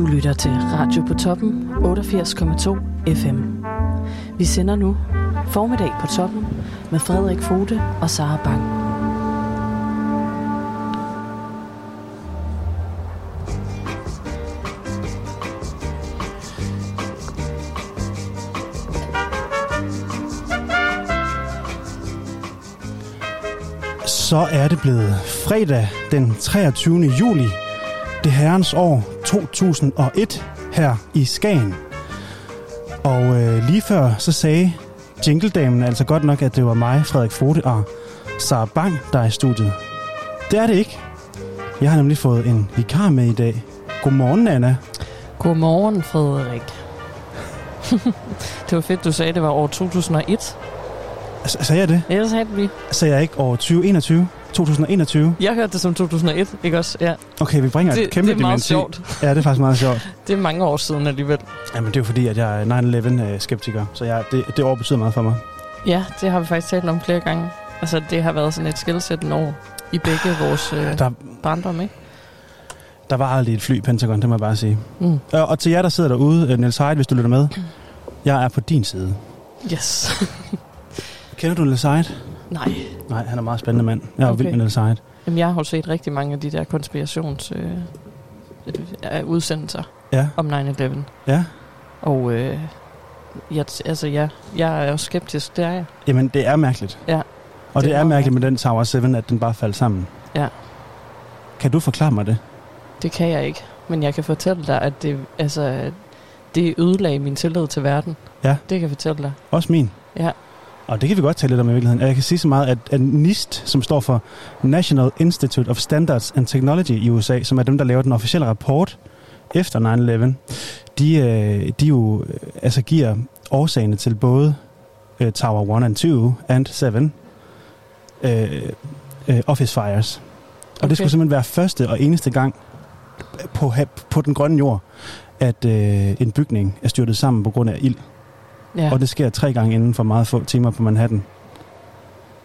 Du lytter til Radio på Toppen 88,2 FM. Vi sender nu Formiddag på Toppen med Frederik Fode og Sara Bang. Så er det blevet fredag den 23. juli, det herrens år 2001 her i Skagen. Og øh, lige før så sagde jingledamen altså godt nok, at det var mig, Frederik Fode og Sara Bang, der er i studiet. Det er det ikke. Jeg har nemlig fået en vikar med i dag. Godmorgen, Anna. Godmorgen, Frederik. det var fedt, du sagde, det var år 2001. S- Sagde jeg det? Ja, det sagde vi. Sagde jeg ikke år 2021? 2021? Jeg hørte det som 2001, ikke også? Ja, Okay, vi bringer det, et kæmpe det er meget dementi. sjovt. Ja, det er faktisk meget sjovt. Det er mange år siden alligevel. Jamen, det er jo fordi, at jeg er 9-11-skeptiker, så jeg, det, det år betyder meget for mig. Ja, det har vi faktisk talt om flere gange. Altså, det har været sådan et skældsættende år i begge vores øh, Der, barndom, ikke? der var aldrig et fly i Pentagon, det må jeg bare sige. Mm. Og, og til jer, der sidder derude, øh, Niels Heid, hvis du lytter med, jeg er på din side. Yes. Kender du Niels Heid? Nej. Nej, han er en meget spændende mand. Jeg er okay. Vild med Niels Heid. Jamen, jeg har jo set rigtig mange af de der konspirations øh, øh, udsendelser Ja, om 9-11. ja. Og øh, jeg, altså, ja, jeg er jo skeptisk, det er jeg. Jamen, det er mærkeligt. Ja. Og Det det, er er mærkeligt med den Tower 7, at den bare faldt sammen. Ja. Kan du forklare mig det? Det kan jeg ikke. Men jeg kan fortælle dig, at det, altså, det ødelagde min tillid til verden. Ja. Det kan jeg fortælle dig. Også min. Ja. Og det kan vi godt tale lidt om i virkeligheden. Jeg kan sige så meget, at, at NIST, som står for National Institute of Standards and Technology i USA, som er dem, der laver den officielle rapport efter 9-11, de, øh, de jo øh, altså giver årsagerne til både øh, Tower 1 and 2 and 7 øh, øh, office fires. Og okay. Okay. det skulle simpelthen være første og eneste gang på, på den grønne jord, at øh, en bygning er styrtet sammen på grund af ild. Ja. Og det sker tre gange inden for meget få timer på Manhattan.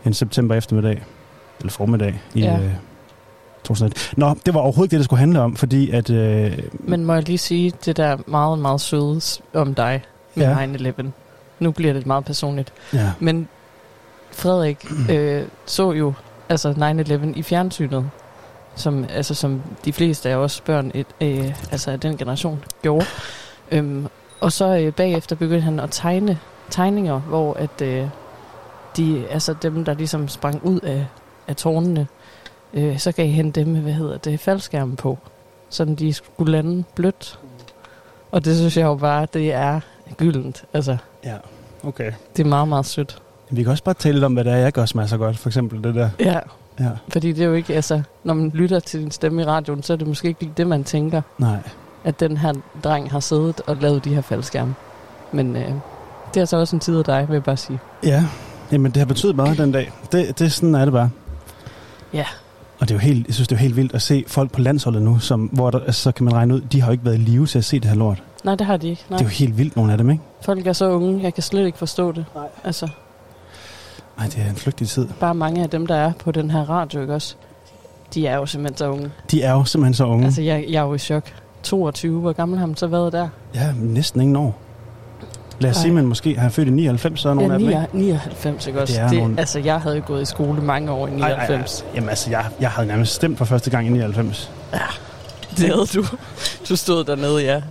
En september eftermiddag. Eller formiddag i Ja. øh, 2001. Nå, det var overhovedet det, det skulle handle om, fordi at... Øh, Men må jeg lige sige det der meget, meget søde om dig med Ja. ja. 9-11. Nu bliver det meget personligt. ja, Men Frederik øh, så jo altså 9-11 i fjernsynet, som, altså, som de fleste af os børn et, øh, altså af den generation gjorde. Øhm, og så øh, bagefter begyndte han at tegne tegninger, hvor at øh, de, altså dem, der ligesom sprang ud af, af tårnene, øh, så gav han dem, hvad hedder det, faldskærmen på, så de skulle lande blødt. Og det synes jeg jo bare, det er gyldent. Altså, ja, okay. det er meget, meget sødt. Vi kan også bare tale lidt om, hvad det er, jeg gør smager så godt. For eksempel det der. Ja, Ja, Fordi det er jo ikke, altså, når man lytter til din stemme i radioen, så er det måske ikke lige det, man tænker, nej. At den her dreng har siddet og lavet de her faldskærme. Men øh, det er så også en tid af dig, vil jeg bare sige. Ja, jamen det har betydet meget den dag. Det, det sådan er det bare. Ja. Og det er jo helt, jeg synes, det er jo helt vildt at se folk på landsholdet nu, som, hvor der, altså, så kan man regne ud, de har jo ikke været i live til at se det her lort. Nej, det har de ikke. Nej. Det er jo helt vildt, nogle af dem, ikke? Folk er så unge, jeg kan slet ikke forstå det. Nej. Altså, Nej, det er en flygtig tid. bare mange af dem, der er på den her radio, ikke også? De er jo simpelthen så unge. De er jo simpelthen så unge. Altså, jeg, jeg er jo i chok. 22, hvor gammel har man så været der? Ja, næsten ingen år. Lad os Nej. sige, man måske har født i 99, så er nogle Ja, af dem, ikke? 99, ikke også? Det er Det, nogle- Altså, jeg havde gået i skole mange år i Ej, ej, ej. 99. Jamen altså, jeg, jeg havde nærmest stemt for første gang i 99. Det havde du. Du stod dernede, ja.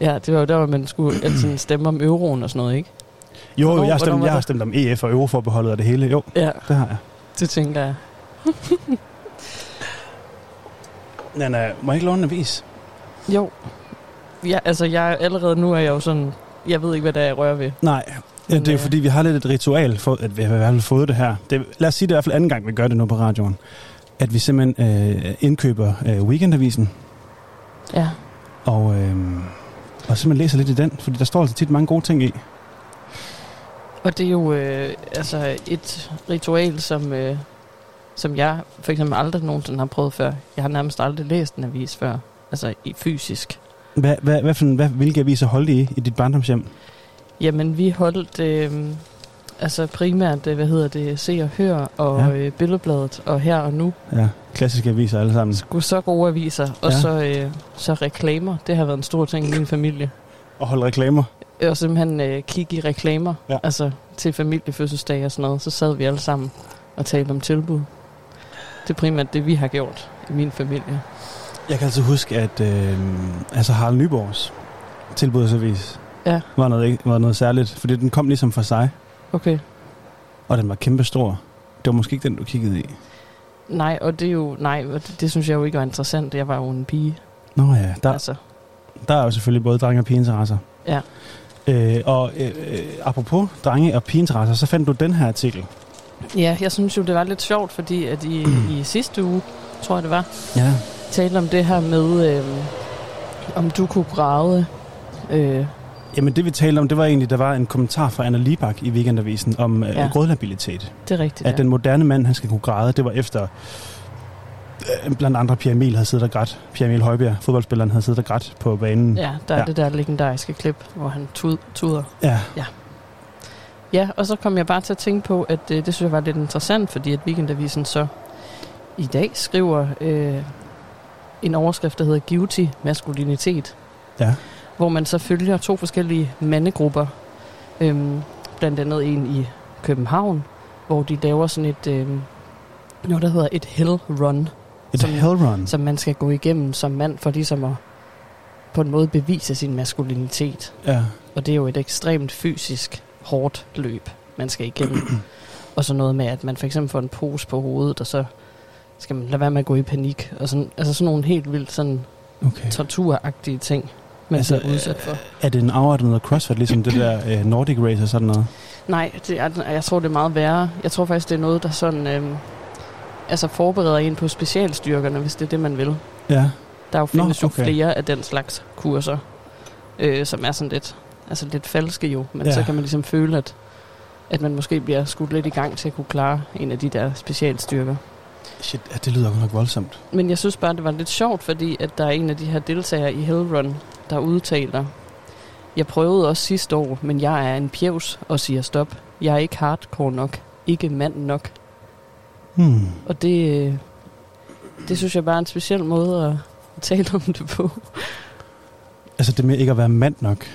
Ja, det var jo der, hvor man skulle altså, stemme om euroen og sådan noget, ikke? Jo, Hvornår- jeg har, stemt, jeg har stemt om EF og Euroforbeholdet og det hele. Jo, Ja, det har jeg. det tænker jeg. Nana, må jeg ikke låne en avis? Jo. Ja, altså, jeg, allerede nu er jeg jo sådan... Jeg ved ikke, hvad det er, jeg rører ved. Nej, ja, det er jo øh, fordi, vi har lidt et ritual for, at vi har i hvert fald fået det her. Det, lad os sige, det er i hvert fald anden gang, vi gør det nu på radioen. At vi simpelthen øh, indkøber øh, weekendavisen, Ja. og, øh, og simpelthen læser lidt i den, fordi der står altså tit mange gode ting i. Og det er jo øh, altså et ritual, som, øh, som jeg for eksempel aldrig nogensinde har prøvet før. Jeg har nærmest aldrig læst en avis før. Altså i fysisk. Hvad, hvad, hvad, for, hvad, hvilke aviser holdt I i, dit barndomshjem? Jamen, vi holdt... Øh, Altså primært, øh, hvad hedder det, Se og Hør og Ja. øh, Billedbladet og Her og Nu. Ja, klassiske aviser alle sammen. Gud, så gode aviser. Og Ja. så, øh, så reklamer. Det har været en stor ting i min familie. Og holde reklamer. Og simpelthen øh, kigge i reklamer. Ja. Altså til familiefødselsdag og sådan noget. Så sad vi alle sammen og talte om tilbud. Det er primært det, vi har gjort i min familie. Jeg kan altså huske, at øh, altså Harald Nyborgs tilbudsavis Ja. var, noget, var noget særligt, fordi den kom ligesom for sig, Okay. og den var kæmpe stor. Det var måske ikke den, du kiggede i. Nej, og det er jo, nej, det, det synes jeg jo ikke var interessant. Jeg var jo en pige. Nå ja, der, Altså, der er jo selvfølgelig både drenge- og pigeinteresser. Ja. Øh, og øh, øh, apropos drenge- og pigeinteresser, så fandt du den her artikel. ja, jeg synes jo, det var lidt sjovt, fordi at i, i sidste uge, tror jeg det var, Ja. Talte om det her med, øh, om du kunne græde. Øh, Jamen det vi talte om, det var egentlig, der var en kommentar fra Anna Libak i Weekendavisen om øh, Ja. grådlabilitet. det er rigtigt, At ja. den moderne mand, han skal kunne græde, det var efter øh, blandt andre Pierre Emil havde siddet og grædt. Pierre Emil Højbjerg, fodboldspilleren, havde siddet og grædt på banen. Ja, der er Ja. ja. det der legendariske klip, hvor han tud, tuder. ja. Ja, og så kom jeg bare til at tænke på, at øh, det synes jeg var lidt interessant, fordi at Weekendavisen så i dag skriver øh, en overskrift, der hedder Guilty Maskulinitet. Ja. Hvor man så følger to forskellige mandegrupper. Øhm, blandt andet en i København, hvor de laver sådan et, øh, noget der hedder et hell run, Et Som- hell run. som man skal gå igennem som mand, for ligesom at på en måde bevise sin maskulinitet. Ja. Og det er jo et ekstremt fysisk hårdt løb, man skal igennem. og så noget med, at man for eksempel får en pose på hovedet, og så skal man lade være med at gå i panik. Og sådan, altså sådan nogle helt vildt sådan Okay. torturagtige ting, man Altså, bliver udsat for. Er det en afart af noget CrossFit, ligesom det der øh, Nordic Race og sådan noget? Nej, det er, jeg tror, det er meget værre. Jeg tror faktisk, det er noget, der sådan... Øhm, altså forbereder en på specialstyrkerne, hvis det er det, man vil. Ja. Der er jo findes Nå, jo okay. flere af den slags kurser, øh, som er sådan lidt, altså lidt falske jo. Men ja. så kan man ligesom føle, at, at man måske bliver skudt lidt i gang til at kunne klare en af de der specialstyrker. Shit, ja, det lyder nok voldsomt. Men jeg synes bare, det var lidt sjovt, fordi at der er en af de her deltagere i Hellrun, der udtaler, jeg prøvede også sidste år, men jeg er en pjevs og siger stop. Jeg er ikke hardcore nok. Ikke mand nok. Hmm. Og det, det synes jeg bare er en speciel måde at tale om det på. Altså det med ikke at være mand nok.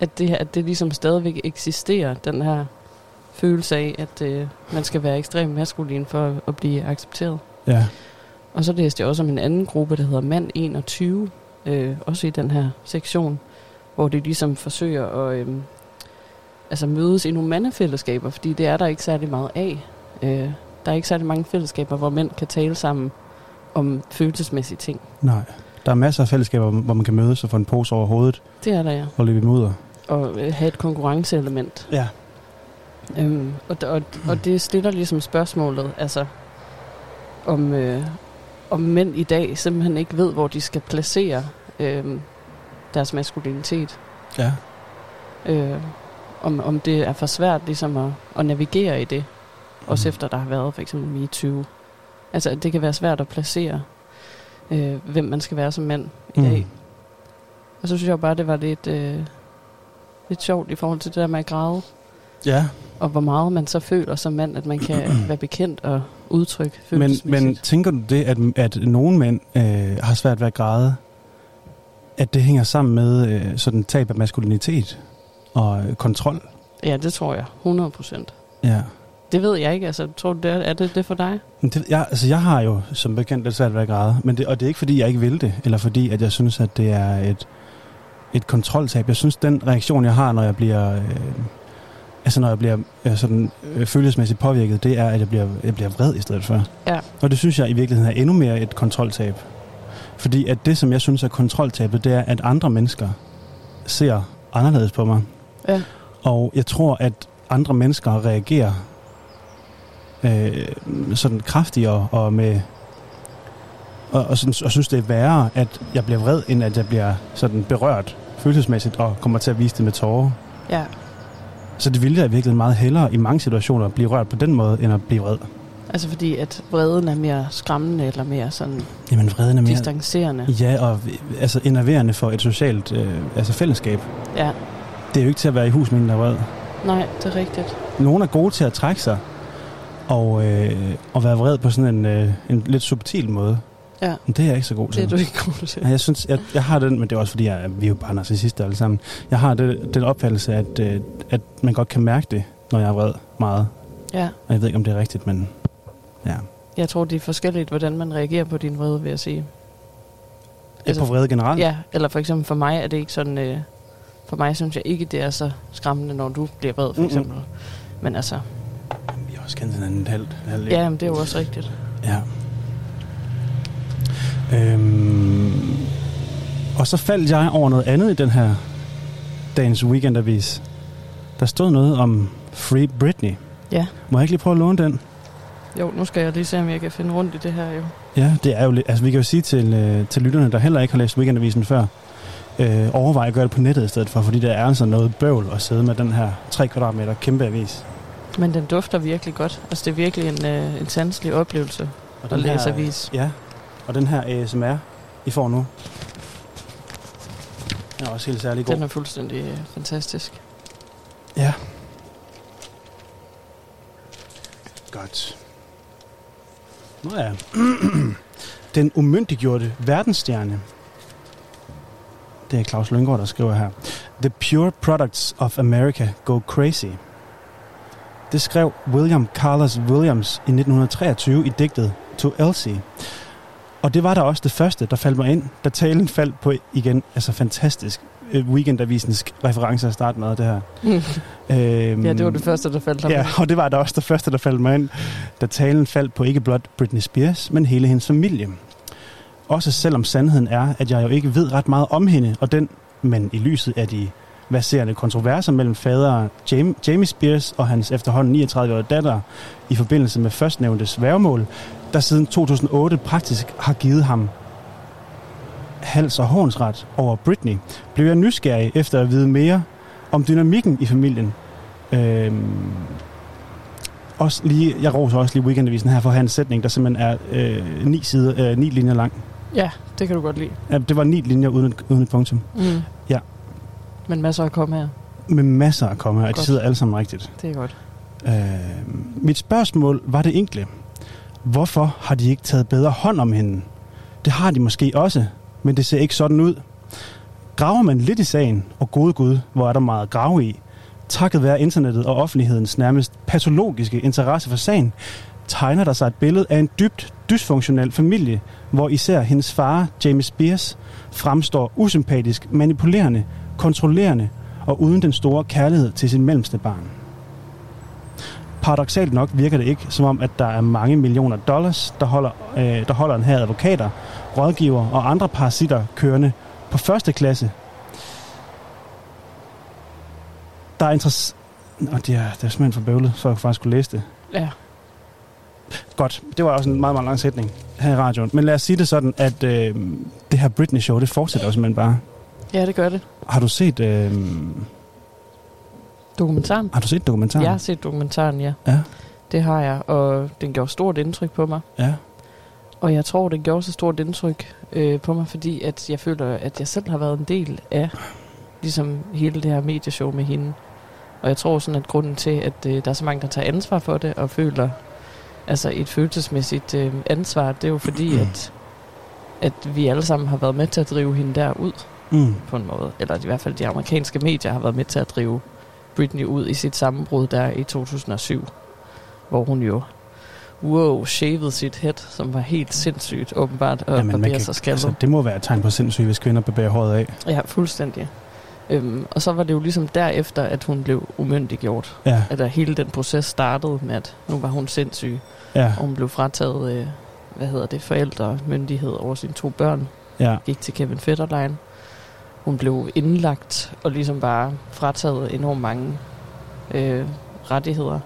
at det, at det ligesom stadigvæk eksisterer, den her følelse af, at øh, man skal være ekstremt maskulin for at, blive accepteret. Ja. Og så læste jeg også om en anden gruppe, der hedder Mand 21, øh, også i den her sektion, hvor de ligesom forsøger at øh, altså mødes i nogle mandefællesskaber, fordi det er der ikke særlig meget af. Øh, der er ikke særlig mange fællesskaber, hvor mænd kan tale sammen om følelsesmæssige ting. Nej. Der er masser af fællesskaber, hvor man kan mødes og få en pose over hovedet Det er der, ja. og løbe imod. Og øh, have et konkurrenceelement. Ja. Øhm, og, og, og det stiller ligesom spørgsmålet, altså om, øh, om mænd i dag simpelthen ikke ved, hvor de skal placere øh, deres maskulinitet. Ja. Øh, om, om det er for svært ligesom at, at navigere i det, også Mhm. efter der har været for eksempel MeToo. Altså det kan være svært at placere, øh, hvem man skal være som mand i Mm. dag. Og så synes jeg bare, det var lidt, øh, lidt sjovt i forhold til det der med at græde Ja, og hvor meget man så føler som mand, at man kan være bekendt og udtrykke men, men tænker du det, at, at nogle mænd øh, har svært ved at græde, at det hænger sammen med øh, sådan tab af maskulinitet og øh, kontrol? Ja, det tror jeg. 100 procent. Ja. Det ved jeg ikke. Altså, tror du, det er, er det det for dig? Men Det, jeg, altså jeg har jo som bekendt lidt svært ved at græde, men det, og det er ikke fordi, jeg ikke vil det, eller fordi, at jeg synes, at det er et, et kontroltab. Jeg synes, den reaktion, jeg har, når jeg bliver, øh, altså når jeg bliver øh, sådan, øh, følelsesmæssigt påvirket, det er, at jeg bliver, jeg bliver vred i stedet for. Ja. Og det synes jeg i virkeligheden er endnu mere et kontroltab. Fordi at det, som jeg synes er kontroltabet, det er, at andre mennesker ser anderledes på mig. Ja. Og jeg tror, at andre mennesker reagerer øh, sådan kraftigere og med og, og, sådan, og synes, det er værre, at jeg bliver vred, end at jeg bliver sådan berørt følelsesmæssigt og kommer til at vise det med tårer. Ja. Så det ville jeg i virkeligheden meget hellere i mange situationer at blive rørt på den måde, end at blive vred. Altså fordi, at vreden er mere skræmmende, eller mere sådan Jamen vreden er mere... distancerende. Ja, og altså enerverende for et socialt øh, altså fællesskab. Ja. Det er jo ikke til at være i hus med en, der er vred. Nej, det er rigtigt. Nogle er gode til at trække sig og, øh, og være vred på sådan en, øh, en lidt subtil måde. Ja. Men det er jeg ikke så god til. Det er du ikke god til. Ja, Jeg synes, jeg, jeg har den, men det er også fordi, jeg, vi er jo bare narcissister alle sammen. Jeg har det, den opfattelse, at, øh, at man godt kan mærke det, når jeg er vred meget. Ja. Og jeg ved ikke, om det er rigtigt, men ja. Jeg tror, det er forskelligt, hvordan man reagerer på din vrede, vil jeg sige. Er på vrede generelt? Ja, eller for eksempel for mig er det ikke sådan... Øh, for mig synes jeg ikke, det er så skræmmende, når du bliver vred, for eksempel. Men altså, Vi har også kendt hinanden et halvt, halvt ja, men det er jo også rigtigt. Ja. Øhm, og så faldt jeg over noget andet i den her dagens weekendavis. Der stod noget om Free Britney. Ja. Må jeg ikke lige prøve at låne den? Jo, nu skal jeg lige se, om jeg kan finde rundt i det her jo. Ja, det er jo lidt... Altså, vi kan jo sige til, øh, til lytterne, der heller ikke har læst weekendavisen før, øh, overvej at gøre det på nettet i stedet for, fordi der er altså noget bøvl at sidde med den her 3 kvadratmeter kæmpe avis. Men den dufter virkelig godt. Altså, det er virkelig en, øh, en sanselig oplevelse Og at læse avis. Ja, og den her ASMR, I får nu, er også helt særlig god. Den er fuldstændig øh, fantastisk. Ja. Godt. Nå ja. Den umyndiggjorte verdensstjerne. Det er Claus Lyngård, der skriver her. The pure products of America go crazy. Det skrev William Carlos Williams i 1923 i digtet To Elsie. Og det var da også det første, der faldt mig ind, da talen faldt på igen, altså fantastisk, øh, weekendavisens reference at starte med det her. Øhm, ja, det var det første, der faldt ham. Ja, og det var da også det første, der faldt mig ind, da talen faldt på ikke blot Britney Spears, men hele hendes familie. Også selvom sandheden er, at jeg jo ikke ved ret meget om hende, og den, men i lyset af de verserende kontroverser mellem fader Jamie, Spears og hans efterhånden 39-årige datter i forbindelse med førstnævnte sværgemål, der siden 2008 praktisk har givet ham hals- og hånsret over Britney, blev jeg nysgerrig efter at vide mere om dynamikken i familien. Øhm, også lige, jeg roser også lige weekendavisen her for at have en sætning, der simpelthen er øh, ni, sider, øh, ni linjer lang. ja, det kan du godt lide. Ja, det var ni linjer uden uden et punktum. Mm. Men masser at komme her. Med masser af kommer, og de sidder alle sammen rigtigt. Det er godt. Øh, mit spørgsmål var det enkle. Hvorfor har de ikke taget bedre hånd om hende? Det har de måske også, men det ser ikke sådan ud. Graver man lidt i sagen, og gode gud, hvor er der meget at grave i, takket være internettet og offentlighedens nærmest patologiske interesse for sagen, tegner der sig et billede af en dybt dysfunktionel familie, hvor især hendes far, James Spears, fremstår usympatisk, manipulerende, kontrollerende og uden den store kærlighed til sin mellemste barn. Paradoxalt nok virker det ikke, som om at der er mange millioner dollars, der holder, øh, der holder en her advokater, rådgiver og andre parasitter kørende på første klasse. Der er interess... Nå, det er, det er simpelthen for bøvlet, for at jeg faktisk kunne læse det. Ja. Godt, det var også en meget, meget lang sætning her i radioen. Men lad os sige det sådan, at øh, det her Britney-show, det fortsætter jo simpelthen bare. Ja, det gør det. Har du set, øh, Dokumentaren? har du set dokumentaren? Jeg har set dokumentaren, ja. Ja, Det har jeg, og den gjorde stort indtryk på mig. ja. Og jeg tror, den gjorde så stort indtryk øh, på mig, fordi at jeg føler, at jeg selv har været en del af ligesom hele det her medieshow med hende. Og jeg tror sådan, at grunden til, at øh, der er så mange, der tager ansvar for det, og føler altså et følelsesmæssigt øh, ansvar, det er jo fordi, at, at vi alle sammen har været med til at drive hende derud Mm. på en måde. Eller i hvert fald de amerikanske medier har været med til at drive Britney ud i sit sammenbrud der i 2007. Hvor hun jo, wow, shavede sit head, som var helt sindssygt åbenbart, og Jamen, kan, sig skaldet. altså, det må være et tegn på sindssygt, hvis kvinder bevæger håret af. Ja, fuldstændig. Øhm, og så var det jo ligesom derefter, at hun blev umyndiggjort. Ja, At der hele den proces startede med, at nu var hun sindssyg, ja, og hun blev frataget, øh, hvad hedder det, forældre myndighed over sine to børn. ja. Gik til Kevin Federline. Hun blev indlagt og ligesom bare frataget enormt mange øh, rettigheder.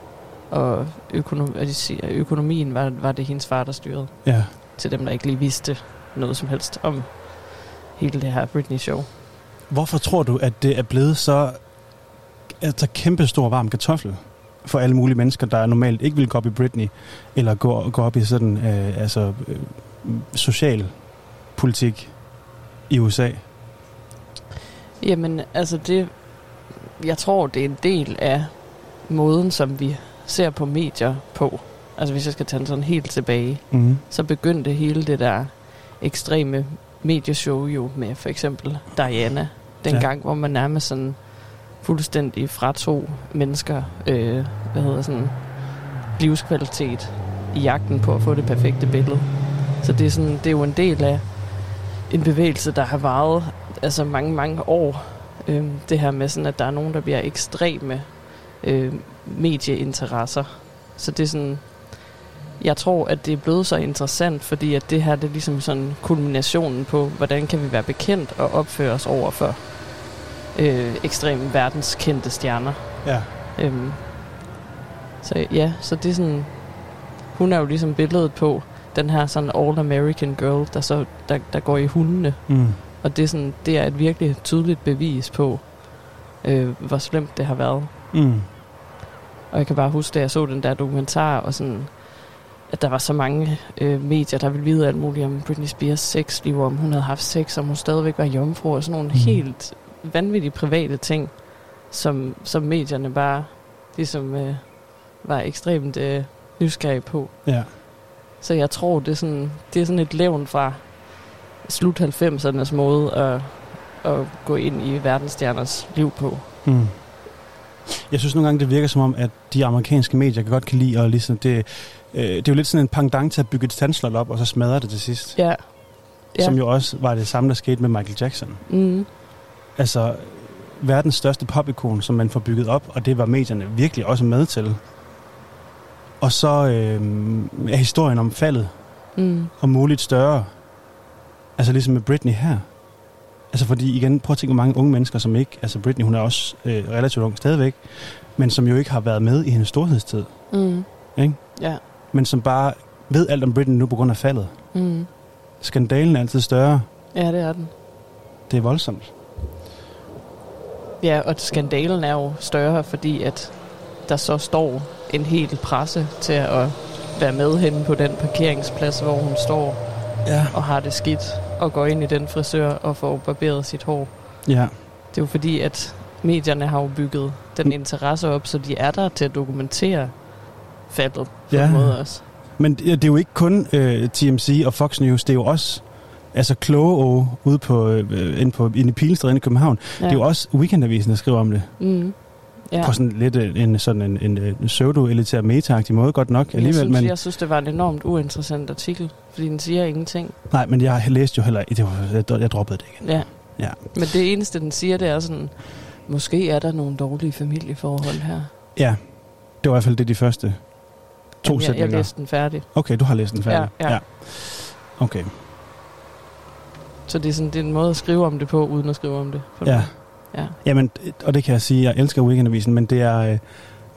Og økonom- økonomien var, var det hendes far, der styrede. ja. Til dem, der ikke lige vidste noget som helst om hele det her Britney-show. Hvorfor tror du, at det er blevet så altså, kæmpe stor varm kartoffel for alle mulige mennesker, der normalt ikke vil gå op i Britney, eller gå, gå op i sådan øh, altså, øh, social politik i USA? Jamen, altså det... Jeg tror, det er en del af måden, som vi ser på medier på. Altså hvis jeg skal tage den sådan helt tilbage, Mm. så begyndte hele det der ekstreme medieshow jo med for eksempel Diana. Den Ja. gang, hvor man nærmest sådan fuldstændig fratog mennesker, øh, hvad hedder sådan, livskvalitet i jagten på at få det perfekte billede. Så det er, sådan, det er jo en del af en bevægelse, der har varet altså mange, mange år. Øh, det her med sådan, at der er nogen, der bliver ekstreme øh, medieinteresser. Så det er sådan, jeg tror, at det er blevet så interessant, fordi at det her det er ligesom sådan kulminationen på, hvordan kan vi være bekendt og opføre os over for øh, ekstremt verdenskendte stjerner. Ja. Øhm, så ja, så det er sådan, hun er jo ligesom billedet på den her sådan all-American girl, der, så, der, der går i hundene. Mm. Og det er, sådan, det er et virkelig tydeligt bevis på, øh, hvor slemt det har været. Mm. Og jeg kan bare huske, da jeg så den der dokumentar, og sådan, at der var så mange øh, medier, der ville vide alt muligt om Britney Spears sexliv, om hun havde haft sex, om hun stadigvæk var jomfru, og sådan nogle Mm. helt vanvittige private ting, som, som medierne bare ligesom øh, var ekstremt øh, nysgerrige på. Ja. Så jeg tror, det er sådan, det er sådan et levn fra slut 90'ernes måde at, at gå ind i verdensstjerners liv på. Mm. Jeg synes nogle gange, det virker som om, at de amerikanske medier kan godt kan lide, og ligesom det, øh, det er jo lidt sådan en pangdang til at bygge et standslot op, og så smadre det til sidst. Ja. Ja. Som jo også var det samme, der skete med Michael Jackson. Mm. Altså, verdens største popikon, som man får bygget op, og det var medierne virkelig også med til. Og så øh, er historien om faldet, Mm. og muligt større. Altså ligesom med Britney her. Altså fordi igen, prøv at tænke, hvor mange unge mennesker, som ikke, altså Britney, hun er også øh, relativt ung stadigvæk, men som jo ikke har været med i hendes storhedstid, Mm. Ikke? Ja. men som bare ved alt om Britney nu på grund af faldet. Mm. Skandalen er altid større. Ja, det er den. Det er voldsomt. Ja, og skandalen er jo større, fordi at der så står en hel presse til at være med henne på den parkeringsplads, hvor hun står Ja. og har det skidt, og går ind i den frisør og får barberet sit hår. Ja. Det er jo fordi, at medierne har jo bygget den Mm. interesse op, så de er der til at dokumentere faldet på Ja. en måde også. Men det det er jo ikke kun øh, TMC og Fox News, det er jo også altså kloge ude på, øh, inde, på, inde i Pilestræde inde i København. Ja. Det er jo også Weekendavisen, der skriver om det. Mm. Ja. Ja. På sådan lidt øh, en, sådan en, en, en pseudo-elitær meta måde, godt nok jeg, alligevel. synes, men, jeg synes, det var en enormt uinteressant artikel, fordi den siger ingenting. Nej, men jeg læste jo heller det var, jeg, jeg droppede det igen. Ja. Ja. Men det eneste, den siger, det er sådan, måske er der nogle dårlige familieforhold her. Ja, det var i hvert fald det de første to Jamen, jeg, jeg sætninger. læste den færdig. Okay, du har læst den færdig. Ja, ja. Okay, Så det er, sådan, det er en måde at skrive om det på, uden at skrive om det. På ja. Ja. Jamen, og det kan jeg sige, jeg elsker Weekendavisen, men det er, øh,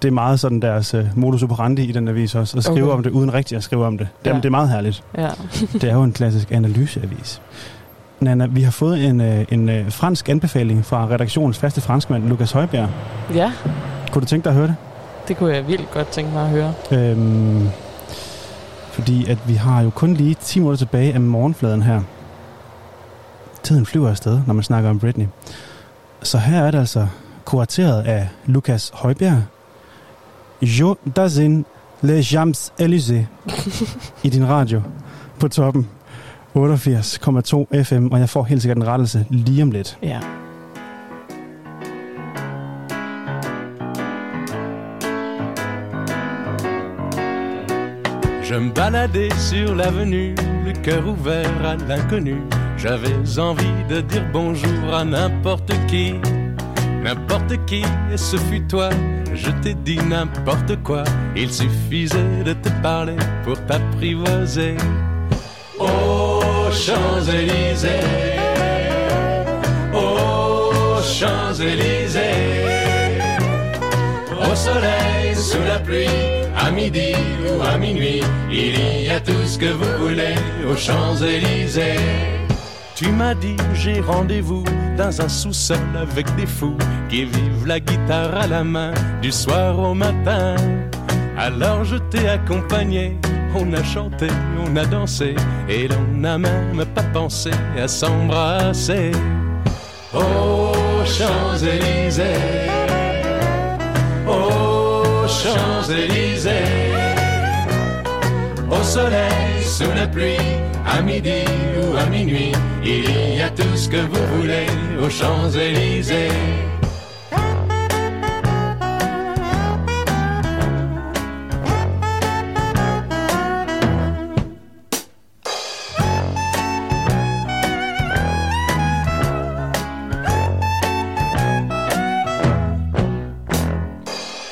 det er meget sådan deres uh, modus operandi i den avis også, at skrive Okay. om det, uden rigtig at skrive om det. Det, Ja. det er meget herligt. ja. Det er jo en klassisk analyseavis. Nana, vi har fået en, øh, en øh, fransk anbefaling fra redaktionens faste franskmand, Lukas Højbjerg. ja, Kunne du tænke dig at høre det? det kunne jeg vildt godt tænke mig at høre. Øhm, fordi at vi har jo kun lige 10 minutter tilbage af morgenfladen her. Tiden flyver afsted, når man snakker om Britney. Så her er det altså kurateret af Lukas Højbjerg. Jo dazin le Jams Élysées i din radio på toppen 88,2 FM, og jeg får helt sikkert en rettelse lige om lidt. Ja. Je me baladais sur l'avenue, le cœur ouvert à l'inconnu. J'avais envie de dire bonjour à n'importe qui, n'importe qui, et ce fut toi. Je t'ai dit n'importe quoi, il suffisait de te parler pour t'apprivoiser. Aux Champs-Élysées, aux Champs-Élysées, au soleil, sous la pluie, à midi ou à minuit, il y a tout ce que vous voulez aux Champs-Élysées. Tu m'as dit j'ai rendez-vous dans un sous-sol avec des fous qui vivent la guitare à la main du soir au matin. Alors je t'ai accompagné, on a chanté, on a dansé et l'on n'a même pas pensé à s'embrasser. Aux Champs-Élysées, aux Champs-Élysées. Au soleil, sous la pluie, à midi ou à minuit, il y a tout ce que vous voulez aux Champs-Élysées.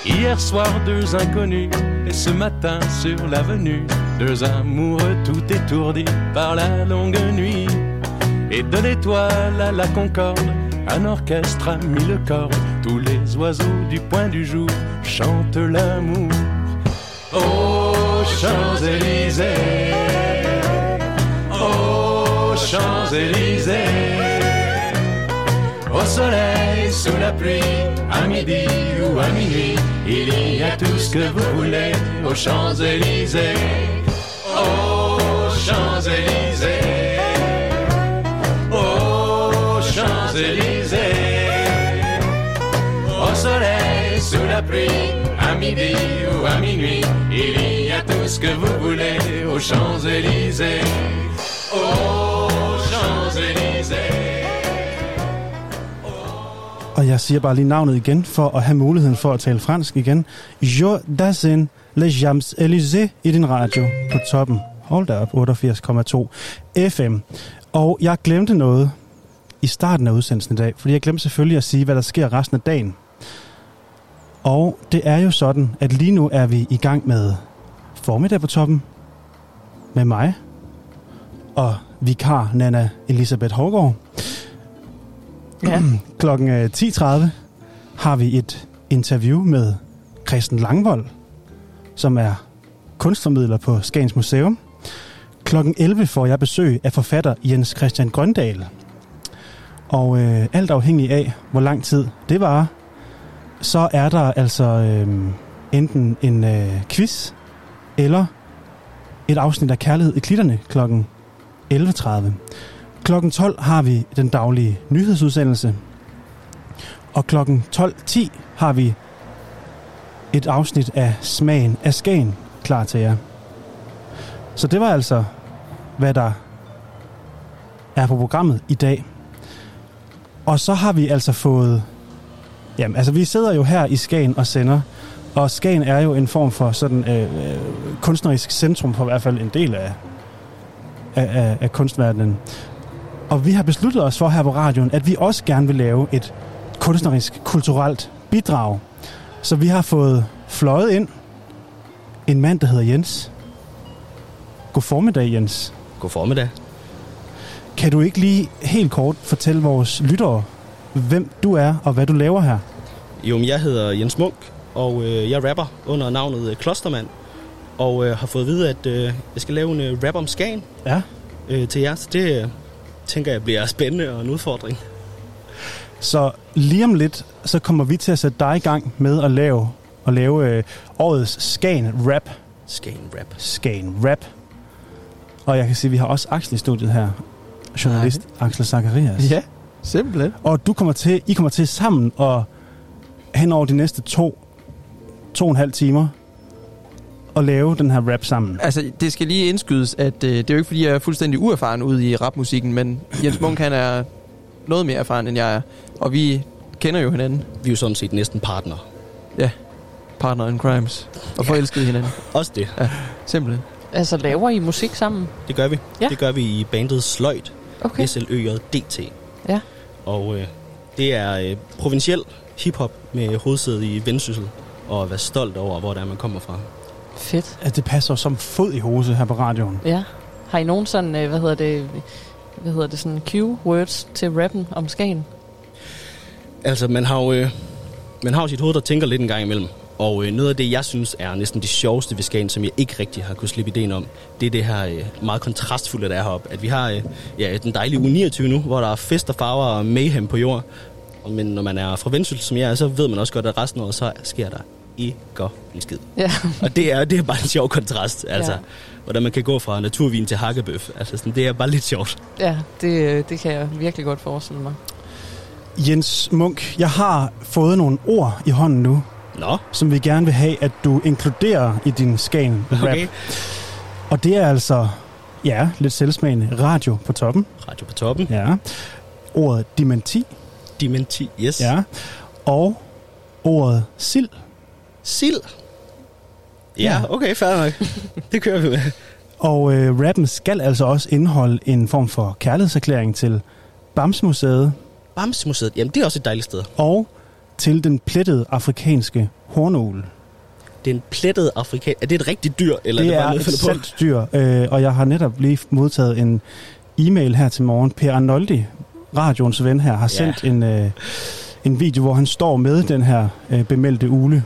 Hier soir, deux inconnus, et ce matin sur l'avenue, deux amoureux tout étourdis par la longue nuit. Et de l'étoile à la concorde, un orchestre a mis le corps. Tous les oiseaux du point du jour chantent l'amour. Aux Champs-Élysées, aux Champs-Élysées. Au soleil, sous la pluie, à midi ou à minuit, il y a tout ce que vous voulez aux Champs-Élysées. Aux Champs-Élysées. Champs-Élysées. Au soleil, sous la pluie, à midi ou à minuit, il y a tout ce que vous voulez aux Champs-Élysées. Aux Champs-Élysées. Og jeg siger bare lige navnet igen, for at have muligheden for at tale fransk igen. Jo dasin le Jams Élysées i din radio på toppen. Hold da op, 88,2 FM. Og jeg glemte noget i starten af udsendelsen i dag, fordi jeg glemte selvfølgelig at sige, hvad der sker resten af dagen. Og det er jo sådan, at lige nu er vi i gang med formiddag på toppen med mig og vikar Nana Elisabeth Hårgaard. Ja. Klokken øh, 10.30 har vi et interview med Christian Langvold, som er kunstformidler på Skagens Museum. Klokken 11 får jeg besøg af forfatter Jens Christian Grøndal. Og øh, alt afhængig af, hvor lang tid det var, så er der altså øh, enten en øh, quiz eller et afsnit af Kærlighed i Klitterne klokken 11.30. Klokken 12 har vi den daglige nyhedsudsendelse. Og klokken 12.10 har vi et afsnit af Smagen af Skagen klar til jer. Så det var altså, hvad der er på programmet i dag. Og så har vi altså fået... Jamen, altså vi sidder jo her i Skagen og sender, og Skagen er jo en form for sådan øh, øh, kunstnerisk centrum for i hvert fald en del af, af, af, af kunstverdenen. Og vi har besluttet os for her på radioen, at vi også gerne vil lave et kunstnerisk, kulturelt bidrag. Så vi har fået fløjet ind en mand, der hedder Jens. God formiddag, Jens. God formiddag. Kan du ikke lige helt kort fortælle vores lyttere, hvem du er og hvad du laver her? Jo, jeg hedder Jens Munk, og øh, jeg rapper under navnet øh, Klostermand. Og øh, har fået at vide, at øh, jeg skal lave en øh, rap om Skagen Ja. øh, til jer. Så det øh, tænker jeg bliver spændende og en udfordring. Så lige om lidt, så kommer vi til at sætte dig i gang med at lave, at lave øh, årets Skagen Rap. Skagen rap. Skagen Rap. Og jeg kan sige, at vi har også Axel i studiet her. Journalist Axel Zacharias. Ja, simpelthen. Og du kommer til, I kommer til sammen og hen over de næste to, to og en halv timer at lave den her rap sammen. Altså, det skal lige indskydes, at øh, det er jo ikke, fordi jeg er fuldstændig uerfaren ude i rapmusikken, men Jens Munk, han er noget mere erfaren, end jeg er. Og vi kender jo hinanden. Vi er jo sådan set næsten partner. Partner in crimes. Og forelskede hinanden. Også det. Simpelthen. Altså, laver I musik sammen? Det gør vi. Ja. Det gør vi i bandet Sløjt. Okay. SLØJDT. Ja. Og øh, det er øh, provinciel hiphop med hovedsæde i Vendsyssel. Og at være stolt over, hvor det er, man kommer fra. Fedt. At det passer som fod i hose her på radioen. Ja. Har I nogen sådan, øh, hvad hedder det, hvad hedder det, sådan cue-words til rappen om Skagen? Altså, man har jo, øh, man har jo sit hoved, der tænker lidt en gang imellem. Og øh, noget af det, jeg synes er næsten det sjoveste ved Skagen, som jeg ikke rigtig har kunne slippe ideen om, det er det her øh, meget kontrastfulde, der er heroppe. At vi har øh, ja, den dejlige uge 29 nu, hvor der er fest og farver og mayhem på jord. Og- Men når man er fra Vendsyssel, som jeg er, så ved man også godt, at resten af året, så sker der ikke en skid. Ja. Og det er, det er bare en sjov kontrast, altså. Ja. Ja. Hvordan man kan gå fra naturvin til hakkebøf. Altså, sådan, det er bare lidt sjovt. Ja, det, øh, det kan jeg virkelig godt forestille mig. Jens Munk, jeg har fået nogle ord i hånden nu, Nå, som vi gerne vil have, at du inkluderer i din Skagen rap. okay. Og det er altså, ja, lidt selvsmagende, radio på toppen. Radio på toppen. Ja. Ordet dementi. Dementi, yes. Ja. Og ordet sild. Sild. Ja, Ja. okay, fair nok. det kører vi med. Og øh, rappen skal altså også indeholde en form for kærlighedserklæring til Bamsmuseet Bamsemuseet, jamen det er også et dejligt sted. og til den plettede afrikanske hornugle. Det er en plettet afrikan... Er det et rigtigt dyr, eller det er det bare noget, et sandt dyr, øh, og jeg har netop lige modtaget en e-mail her til morgen. Per Arnoldi, radioens ven her, har Ja. sendt en, øh, en video, hvor han står med den her øh, bemeldte ule.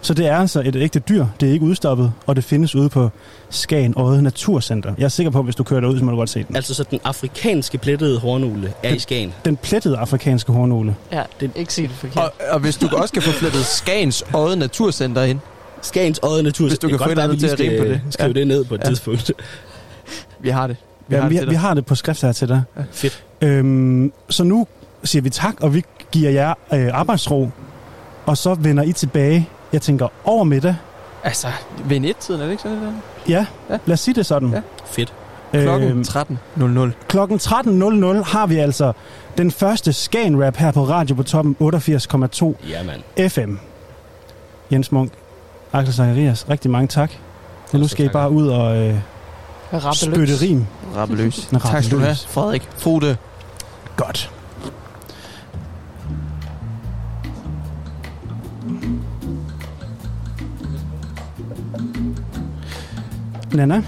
Så det er altså et ægte dyr. Det er ikke udstoppet, og det findes ude på Skagen Odde Naturcenter. Jeg er sikker på, at hvis du kører derud, så må du godt se den. Altså, så den afrikanske plettede hornugle er i Skagen. Den plettede afrikanske hornugle. Ja, det er ikke sige det forkert. Og, og hvis du også kan få flettet Skagens Odde Naturcenter ind. Skagens Odde Natur. Hvis du Det kan få godt et andet til at rime på det. Skrive Ja. det ned på et Ja. tidspunkt. Vi har det. Vi Ja, har vi, det vi har det på skrift her til dig. Fedt. Øhm, så nu siger vi tak, og vi giver jer øh, arbejdsro. Og så vender I tilbage, jeg tænker, over middag. Altså, ved et-tiden, er det ikke sådan det Ja, Ja. lad os sige det sådan. Ja. Fedt. Klokken Øhm, 13.00. klokken 13.00 har vi altså den første Skagen-rap her på Radio på toppen 88,2 Ja. FM. Jens Munk, Axel Zacharias, rigtig mange tak. Men nu skal I bare ud og øh, spytte rim. Rappeløs. Tak skal du have. Frederik Fode. Godt. Nana,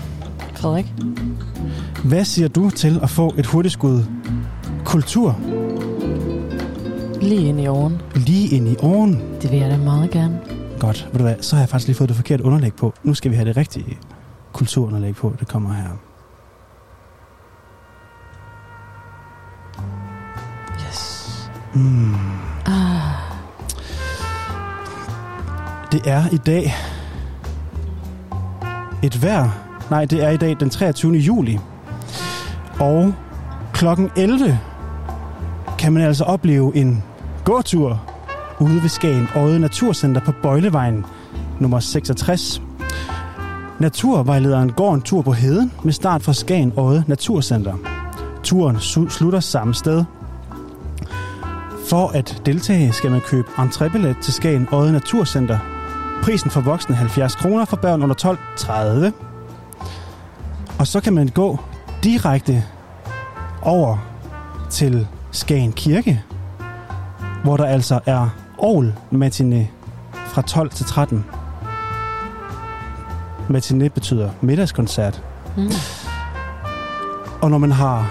Frederik? hvad siger du til at få et hurtigt skud kultur Lige ind i oven. lige ind i åren? Det vil jeg da meget gerne. Godt, ved du hvad, så har jeg faktisk lige fået det forkerte underlæg på. Nu skal vi have det rigtige kulturunderlæg på. Det kommer her. Yes. Mm. Ah, Det er i dag et vejr. Nej, det er i dag den 23. juli. Og klokken 11 kan man altså opleve en gåtur ude ved Skagen Odde Naturcenter på Bøjlevejen nummer 66. Naturvejlederen går en tur på heden med start fra Skagen Odde Naturcenter. Turen su- slutter samme sted. For at deltage skal man købe entrébillet til Skagen Odde Naturcenter. Prisen for voksne 70 kroner, for børn under 12 30. Og så kan man gå direkte over til Skagen Kirke, hvor der altså er Aarhus matiné fra 12 til 13. Matiné betyder middagskoncert. mm. Og når man har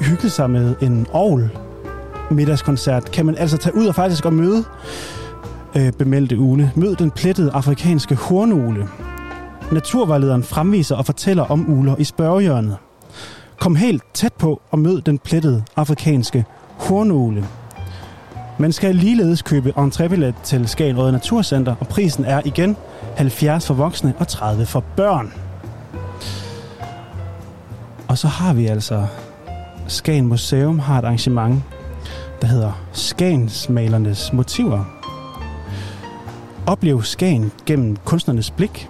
hygget sig med en Aarhus middagskoncert, kan man altså tage ud og faktisk og møde øh, bemeldte ule. Mød den plettede afrikanske hornugle. Naturvejlederen fremviser og fortæller om uler i spørgehjørnet. Kom helt tæt på og mød den plettede afrikanske hornugle. Man skal ligeledes købe entrébillet til Skagen Røde Naturcenter, og prisen er igen 70 for voksne og 30 for børn. Og så har vi altså Skagen Museum har et arrangement, der hedder Skagensmalernes Motiver. Oplev Skagen gennem kunstnernes blik.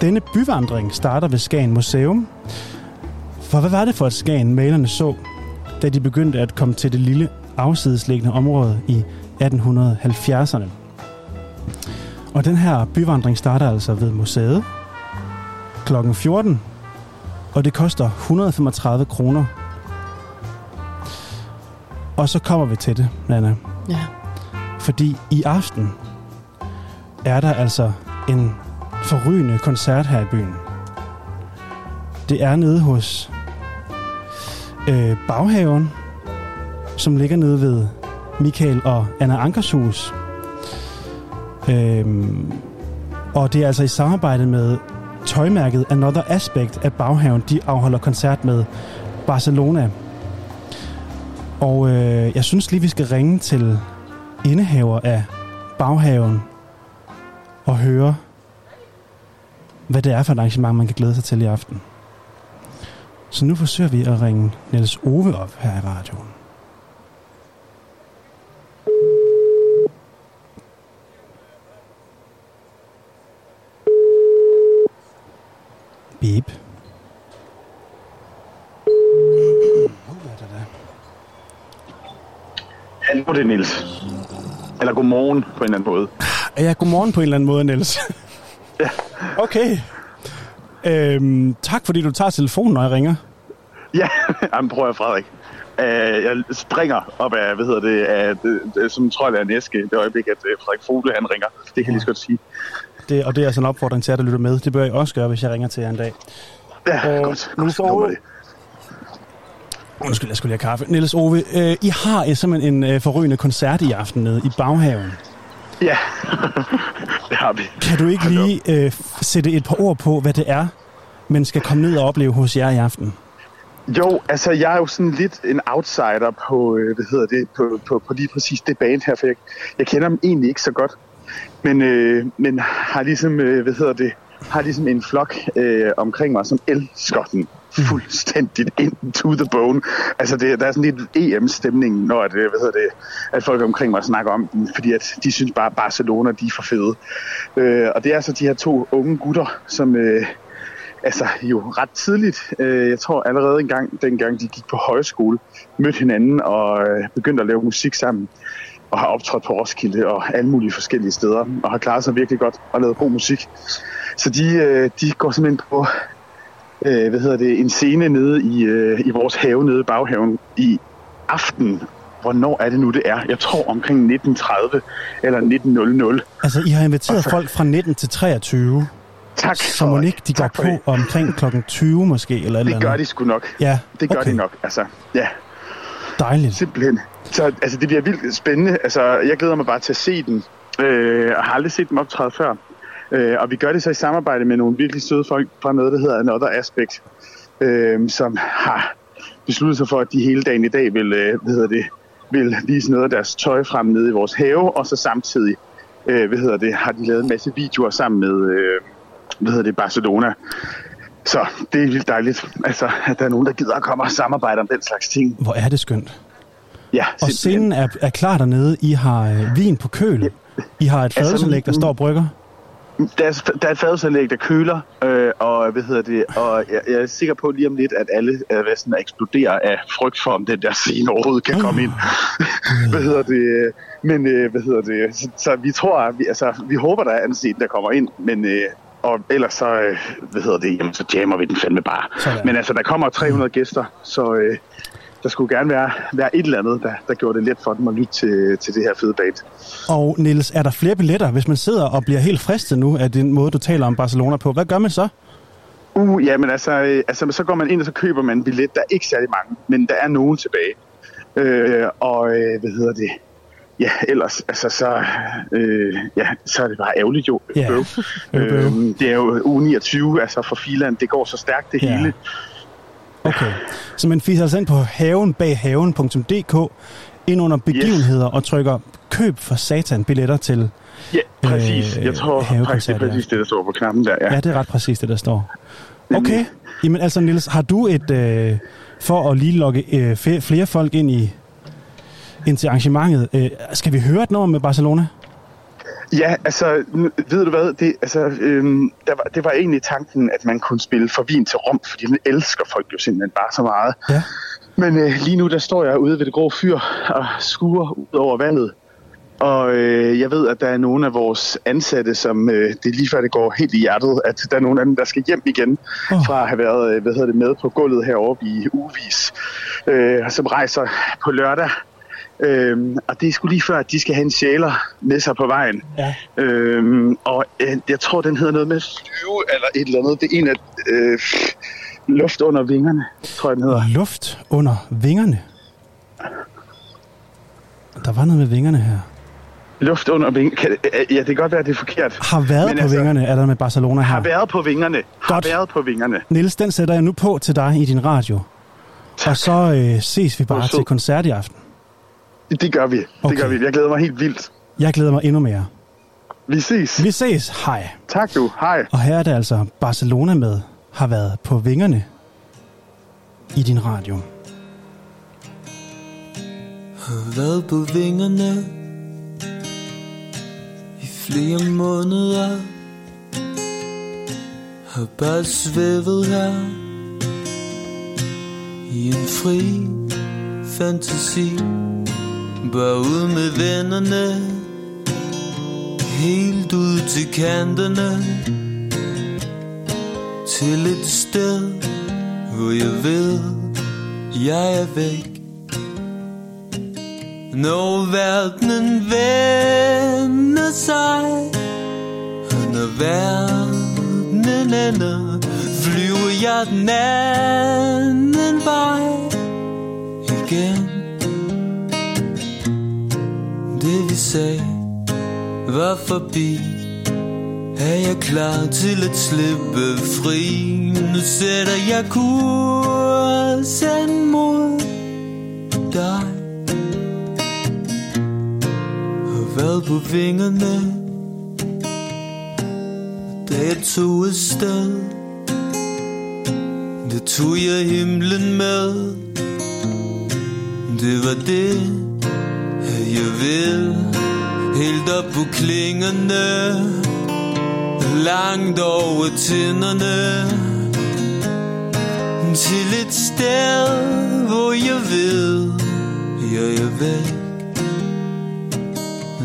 Denne byvandring starter ved Skagen Museum. For hvad var det for et Skagen malerne så, da de begyndte at komme til det lille afsidesliggende område i 1870'erne? Og den her byvandring starter altså ved museet klokken 14, og det koster 135 kroner. Og så kommer vi til det, Nana. Ja. Fordi i aften er der altså en forrygende koncert her i byen. Det er nede hos øh, Baghaven, som ligger nede ved Michael og Anna Ankers hus. Øhm, og det er altså i samarbejde med tøjmærket Another Aspect af Baghaven. De afholder koncert med Barcelona. Og øh, jeg synes lige, vi skal ringe til indehaver af Baghaven og høre, hvad det er for et arrangement, man kan glæde sig til i aften. Så nu forsøger vi at ringe Niels Ove op her i radioen. Beep. Hallo, det er Niels. Eller godmorgen på en eller anden måde. Ja, godmorgen på en eller anden måde, Niels. Ja. Okay. Øhm, tak fordi du tager telefonen, når jeg ringer. Ja, jamen prøv at Frederik. Uh, jeg springer op af, hvad hedder det, af, det, det som tror jeg er en æske, det øjeblik, at uh, Frederik Fugle, han ringer. Det kan jeg lige så godt sige. Det, og det er altså en opfordring til jer, der lytter med. Det bør jeg også gøre, hvis jeg ringer til jer en dag. Ja, Øh, godt. så kommer det. Undskyld, jeg skulle lige have kaffe. Niels Ove, øh, I har øh, simpelthen en øh, forrygende koncert i aften nede i Baghaven. Ja, det har vi. Kan du ikke lige øh, sætte et par ord på, hvad det er, man skal komme ned og opleve hos jer i aften? Jo, altså jeg er jo sådan lidt en outsider på, øh, hvad hedder det, på, på, på lige præcis det band her, for jeg, jeg kender dem egentlig ikke så godt. Men, øh, men har ligesom, øh, hvad hedder det, har ligesom en flok øh, omkring mig, som elsker den fuldstændigt ind to the bone. Altså det, der er sådan lidt EM-stemning, når at, øh, hvad hedder det, at folk omkring mig snakker om den, fordi at de synes bare, at Barcelona de er for fede. Øh, og det er så de her to unge gutter, som, øh, altså jo ret tidligt, øh, jeg tror allerede en gang, dengang de gik på højskole, mødte hinanden og øh, begyndte at lave musik sammen og har optrådt på Roskilde og alle mulige forskellige steder og har klaret sig virkelig godt og lavet god musik. Så de, øh, de går simpelthen på øh, hvad hedder det, en scene nede i, øh, i vores have nede i baghaven i aften. Hvornår er det nu, det er? Jeg tror omkring 1930 eller 1900. Altså, I har inviteret folk fra 19 til 23, Tak så må ikke de går på det. omkring klokken 20 måske, eller et eller Det andet. gør de sgu nok. Ja, Det gør okay. de nok. Altså, ja. Dejligt. Simpelthen. Så altså, det bliver vildt spændende. Altså, jeg glæder mig bare til at se den. Øh, og har aldrig set dem optræde før. Øh, og vi gør det så i samarbejde med nogle virkelig søde folk fra noget, der hedder Another Aspect, øh, som har besluttet sig for, at de hele dagen i dag vil, øh, hvad hedder det, vil vise noget af deres tøj frem nede i vores have, og så samtidig øh, hvad hedder det, har de lavet en masse videoer sammen med øh, hvad hedder det, Barcelona. Så det er vildt dejligt, altså, at der er nogen, der gider at komme og samarbejde om den slags ting. Hvor er det skønt. Ja, Og scenen er, er klar dernede. I har øh, vin på køl. I har et Altså, fadelsanlæg, der står og brygger. Der er, der er et fadsanlæg, der køler, øh, og hvad hedder det, og jeg, jeg er sikker på lige om lidt, at alle øh, sådan, eksploderer af frygt for, om den der scene overhovedet kan komme ind. hvad hedder det, men øh, hvad hedder det, så, så vi tror, at vi, altså, vi håber, der er en scene, der kommer ind, men øh, og ellers så, øh, hvad hedder det, jamen, så jammer vi den fandme bare. Sådan. Men altså, der kommer 300 gæster, så øh, der skulle gerne være, være et eller andet, der, der gjorde det let for dem at lytte til, til det her fede band. Og Niels, er der flere billetter, hvis man sidder og bliver helt fristet nu af den måde, du taler om Barcelona på? Hvad gør man så? Uh, ja, men altså, øh, altså, så går man ind, og så køber man en billet. Der er ikke særlig mange, men der er nogen tilbage. Øh, og øh, hvad hedder det? Ja, ellers, altså, så, øh, ja, så er det bare ærgerligt jo. Bøv. bøv. Øhm, det er jo uge 29, altså for Filan, det går så stærkt det Ja. hele. Okay. Så man fiser altså ind på havenbaghaven.dk ind under begivenheder og trykker køb for satan billetter til... Ja, præcis. Øh, Jeg tror faktisk, det er præcis det, der står på knappen der. Ja. Ja, det er ret præcis det, der står. Okay. Jamen altså, Niels, har du et... Øh, for at lige lokke øh, flere folk ind i ind til arrangementet. Øh, skal vi høre et nummer med Barcelona? Ja, altså, ved du hvad, det, altså, øhm, der var, det var egentlig tanken, at man kunne spille for vin til Rom, fordi den elsker folk jo simpelthen bare så meget. Ja. Men øh, lige nu, der står jeg ude ved det grå fyr og skuer ud over vandet. Og øh, jeg ved, at der er nogle af vores ansatte, som øh, det er lige før det går helt i hjertet, at der er nogle af dem, der skal hjem igen oh. fra at have været øh, hvad hedder det, med på gulvet heroppe i uvis, øh, som rejser på lørdag. Øhm, og det er sgu lige før, at de skal have en sjæler med sig på vejen. Ja. Øhm, og øh, jeg tror, den hedder noget med flyve eller et eller andet. Det er en af øh, luft under vingerne, tror jeg, den hedder. Luft under vingerne. Der var noget med vingerne her. Luft under vingerne. Kan, øh, ja, det kan godt være, det er forkert. Har været Men på altså- vingerne, er der med Barcelona her. Har været på vingerne. Har Godt. været på vingerne. Niels, den sætter jeg nu på til dig i din radio. Tak. Og så øh, ses vi bare til koncert i aften. Det gør vi. Det Okay. gør vi. Jeg glæder mig helt vildt. Jeg glæder mig endnu mere. Vi ses. Vi ses. Hej. Tak du. Hej. Og her er det altså Barcelona med har været på vingerne i din radio. Har været på vingerne I flere måneder Har Har bare svævet her I en fri fantasi Bør ud med vennerne. Helt ud til kanterne. Til et sted Hvor jeg ved Jeg er væk. Når verdenen vender sig Og når verdenen ender Flyver jeg den anden vej Igen. Det vi sagde var forbi. Er jeg klar til at slippe fri? Nu sætter jeg kursen mod dig. Og hvad på vingerne? Da jeg tog afsted Det tog jeg himlen med. Det var det jeg ved Helt op på klingerne Langt over tænderne. Til et sted Hvor jeg ved Jeg er væk.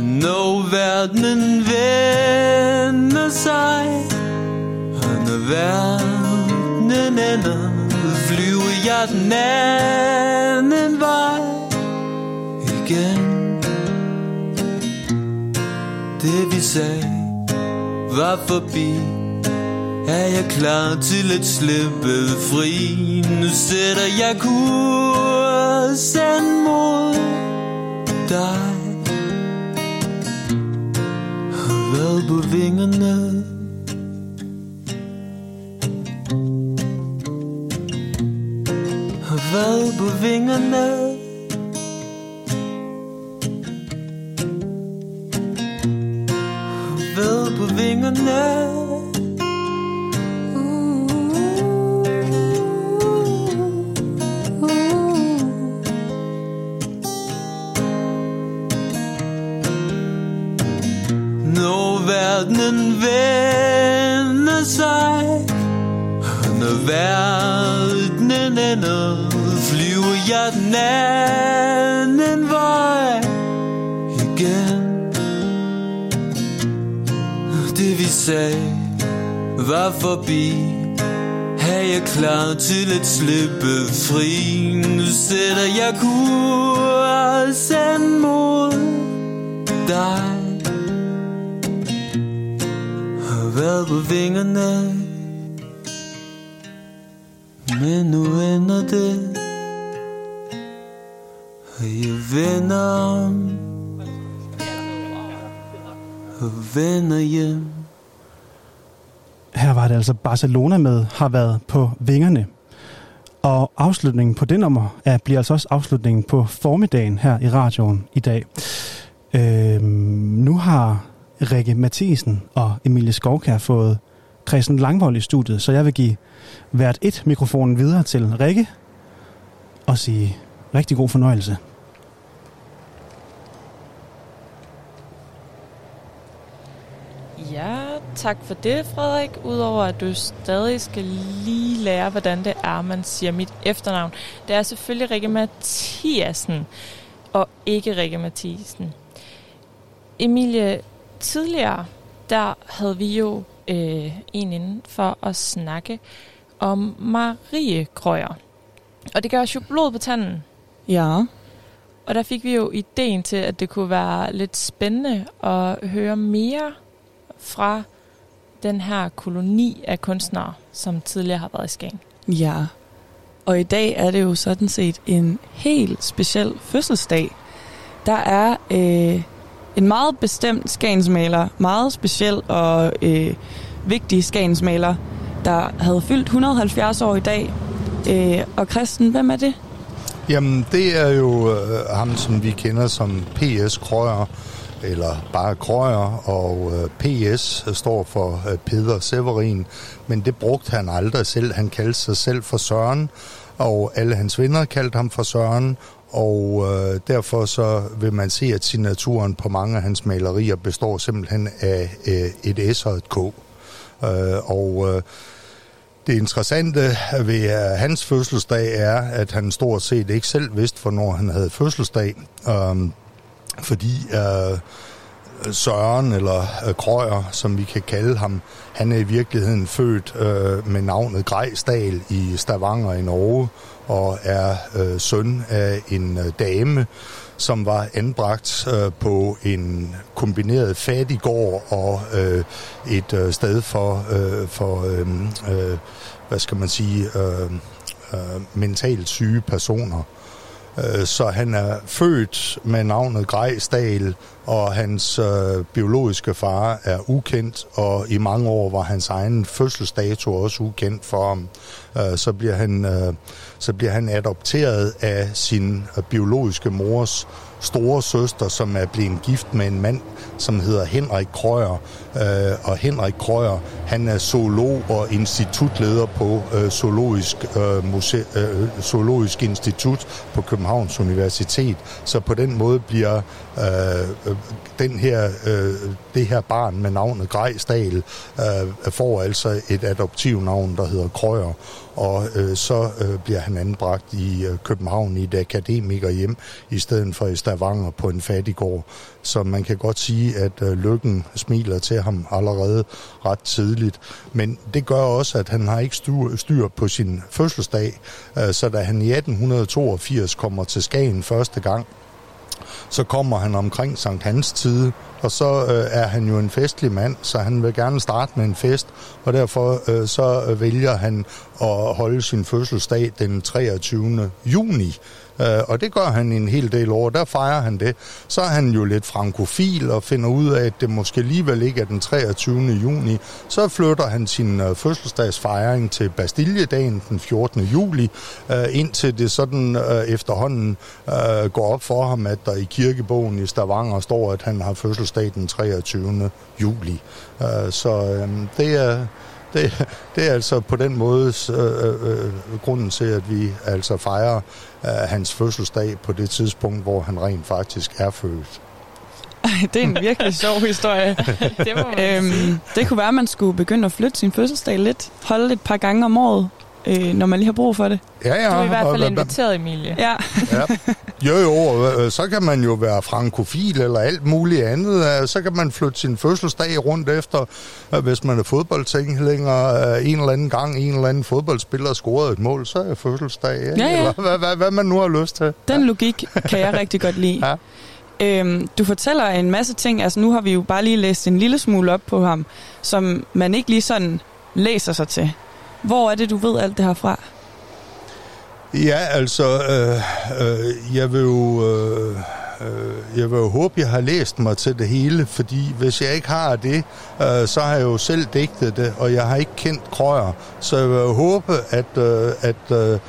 Når verdenen vender sig Og når verdenen ender Flyver jeg den anden vej again det vi sagde var forbi Er jeg klar til at slippe fri. Nu sætter jeg kursen mod dig. Hvad på vingerne? Hvad på vingerne? Ved på slippe fri Nu sætter jeg kursen mod dig. Og været på vingerne. Men nu ender det. Og jeg vender om. Og vender hjem. Her var det altså Barcelona med, har været på vingerne. Og afslutningen på det nummer er, bliver altså også afslutningen på formiddagen her i radioen i dag. Øhm, nu har Rikke Mathisen og Emilie Skovkær fået Christian Langvold i studiet, så jeg vil give hvert et mikrofonen videre til Rikke og sige rigtig god fornøjelse. Ja, tak for det, Frederik. Udover at du stadig skal lige lære, hvordan det er, man siger mit efternavn. Det er selvfølgelig Rikke Mathiasen, og ikke Rikke Mathisen. Emilie, tidligere, der havde vi jo øh, en inden for at snakke om Marie Krøyer. Og det gør os jo blod på tanden. Ja. Og der fik vi jo ideen til, at det kunne være lidt spændende at høre mere fra den her koloni af kunstnere, som tidligere har været i Skagen. Ja. Og i dag er det jo sådan set en helt speciel fødselsdag. Der er øh, en meget bestemt skagensmaler, meget speciel og øh, vigtig skagensmaler, der havde fyldt 170 år i dag. Øh, og Christen, hvem er det? Jamen, det er jo øh, ham, som vi kender som P.S. Krøyer, eller bare Krøyer, og øh, P.S. står for øh, Peder Severin, men det brugte han aldrig selv. Han kaldte sig selv for Søren, og alle hans venner kaldte ham for Søren, og øh, derfor så vil man se, at signaturen på mange af hans malerier består simpelthen af øh, et S og et K. Øh, og øh, Det interessante ved uh, hans fødselsdag er, at han stort set ikke selv vidste, hvornår han havde fødselsdag. Um, fordi øh, Søren, eller øh, Krøyer, som vi kan kalde ham, han er i virkeligheden født øh, med navnet Grejsdal i Stavanger i Norge, og er øh, søn af en øh, dame, som var anbragt øh, på en kombineret fattiggård og øh, et øh, sted for, øh, for øh, øh, hvad skal man sige, øh, øh, mentalt syge personer. Øh, så han er født med navnet Grejsdal, og hans øh, biologiske far er ukendt, og i mange år var hans egen fødselsdato også ukendt for ham. Øh, så, bliver han, øh, så bliver han adopteret af sin øh, biologiske mors store søster, som er blevet gift med en mand, som hedder Henrik Krøyer. Øh, og Henrik Krøyer, han er zoolog og institutleder på øh, Zoologisk, øh, Muse- øh, Zoologisk Institut på Københavns Universitet. Så på den måde bliver øh, øh den her, øh, det her barn med navnet Grejsdal øh, får altså et adoptivnavn, der hedder Krøyer og øh, så øh, bliver han anbragt i øh, København i et akademikerhjem, i stedet for i Stavanger på en fattiggård. Så man kan godt sige, at øh, lykken smiler til ham allerede ret tidligt. Men det gør også, at han har ikke styr, styr på sin fødselsdag. Øh, så da han i 1882 kommer til Skagen første gang, så kommer han omkring Sankt Hans tid, og så øh, er han jo en festlig mand, så han vil gerne starte med en fest, og derfor øh, så øh, vælger han at holde sin fødselsdag den 23. juni. Øh, og det gør han en hel del år, der fejrer han det. Så er han jo lidt frankofil og finder ud af, at det måske alligevel ikke er den 23. juni. Så flytter han sin øh, fødselsdagsfejring til Bastilledagen den 14. juli, øh, indtil det sådan øh, efterhånden øh, går op for ham, at der i kirkebogen i Stavanger står, at han har fødselsdag den 23. juli. Øh, så øh, det er det, det er altså på den måde øh, øh, grunden til, at vi altså fejrer øh, hans fødselsdag på det tidspunkt, hvor han rent faktisk er født. Det er en virkelig sjov historie. det, må øhm, det kunne være, at man skulle begynde at flytte sin fødselsdag lidt. Holde et par gange om året øh, når man lige har brug for det. Ja, ja. Du er i hvert fald inviteret, Emilie. Ja. ja. Jo, jo, så kan man jo være frankofil eller alt muligt andet. Så kan man flytte sin fødselsdag rundt efter, hvis man er fodboldtænklinger en eller anden gang, en eller anden fodboldspiller scoret et mål, så er fødselsdag. Ja, ja. Eller hvad, hvad, hvad man nu har lyst til. Den ja. logik kan jeg rigtig godt lide. Ja. Øhm, du fortæller en masse ting, altså nu har vi jo bare lige læst en lille smule op på ham, som man ikke lige sådan læser sig til. Hvor er det, du ved alt det her fra? Ja, altså, øh, øh, jeg vil jo... Øh, øh, jeg vil jo håbe, jeg har læst mig til det hele, fordi hvis jeg ikke har det, øh, så har jeg jo selv digtet det, og jeg har ikke kendt krøjer. Så jeg vil jo håbe, at, øh, at øh, øh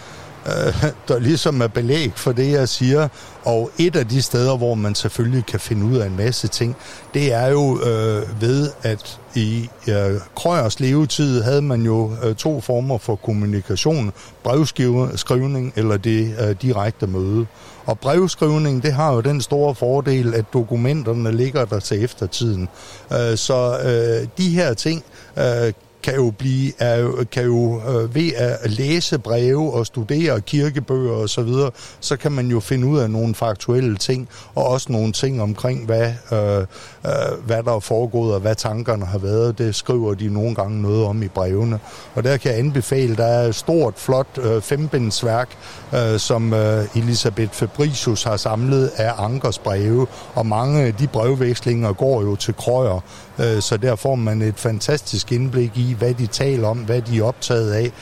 der ligesom er belæg for det, jeg siger. Og et af de steder, hvor man selvfølgelig kan finde ud af en masse ting, det er jo øh, ved, at i øh, Krøyers levetid havde man jo øh, to former for kommunikation. Brevskrivning eller det øh, direkte møde. Og brevskrivning, det har jo den store fordel, at dokumenterne ligger der til eftertiden. Øh, så øh, de her ting øh, kan jo blive er, kan jo øh, ved at læse breve og studere kirkebøger og så videre, så kan man jo finde ud af nogle faktuelle ting og også nogle ting omkring hvad øh, øh, hvad der er foregået og hvad tankerne har været. Det skriver de nogle gange noget om i brevene. Og der kan jeg anbefale, der er et stort, flot øh, fembindsværk, øh, som øh, Elisabeth Fabricius har samlet af Ankers breve, og mange af de brevvekslinger går jo til Krøyer, Øh, så der får man et fantastisk indblik i, hvad de taler om, hvad de er optaget af,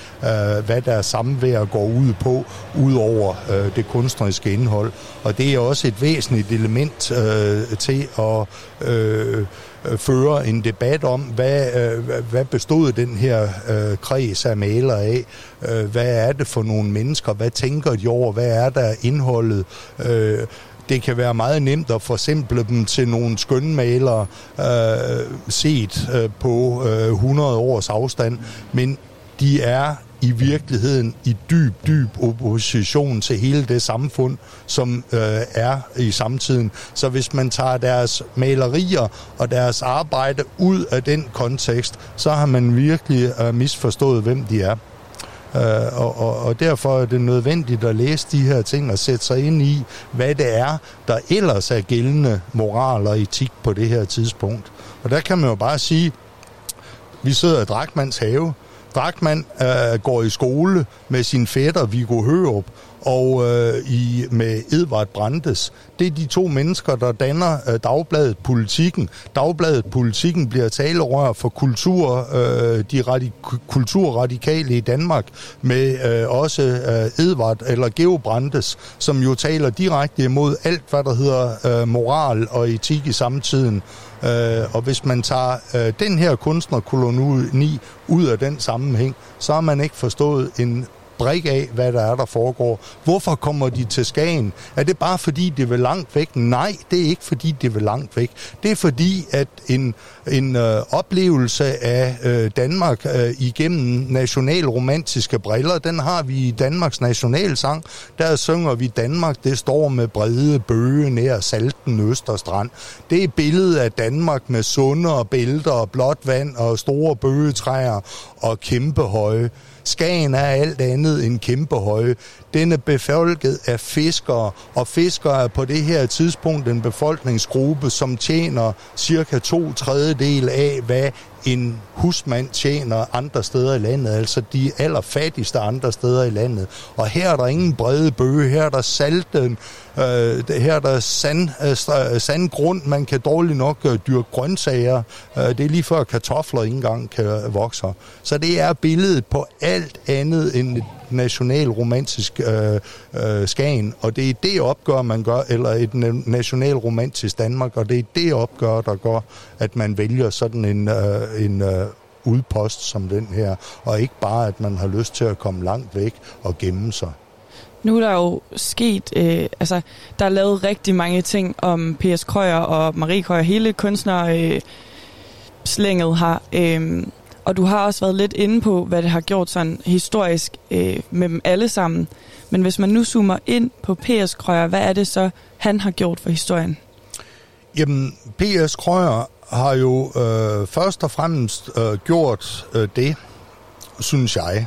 øh, hvad der samvær går ud på, ud over øh, det kunstneriske indhold. Og det er også et væsentligt element til at føre en debat om, hvad, hvad bestod den her øh, kreds af malere af? Hvad er det for nogle mennesker? Hvad tænker de over? Hvad er der indholdet? Øh, det kan være meget nemt at forsimple dem til nogle skønmalere øh, set øh, på øh, 100 års afstand, men de er i virkeligheden i dyb, dyb opposition til hele det samfund, som øh, er i samtiden. Så hvis man tager deres malerier og deres arbejde ud af den kontekst, så har man virkelig øh, misforstået, hvem de er. Øh, og, og, og derfor er det nødvendigt at læse de her ting og sætte sig ind i, hvad det er, der ellers er gældende moral og etik på det her tidspunkt. Og der kan man jo bare sige, vi sidder i Drakmans have. Drakman øh, går i skole med sin fætter Viggo Hørup, og øh, i, med Edvard Brandes. Det er de to mennesker, der danner øh, Dagbladet Politikken. Dagbladet Politikken bliver talerør for kultur, øh, de radik- kulturradikale i Danmark, med øh, også øh, Edvard eller Geo Brandes, som jo taler direkte imod alt, hvad der hedder øh, moral og etik i samtiden. Øh, og hvis man tager øh, den her kunstnerkoloni ud af den sammenhæng, så har man ikke forstået en brik af, hvad der er, der foregår. Hvorfor kommer de til Skagen? Er det bare fordi, det vil langt væk? Nej, det er ikke fordi, det vil langt væk. Det er fordi, at en, en øh, oplevelse af øh, Danmark øh, igennem nationalromantiske briller, den har vi i Danmarks nationalsang. Der synger vi Danmark, det står med brede bøge nær Salten Østerstrand. Det er billedet af Danmark med sunde og bælter og blåt vand og store bøgetræer og kæmpe høje. Skagen er alt andet end kæmpe høje. Den er befolket af fiskere, og fiskere er på det her tidspunkt en befolkningsgruppe, som tjener cirka to tredjedel af, hvad en husmand tjener andre steder i landet, altså de allerfattigste andre steder i landet. Og her er der ingen brede bøge, her er der salten, øh, her er der sand, øh, øh, sandgrund, man kan dårligt nok øh, dyrke grøntsager. Øh, det er lige før kartofler ikke engang kan vokse. Så det er billedet på alt andet end et nationalromantisk øh, øh, Skagen, og det er det opgør, man gør, eller et nationalromantisk Danmark, og det er det opgør, der gør, at man vælger sådan en, øh, en øh, udpost som den her, og ikke bare, at man har lyst til at komme langt væk og gemme sig. Nu er der jo sket, øh, altså der er lavet rigtig mange ting om P.S. Krøyer og Marie Krøyer, hele kunstner øh, slænget har. Øh, og du har også været lidt inde på, hvad det har gjort sådan historisk øh, med dem alle sammen. Men hvis man nu zoomer ind på P.S. Krøyer, hvad er det så, han har gjort for historien? Jamen, P.S. Krøyer har jo øh, først og fremmest øh, gjort øh, det, synes jeg,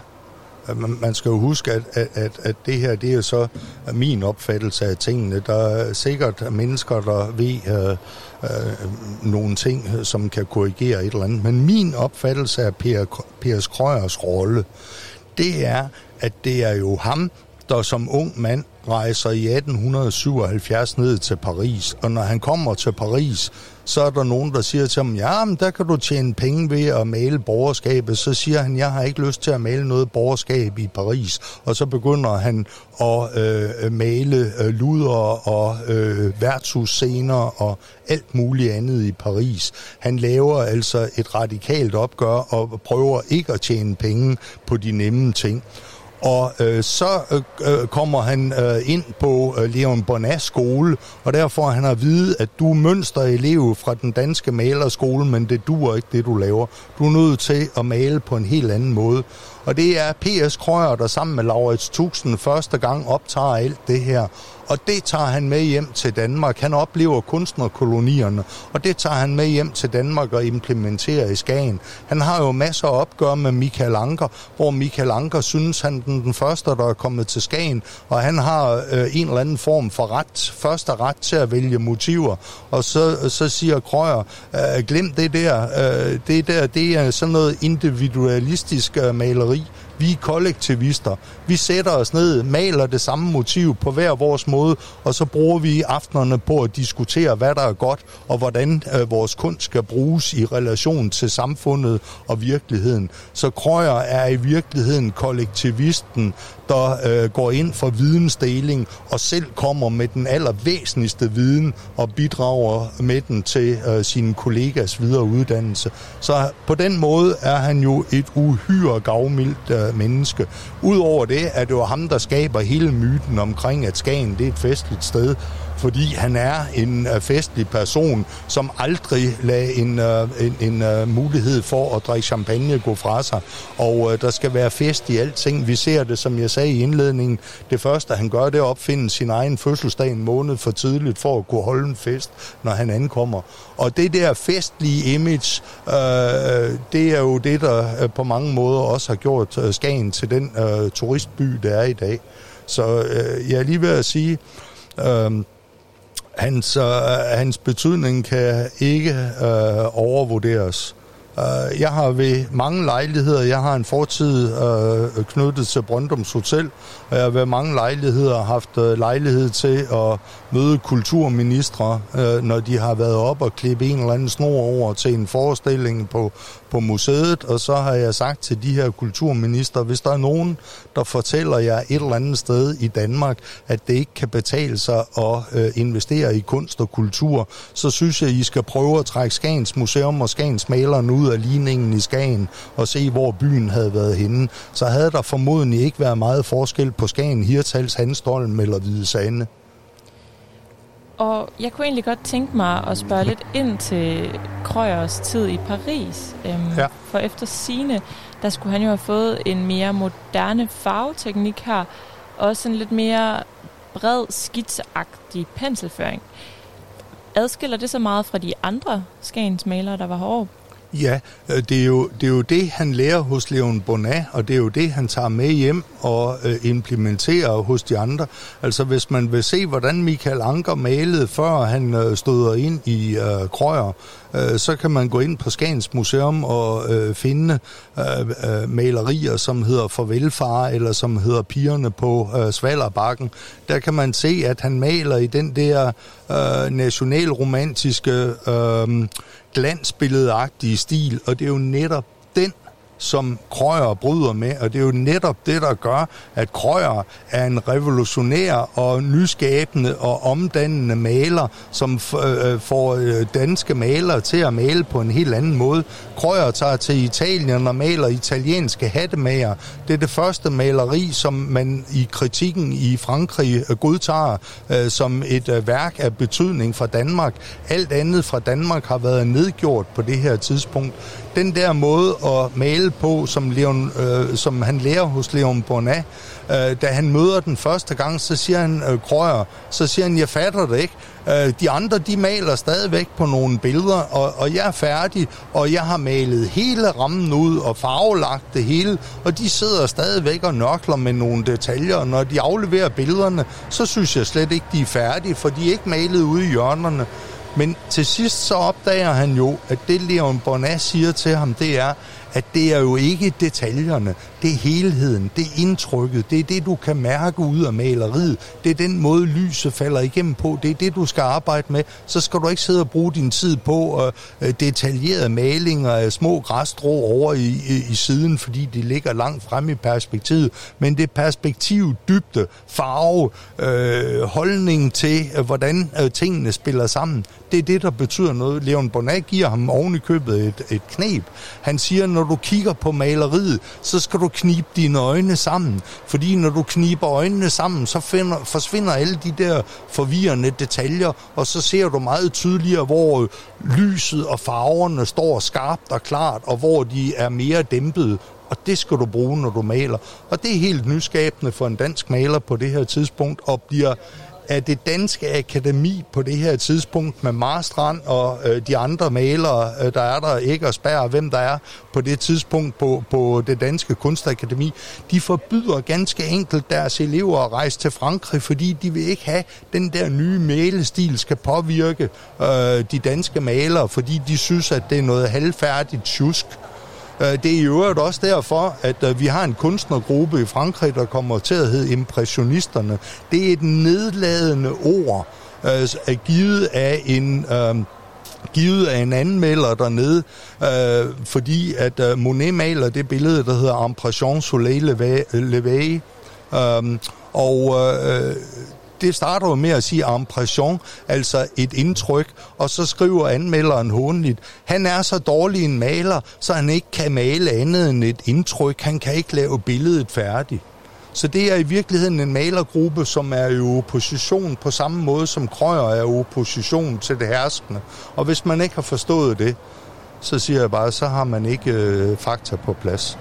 øh, man skal jo huske, at, at, at, at det her, det er så min opfattelse af tingene. Der er sikkert mennesker, der ved øh, øh, nogle ting, som kan korrigere et eller andet. Men min opfattelse af Per, Pers Krøyers rolle, det er, at det er jo ham, der som ung mand rejser i 1877 ned til Paris. Og når han kommer til Paris, så er der nogen, der siger til ham, ja, men der kan du tjene penge ved at male borgerskabet. Så siger han, jeg har ikke lyst til at male noget borgerskab i Paris. Og så begynder han at øh, øh male øh, luder og øh, værtshusscener og alt muligt andet i Paris. Han laver altså et radikalt opgør og prøver ikke at tjene penge på de nemme ting. Og øh, så øh, øh, kommer han øh, ind på øh, Leon Bonas skole, og derfor han har vide, at du er mønsterelev fra den danske malerskole, men det duer ikke det, du laver. Du er nødt til at male på en helt anden måde. Og det er P.S. Krøyer, der sammen med Laurits Tuxen første gang optager alt det her. Og det tager han med hjem til Danmark. Han oplever kunstnerkolonierne, og det tager han med hjem til Danmark og implementerer i Skagen. Han har jo masser af opgør med Michael Anker, hvor Michael Anker synes, han er den første, der er kommet til Skagen, og han har øh, en eller anden form for ret, første ret til at vælge motiver. Og så, så siger Krøyer, øh, glem det der, øh, det der, det er sådan noget individualistisk øh, maleri. Vi er kollektivister. Vi sætter os ned, maler det samme motiv på hver vores måde, og så bruger vi aftenerne på at diskutere, hvad der er godt, og hvordan øh, vores kunst skal bruges i relation til samfundet og virkeligheden. Så Krøyer er i virkeligheden kollektivisten, der øh, går ind for vidensdeling og selv kommer med den allervæsentligste viden og bidrager med den til øh, sine kollegas videre uddannelse. Så på den måde er han jo et uhyre gavmildt øh, øh, menneske. Udover det at det var ham, der skaber hele myten omkring, at Skagen det er et festligt sted, fordi han er en øh, festlig person, som aldrig lagde øh, en, en, en, en mulighed for at drikke champagne gå fra sig. Og der skal være fest i alting. Vi ser det, som jeg sagde i indledningen, det første, han gør, det er at opfinde sin egen fødselsdag en måned for tidligt for at kunne holde en fest, når han ankommer. Og det der festlige image, det er jo det, der på mange måder også har gjort Skagen til den turistby, der er i dag. Så øh, jeg er lige ved at sige, øh, hans, øh, hans betydning kan ikke øh, overvurderes. Øh, jeg har ved mange lejligheder, jeg har en fortid øh, knyttet til Brøndums Hotel, og jeg har ved mange lejligheder haft øh, lejlighed til at møde kulturministre, øh, når de har været op og klippe en eller anden snor over til en forestilling på, på museet, og så har jeg sagt til de her kulturminister, hvis der er nogen, der fortæller jer et eller andet sted i Danmark, at det ikke kan betale sig at øh, investere i kunst og kultur, så synes jeg, I skal prøve at trække Skagens Museum og Skagens maleren ud af ligningen i Skagen og se, hvor byen havde været henne. Så havde der formodentlig ikke været meget forskel på Skagen, Hirtals, Hanstholm eller Hvide Sande. Og jeg kunne egentlig godt tænke mig at spørge lidt ind til Krøyers tid i Paris. Øhm, Ja. For efter sine, der skulle han jo have fået en mere moderne farveteknik her. Også en lidt mere bred, skitseagtig penselføring. Adskiller det så meget fra de andre Skagens malere, der var herovre? Ja, øh, det er, jo, det er jo det, han lærer hos Leon Bonnat, og det er jo det, han tager med hjem og øh, implementerer hos de andre. Altså hvis man vil se, hvordan Michael Anker malede, før han øh, støder ind i øh, Krøyer, øh, så kan man gå ind på Skagens Museum og øh, finde øh, øh, malerier, som hedder Farvelfar, eller som hedder Pigerne på øh, Svalerbakken. Der kan man se, at han maler i den der øh, nationalromantiske øh, glansbilledagtige stil, og det er jo netop som Krøyer bryder med, og det er jo netop det, der gør, at Krøyer er en revolutionær og nyskabende og omdannende maler, som f- øh, øh får øh, danske malere til at male på en helt anden måde. Krøyer tager til Italien og maler italienske hattemager. Det er det første maleri, som man i kritikken i Frankrig øh, godtager øh, som et øh, værk af betydning fra Danmark. Alt andet fra Danmark har været nedgjort på det her tidspunkt. Den der måde at male på, som, Leon, øh, som han lærer hos Leon Bonnat, øh, da han møder den første gang, så siger han, øh, Krøyer, så siger han, jeg fatter det ikke. Øh, de andre, de maler stadigvæk på nogle billeder, og, og jeg er færdig, og jeg har malet hele rammen ud og farvelagt det hele, og de sidder stadigvæk og nørkler med nogle detaljer, og når de afleverer billederne, så synes jeg slet ikke, de er færdige, for de er ikke malet ude i hjørnerne. Men til sidst så opdager han jo, at det Leon Bonnat siger til ham, det er, at det er jo ikke detaljerne, det er helheden, det er indtrykket, det er det, du kan mærke ud af maleriet, det er den måde, lyset falder igennem på, det er det, du skal arbejde med. Så skal du ikke sidde og bruge din tid på øh, øh detaljerede malinger af små græsstrå over i, i, i siden, fordi de ligger langt frem i perspektivet, men det er perspektiv, dybde, farve, øh, holdning til, øh, hvordan øh, tingene spiller sammen. Det er det, der betyder noget. Leon Bonnat giver ham oven i købet et, et knep. Han siger, når du kigger på maleriet, så skal du knibe dine øjne sammen. Fordi når du kniber øjnene sammen, så finder, forsvinder alle de der forvirrende detaljer, og så ser du meget tydeligere, hvor lyset og farverne står skarpt og klart, og hvor de er mere dæmpet, Og det skal du bruge, når du maler. Og det er helt nyskabende for en dansk maler på det her tidspunkt, og bliver af det danske akademi på det her tidspunkt med Marstrand og øh, de andre malere, øh, der er der ikke og spær, hvem der er på det tidspunkt på, på det danske kunstakademi, de forbyder ganske enkelt deres elever at rejse til Frankrig, fordi de vil ikke have den der nye malestil skal påvirke øh, de danske malere, fordi de synes, at det er noget halvfærdigt tjusk. Øh, det er i øvrigt også derfor, at øh, vi har en kunstnergruppe i Frankrig, der kommer til at hedde Impressionisterne. Det er et nedladende ord, øh, er givet af en... Øh, givet af en anmelder dernede, øh, fordi at øh, Monet maler det billede, der hedder Impression Soleil Levé. Levé. Øhm, og øh, det starter jo med at sige impression, altså et indtryk, og så skriver anmelderen håndligt, han er så dårlig en maler, så han ikke kan male andet end et indtryk. Han kan ikke lave billedet færdigt. Så det er i virkeligheden en malergruppe, som er i opposition på samme måde, som Krøyer er i opposition til det herskende. Og hvis man ikke har forstået det, så siger jeg bare, så har man ikke øh, fakta på plads.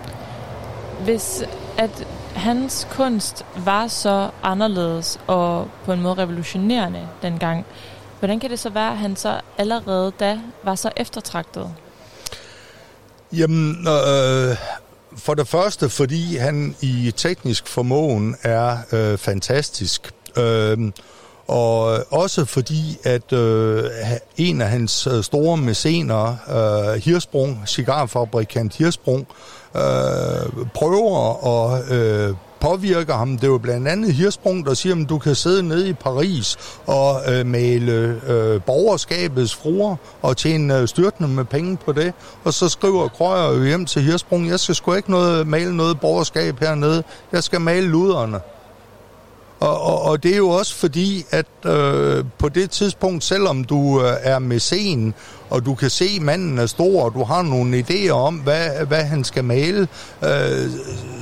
Hvis at hans kunst var så anderledes og på en måde revolutionerende dengang, hvordan kan det så være, at han så allerede da var så eftertragtet? Jamen, øh, for det første, fordi han i teknisk formåen er øh, fantastisk. Øh, og også fordi, at øh, en af hans øh, store mæscener, øh, Hirsprung, cigarfabrikant Hirsprung, øh, Øh, prøver at øh, påvirker ham. Det er jo blandt andet Hirsprung, der siger, at du kan sidde nede i Paris og øh, male øh, borgerskabets fruer og tjene øh, styrtende med penge på det. Og så skriver Krøyer jo hjem til Hirsprung, jeg skal sgu ikke noget, male noget borgerskab hernede. Jeg skal male luderne. Og, og, og det er jo også fordi, at øh, på det tidspunkt, selvom du øh, er mæcen, og du kan se, at manden er stor, og du har nogle idéer om, hvad, hvad han skal male, øh,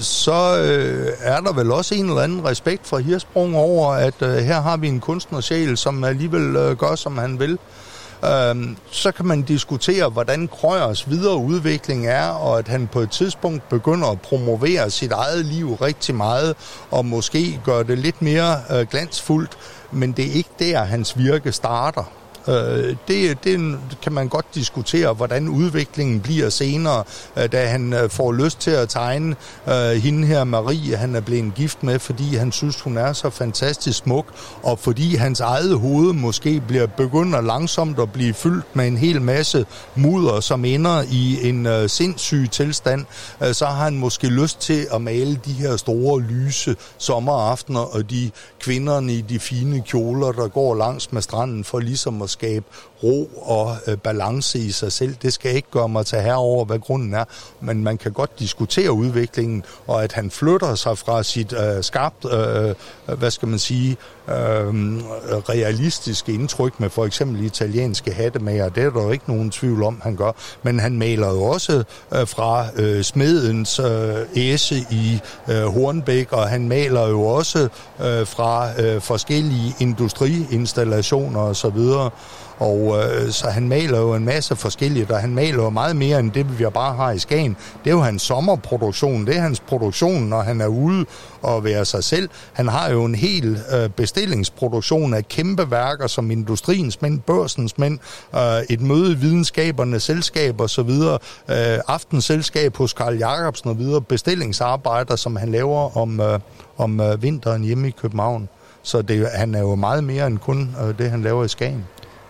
så øh, er der vel også en eller anden respekt fra Hirsprung over, at øh, her har vi en kunstnersjæl, som alligevel øh, gør, som han vil. Øhm, så kan man diskutere, hvordan Krøyers videre udvikling er, og at han på et tidspunkt begynder at promovere sit eget liv rigtig meget, og måske gøre det lidt mere øh, glansfuldt, men det er ikke der, hans virke starter. Øh, det, det kan man godt diskutere, hvordan udviklingen bliver senere, øh, da han øh, får lyst til at tegne øh, hende her Marie, han er blevet gift med, fordi han synes, hun er så fantastisk smuk, og fordi hans eget hoved måske bliver begynder langsomt at blive fyldt med en hel masse mudder, som ender i en øh, sindssyg tilstand, øh, så har han måske lyst til at male de her store lyse sommeraftener, og de kvinderne i de fine kjoler, der går langs med stranden for ligesom at skabe ro og øh, balance i sig selv. Det skal ikke gøre mig til herover, hvad grunden er, men man kan godt diskutere udviklingen, og at han flytter sig fra sit øh, skarpt, øh, øh hvad skal man sige, øh, realistiske indtryk med for eksempel italienske hattemager. Det er der jo ikke nogen tvivl om, han gør. Men han maler jo også øh, fra øh, smedens øh, æse i øh, Hornbæk, og han maler jo også øh, fra øh, forskellige industriinstallationer osv., og øh, så han maler jo en masse forskelligt, og han maler jo meget mere end det, vi bare har i Skagen. Det er jo hans sommerproduktion, det er hans produktion, når han er ude og være sig selv. Han har jo en hel øh, bestillingsproduktion af kæmpe værker som industriens mænd, børsens mænd, øh, et møde i videnskabernes selskab og så videre, øh, aftenselskab hos Karl Jacobsen og videre, bestillingsarbejder, som han laver om, øh, om øh, vinteren hjemme i København. Så det, han er jo meget mere end kun øh, det, han laver i Skagen.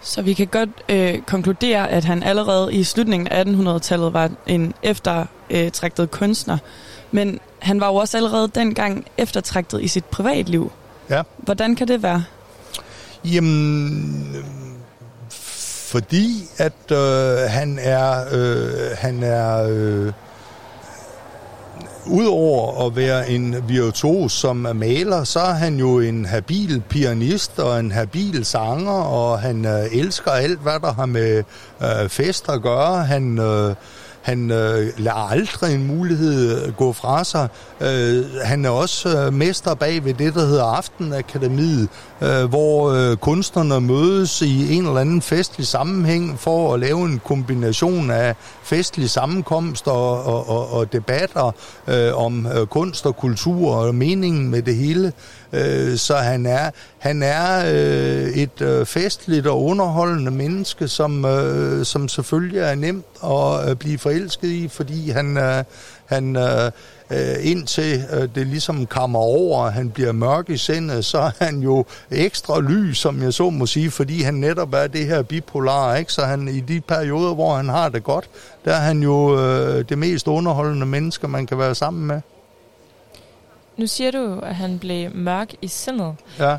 Så vi kan godt øh, konkludere, at han allerede i slutningen af 1800-tallet var en eftertragtet kunstner. Men han var jo også allerede dengang eftertragtet i sit privatliv. Ja. Hvordan kan det være? Jamen, fordi at øh, han er, øh, han er øh, Udover at være en virtuos som maler, så er han jo en habil pianist og en habil sanger, og han øh, elsker alt, hvad der har med øh, fest at gøre. Han... Øh, han øh, lader aldrig en mulighed øh, gå fra sig. Øh, han er også øh, mester bag ved det, der hedder Aftenakademiet, øh, hvor øh, kunstnerne mødes i en eller anden festlig sammenhæng for at lave en kombination af festlig sammenkomst og, og, og, og debatter øh, om øh, kunst og kultur og meningen med det hele. Øh, så han er, han er øh, et øh, festligt og underholdende menneske, som, øh, som selvfølgelig er nemt at øh, blive forelsket i, fordi han, øh, han øh, øh, indtil øh, det ligesom kommer over, og han bliver mørk i sindet, så er han jo ekstra lys, som jeg så må sige, fordi han netop er det her bipolar, ikke? så han i de perioder, hvor han har det godt, der er han jo øh, det mest underholdende menneske, man kan være sammen med. Nu siger du, at han blev mørk i sindet. Ja.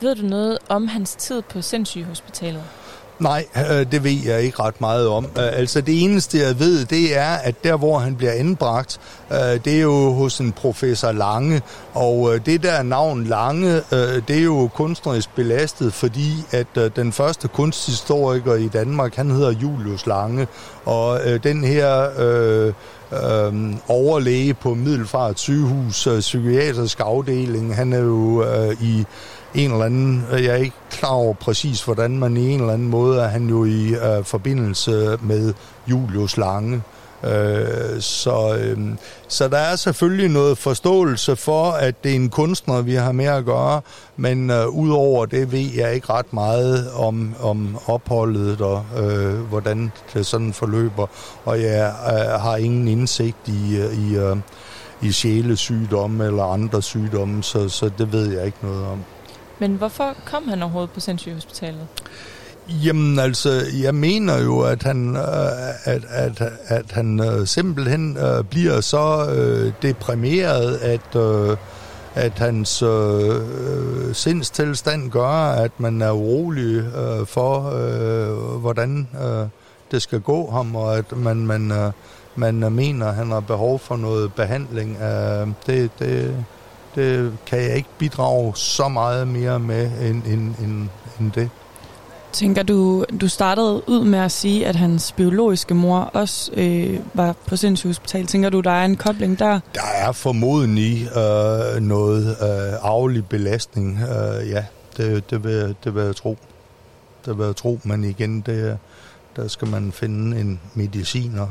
Ved du noget om hans tid på sindssygehospitalet? Nej, øh, det ved jeg ikke ret meget om. Øh, altså det eneste, jeg ved, det er, at der, hvor han bliver anbragt, øh, det er jo hos en professor Lange, og øh, det der navn Lange, øh, det er jo kunstnerisk belastet, fordi at øh, den første kunsthistoriker i Danmark, han hedder Julius Lange, og øh, den her... Øh, øh, overlæge på Middelfart sygehus, øh, psykiatrisk afdeling. Han er jo øh, i en eller anden, øh, jeg er ikke klar over præcis, hvordan man i en eller anden måde er han jo i øh, forbindelse med Julius Lange. Øh, så, øh, så der er selvfølgelig noget forståelse for, at det er en kunstner, vi har med at gøre, men øh, udover det ved jeg ikke ret meget om, om opholdet og øh, hvordan det sådan forløber, og jeg øh, har ingen indsigt i, øh, i, øh, i sjælesygdomme eller andre sygdomme, så, så det ved jeg ikke noget om. Men hvorfor kom han overhovedet på Sindssygehospitalet? Jamen altså, jeg mener jo, at han, øh, at, at, at han øh, simpelthen øh, bliver så øh, deprimeret, at, øh, at hans øh, sindstilstand gør, at man er urolig øh, for, øh, hvordan øh, det skal gå ham, og at man, man, øh, man mener, at han har behov for noget behandling. Øh, det, det, det kan jeg ikke bidrage så meget mere med end, end, end, end det. Tænker du, du startede ud med at sige, at hans biologiske mor også øh, var på sindshospital. Tænker du, der er en kobling der? Der er formodentlig øh, noget øh, arvelig belastning. Øh, ja, det, det, vil, det vil jeg tro. Det vil jeg tro, men igen, det, der skal man finde en mediciner,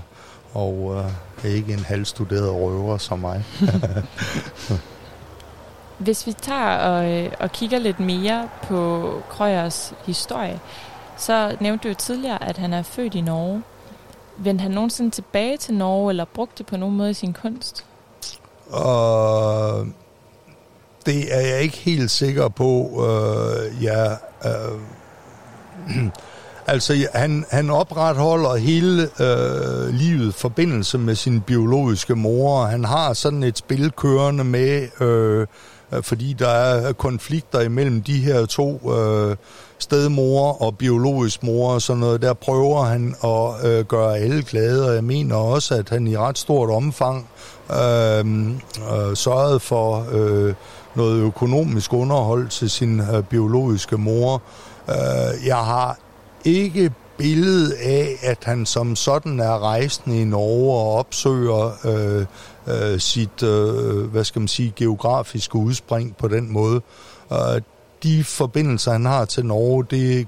og øh, ikke en halvstuderet røver som mig. Hvis vi tager og, øh, og kigger lidt mere på Krøyers historie, så nævnte du jo tidligere, at han er født i Norge. Vendte han nogensinde tilbage til Norge, eller brugte det på nogen måde i sin kunst? Uh, det er jeg ikke helt sikker på. Uh, ja, uh, altså, han, han opretholder hele uh, livet forbindelse med sin biologiske mor. Han har sådan et spil kørende med... Uh, Øh, Øh, fordi der er konflikter imellem de her to øh, stedmor og biologisk mor og sådan noget. Der prøver han at øh, gøre alle glade, og jeg mener også, at han i ret stort omfang øh, øh, sørgede for øh, noget økonomisk underhold til sin øh, biologiske mor. Øh, jeg har ikke billede af, at han som sådan er rejsende i Norge og opsøger øh, øh, sit, øh, hvad skal man sige, geografiske udspring på den måde. Øh, de forbindelser, han har til Norge, det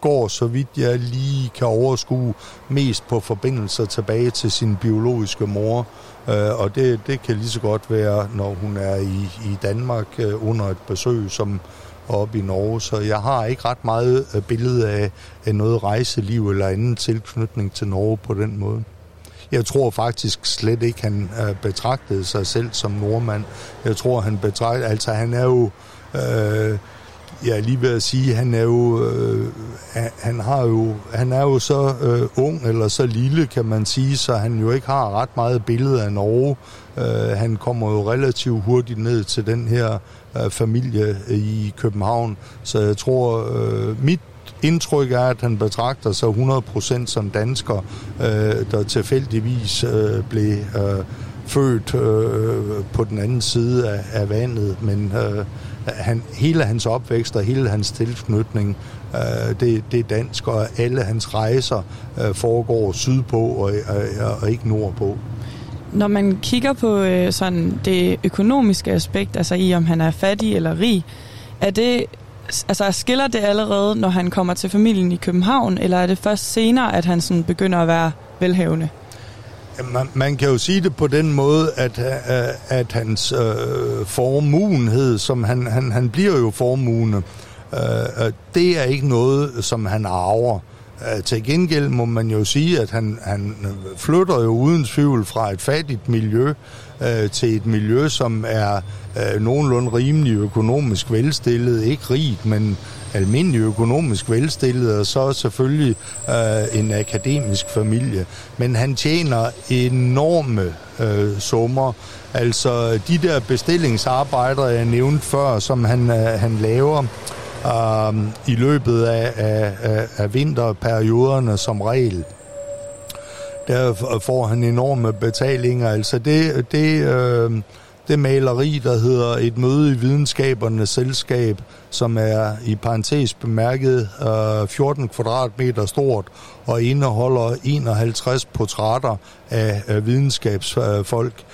går, så vidt jeg lige kan overskue, mest på forbindelser tilbage til sin biologiske mor. Øh, og det, det kan lige så godt være, når hun er i, i Danmark øh, under et besøg, som oppe i Norge, så jeg har ikke ret meget øh, billede af, af noget rejseliv eller anden tilknytning til Norge på den måde. Jeg tror faktisk slet ikke, han øh, betragtede sig selv som nordmand. Jeg tror, han betragtede, altså han er jo, øh, jeg er lige ved at sige, han er jo, øh, han har jo, han er jo så øh, ung eller så lille, kan man sige, så han jo ikke har ret meget billede af Norge. Øh, han kommer jo relativt hurtigt ned til den her øh, familie i København, så jeg tror, øh, mit indtryk er, at han betragter sig 100% som dansker, øh, der tilfældigvis øh, blev øh, født øh, på den anden side af, af vandet, men øh, han, hele hans opvækst og hele hans tilknytning, øh, det, det er dansk, og alle hans rejser øh, foregår sydpå og, og, og ikke nordpå. Når man kigger på øh, sådan det økonomiske aspekt, altså i om han er fattig eller rig, er det altså skiller det allerede, når han kommer til familien i København, eller er det først senere, at han sådan begynder at være velhavende? Man, man kan jo sige det på den måde, at, øh, at hans øh, formuenhed, som han, han, han bliver jo formuende, øh, øh det er ikke noget, som han arver. Øh, Øh, til gengæld må man jo sige, at han, han flytter jo uden tvivl fra et fattigt miljø øh, til et miljø, som er øh, nogenlunde rimelig økonomisk velstillet. Ikke rigt, men almindelig økonomisk velstillet, og så selvfølgelig øh, en akademisk familie. Men han tjener enorme øh, summer. Altså de der bestillingsarbejder, jeg nævnte før, som han, øh, han laver, um, i løbet af, af, af, af vinterperioderne som regel. Der får han enorme betalinger. Altså det, det, øh, det maleri, der hedder Et møde i videnskabernes selskab, som er i parentes bemærket øh, 14 kvadratmeter stort og indeholder 51 portrætter af, af videnskabsfolk.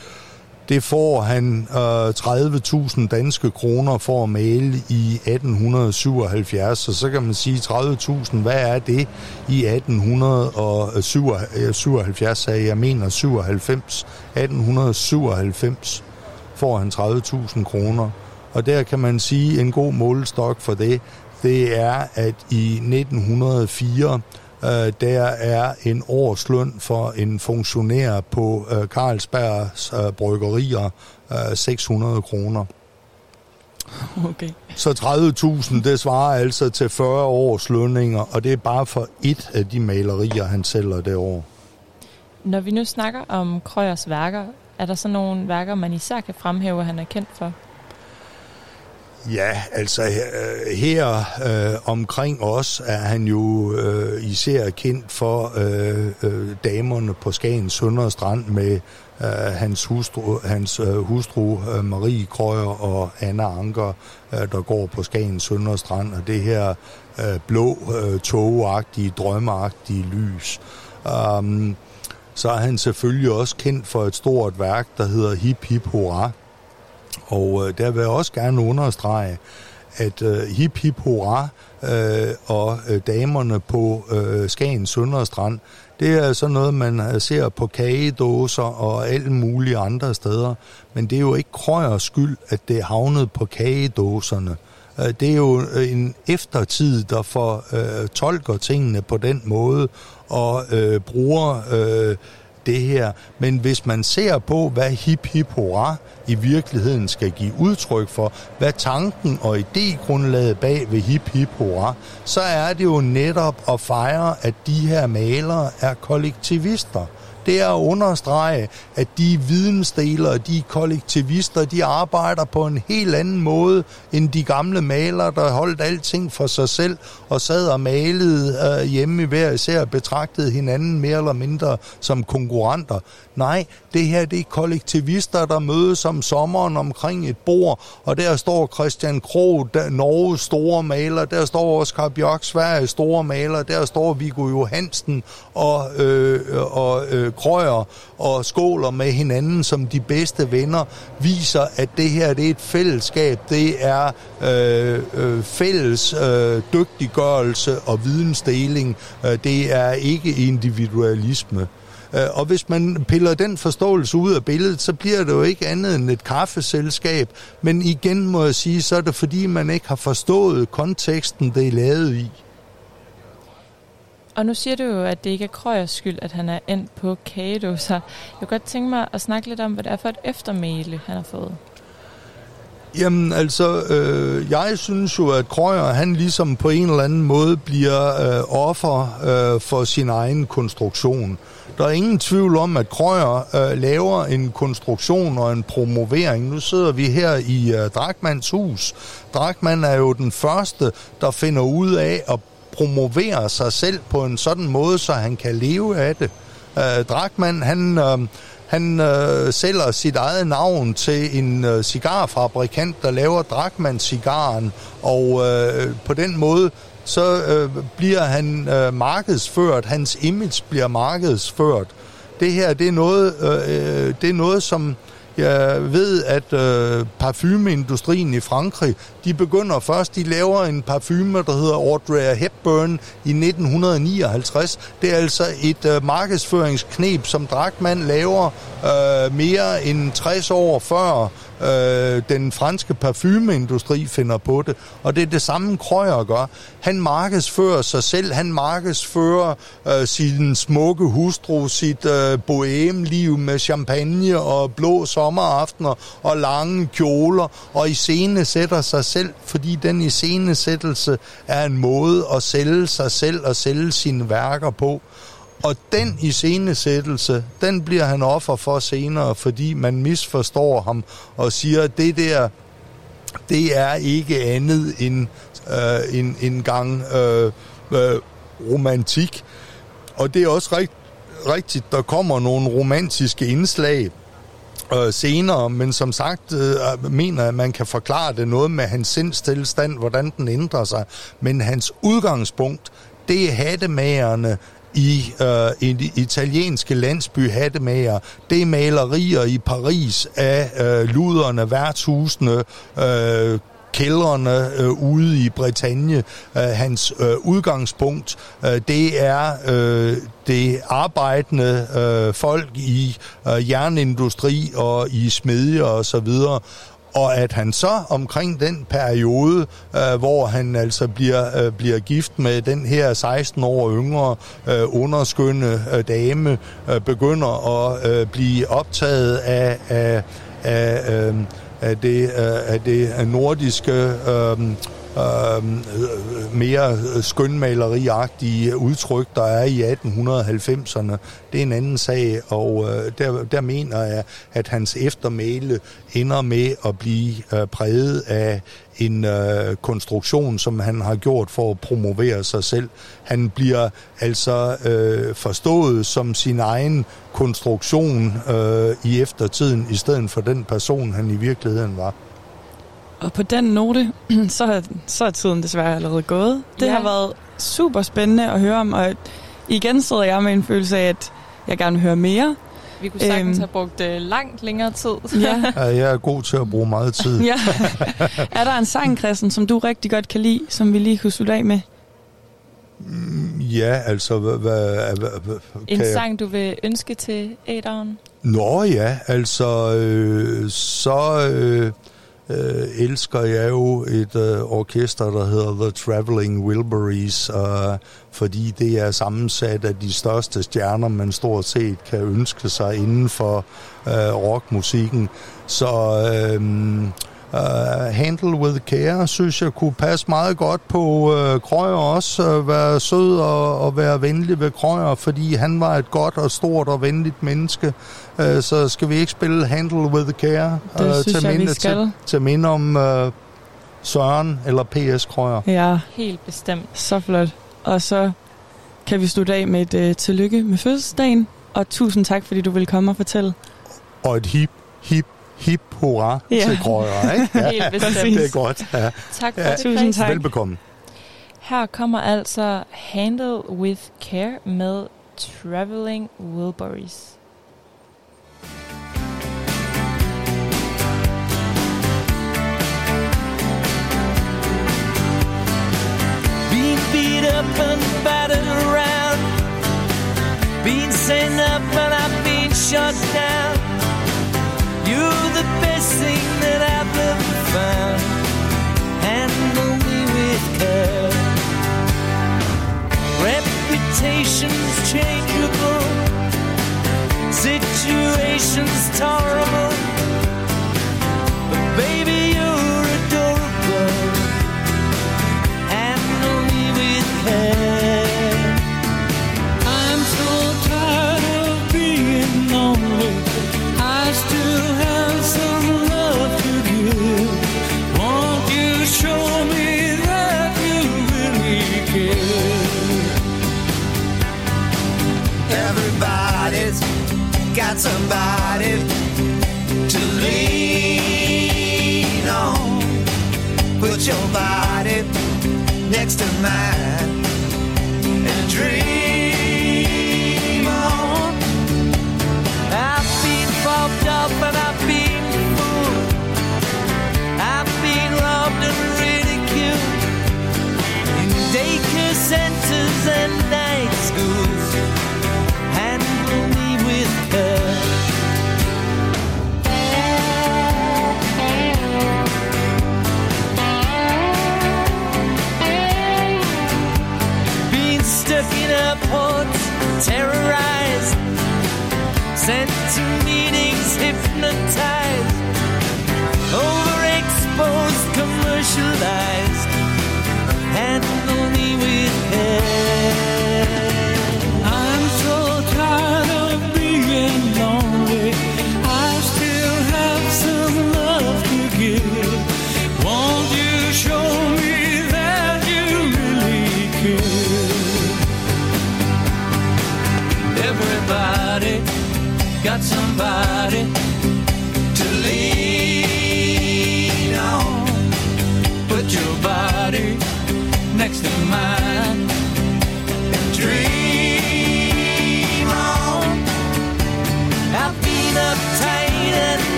Det får han øh, 30.000 danske kroner for at male i 1877, så så kan man sige 30.000, hvad er det i 1877, sagde jeg mener 97, 1897 får han 30.000 kroner. Og der kan man sige, en god målestok for det, det er, at i 1904, øh, der er en årsløn for en funktionær på øh, Carlsbergs øh, bryggerier øh, 600 kroner. Okay. Så 30.000, det svarer altså til 40 års lønninger, og det er bare for et af de malerier, han sælger det år. Når vi nu snakker om Krøyers værker, er der så nogle værker, man især kan fremhæve, at han er kendt for? Ja, altså øh, her øh, omkring os er han jo øh, især kendt for øh, øh, damerne på Skagen Sønder Strand med øh, hans hustru, hans, øh, hustru øh, Marie Krøyer og Anna Anker, øh, der går på Skagen Sønder Strand, og det her øh, blå, øh, togagtige, drømmeagtige lys. Um, så er han selvfølgelig også kendt for et stort værk, der hedder Hip Hip Hurra, og øh, der vil jeg også gerne understrege, at øh, hip hip hurra øh, og øh, damerne på øh, Skagen Sønderstrand, det er sådan noget, man øh, ser på kagedåser og alle mulige andre steder. Men det er jo ikke krøjers skyld, at det er havnet på kagedåserne. Øh, Det er jo øh, en eftertid, der får øh, tolker tingene på den måde og øh, bruger øh, det her. Men hvis man ser på, hvad hip hip hurra i virkeligheden skal give udtryk for, hvad tanken og idégrundlaget bag ved hip hip hurra, så er det jo netop at fejre, at de her malere er kollektivister. Det er at understrege, at de vidensdelere, de kollektivister, de arbejder på en helt anden måde end de gamle malere, der holdt alting for sig selv og sad og malede øh, hjemme i hver især og betragtede hinanden mere eller mindre som konkurrenter. Nej, det her det er kollektivister, der mødes om sommeren omkring et bord, og der står Christian Krog, der, Norges store maler, der står Oscar Bjørk, Sveriges store maler, der står Viggo Johansen og, øh, og øh, Krøyer og skåler med hinanden som de bedste venner, viser, at det her det er et fællesskab, det er øh, øh, fælles øh, dygtiggørelse og vidensdeling, øh, det er ikke individualisme. Øh, og hvis man piller den forståelse ud af billedet, så bliver det jo ikke andet end et kaffeselskab. Men igen må jeg sige, så er det fordi, man ikke har forstået konteksten, det er lavet i. Og nu siger du jo, at det ikke er Krøyers skyld, at han er endt på kagedåser. Jeg kunne godt tænke mig at snakke lidt om, hvad det er for et eftermæle, han har fået. Jamen altså, øh, jeg synes jo, at Krøyer, han ligesom på en eller anden måde bliver øh, offer øh, for sin egen konstruktion. Der er ingen tvivl om, at Krøyer øh, laver en konstruktion og en promovering. Nu sidder vi her i øh, Drakmans hus. Drakman er jo den første, der finder ud af at promovere sig selv på en sådan måde, så han kan leve af det. Øh, Drakman, han... Øh, han øh, sælger sit eget navn til en øh, cigarfabrikant, der laver Drakman-cigaren, og øh, på den måde så øh, bliver han øh, markedsført, hans image bliver markedsført. Det her, det er noget, øh, øh det er noget som jeg ved, at øh, parfumeindustrien i Frankrig, de begynder først, de laver en parfume, der hedder Audrey Hepburn i 1959. Det er altså et øh, markedsføringsknep, som Dragman laver øh, mere end 60 år før øh, den franske parfumeindustri finder på det. Og det er det samme Krøyer gør. Han markedsfører sig selv, han markedsfører øh, sin smukke hustru, sit øh, bohemliv med champagne og blå sommeraftener og lange kjoler, og iscenesætter sig selv, fordi den iscenesættelse er en måde at sælge sig selv og sælge sine værker på. Og den iscenesættelse, den bliver han offer for senere, fordi man misforstår ham og siger, at det der, det er ikke andet end øh, en, en gang øh, øh, romantik. Og det er også rigt, rigtigt, der kommer nogle romantiske indslag øh, senere, men som sagt øh, øh mener at man kan forklare det noget med hans sindstilstand, hvordan den ændrer sig. Men hans udgangspunkt, det er hattemagerne i øh, en italienske landsby hattemager. Det er malerier i Paris af øh, luderne, værtshusene, øh, kældrene øh, ude i Bretagne. Øh, hans øh, udgangspunkt, øh, det er øh, det arbejdende øh, folk i øh, jernindustri og i smedje og så videre og at han så omkring den periode, øh, hvor han altså bliver, øh, bliver gift med den her 16 år yngre øh, underskønne øh, dame, øh, begynder at øh, blive optaget af, af, af, øh, af, det, øh, af det nordiske øh, Øhm, øh, mere skønmaleriagtige udtryk, der er i 1890'erne. Det er en anden sag, og øh, der, der mener jeg, at hans eftermæle ender med at blive øh, præget af en øh, konstruktion, som han har gjort for at promovere sig selv. Han bliver altså øh, forstået som sin egen konstruktion øh, i eftertiden, i stedet for den person, han i virkeligheden var. Og på den note, så, er- så er tiden desværre allerede gået. Det Ja. har været super spændende at høre om, og igen sidder jeg med en følelse af, at jeg gerne vil høre mere. Vi kunne sagtens Øhm. have brugt øh, langt længere tid. Ja. Ja, jeg er god til at bruge meget tid. ja. Er der en sang, Christian, som du rigtig godt kan lide, som vi lige kunne slutte af med? Ja, altså, hvad, hvad, hvad, hvad En kan jeg- sang, du vil ønske til Aderen? Nå ja, altså, øh, så øh, øh, elsker jeg jo et øh, orkester, der hedder The Traveling Wilburys, øh, fordi det er sammensat af de største stjerner, man stort set kan ønske sig inden for øh, rockmusikken. Så øh, øh, Handle with Care, synes jeg kunne passe meget godt på øh, Krøyer også. Øh, være sød og, og være venlig ved Krøyer, fordi han var et godt og stort og venligt menneske. Uh, så skal vi ikke spille Handle with Care Det øh, synes til, jeg, vi minde, skal. til, til minde om uh, Søren eller P.S. Krøyer. Ja, Helt bestemt. så flot. Og så kan vi slutte af med et uh, tillykke med fødselsdagen. Og tusind tak, fordi du ville komme og fortælle. Og et hip, hip, hip hurra Ja. til Krøyer. Ikke? Ja, Helt bestemt. det er godt. Ja. Tak for Ja. det, Tusind tak. Velbekomme. Her kommer altså Handle with Care med Traveling Wilburys. Beat up and battered around. Being sent up and I've been shut down. You're the best thing that I've ever found. Handle me with care. Reputations changeable. Situations tolerable. Somebody to lean on. Put your body next to mine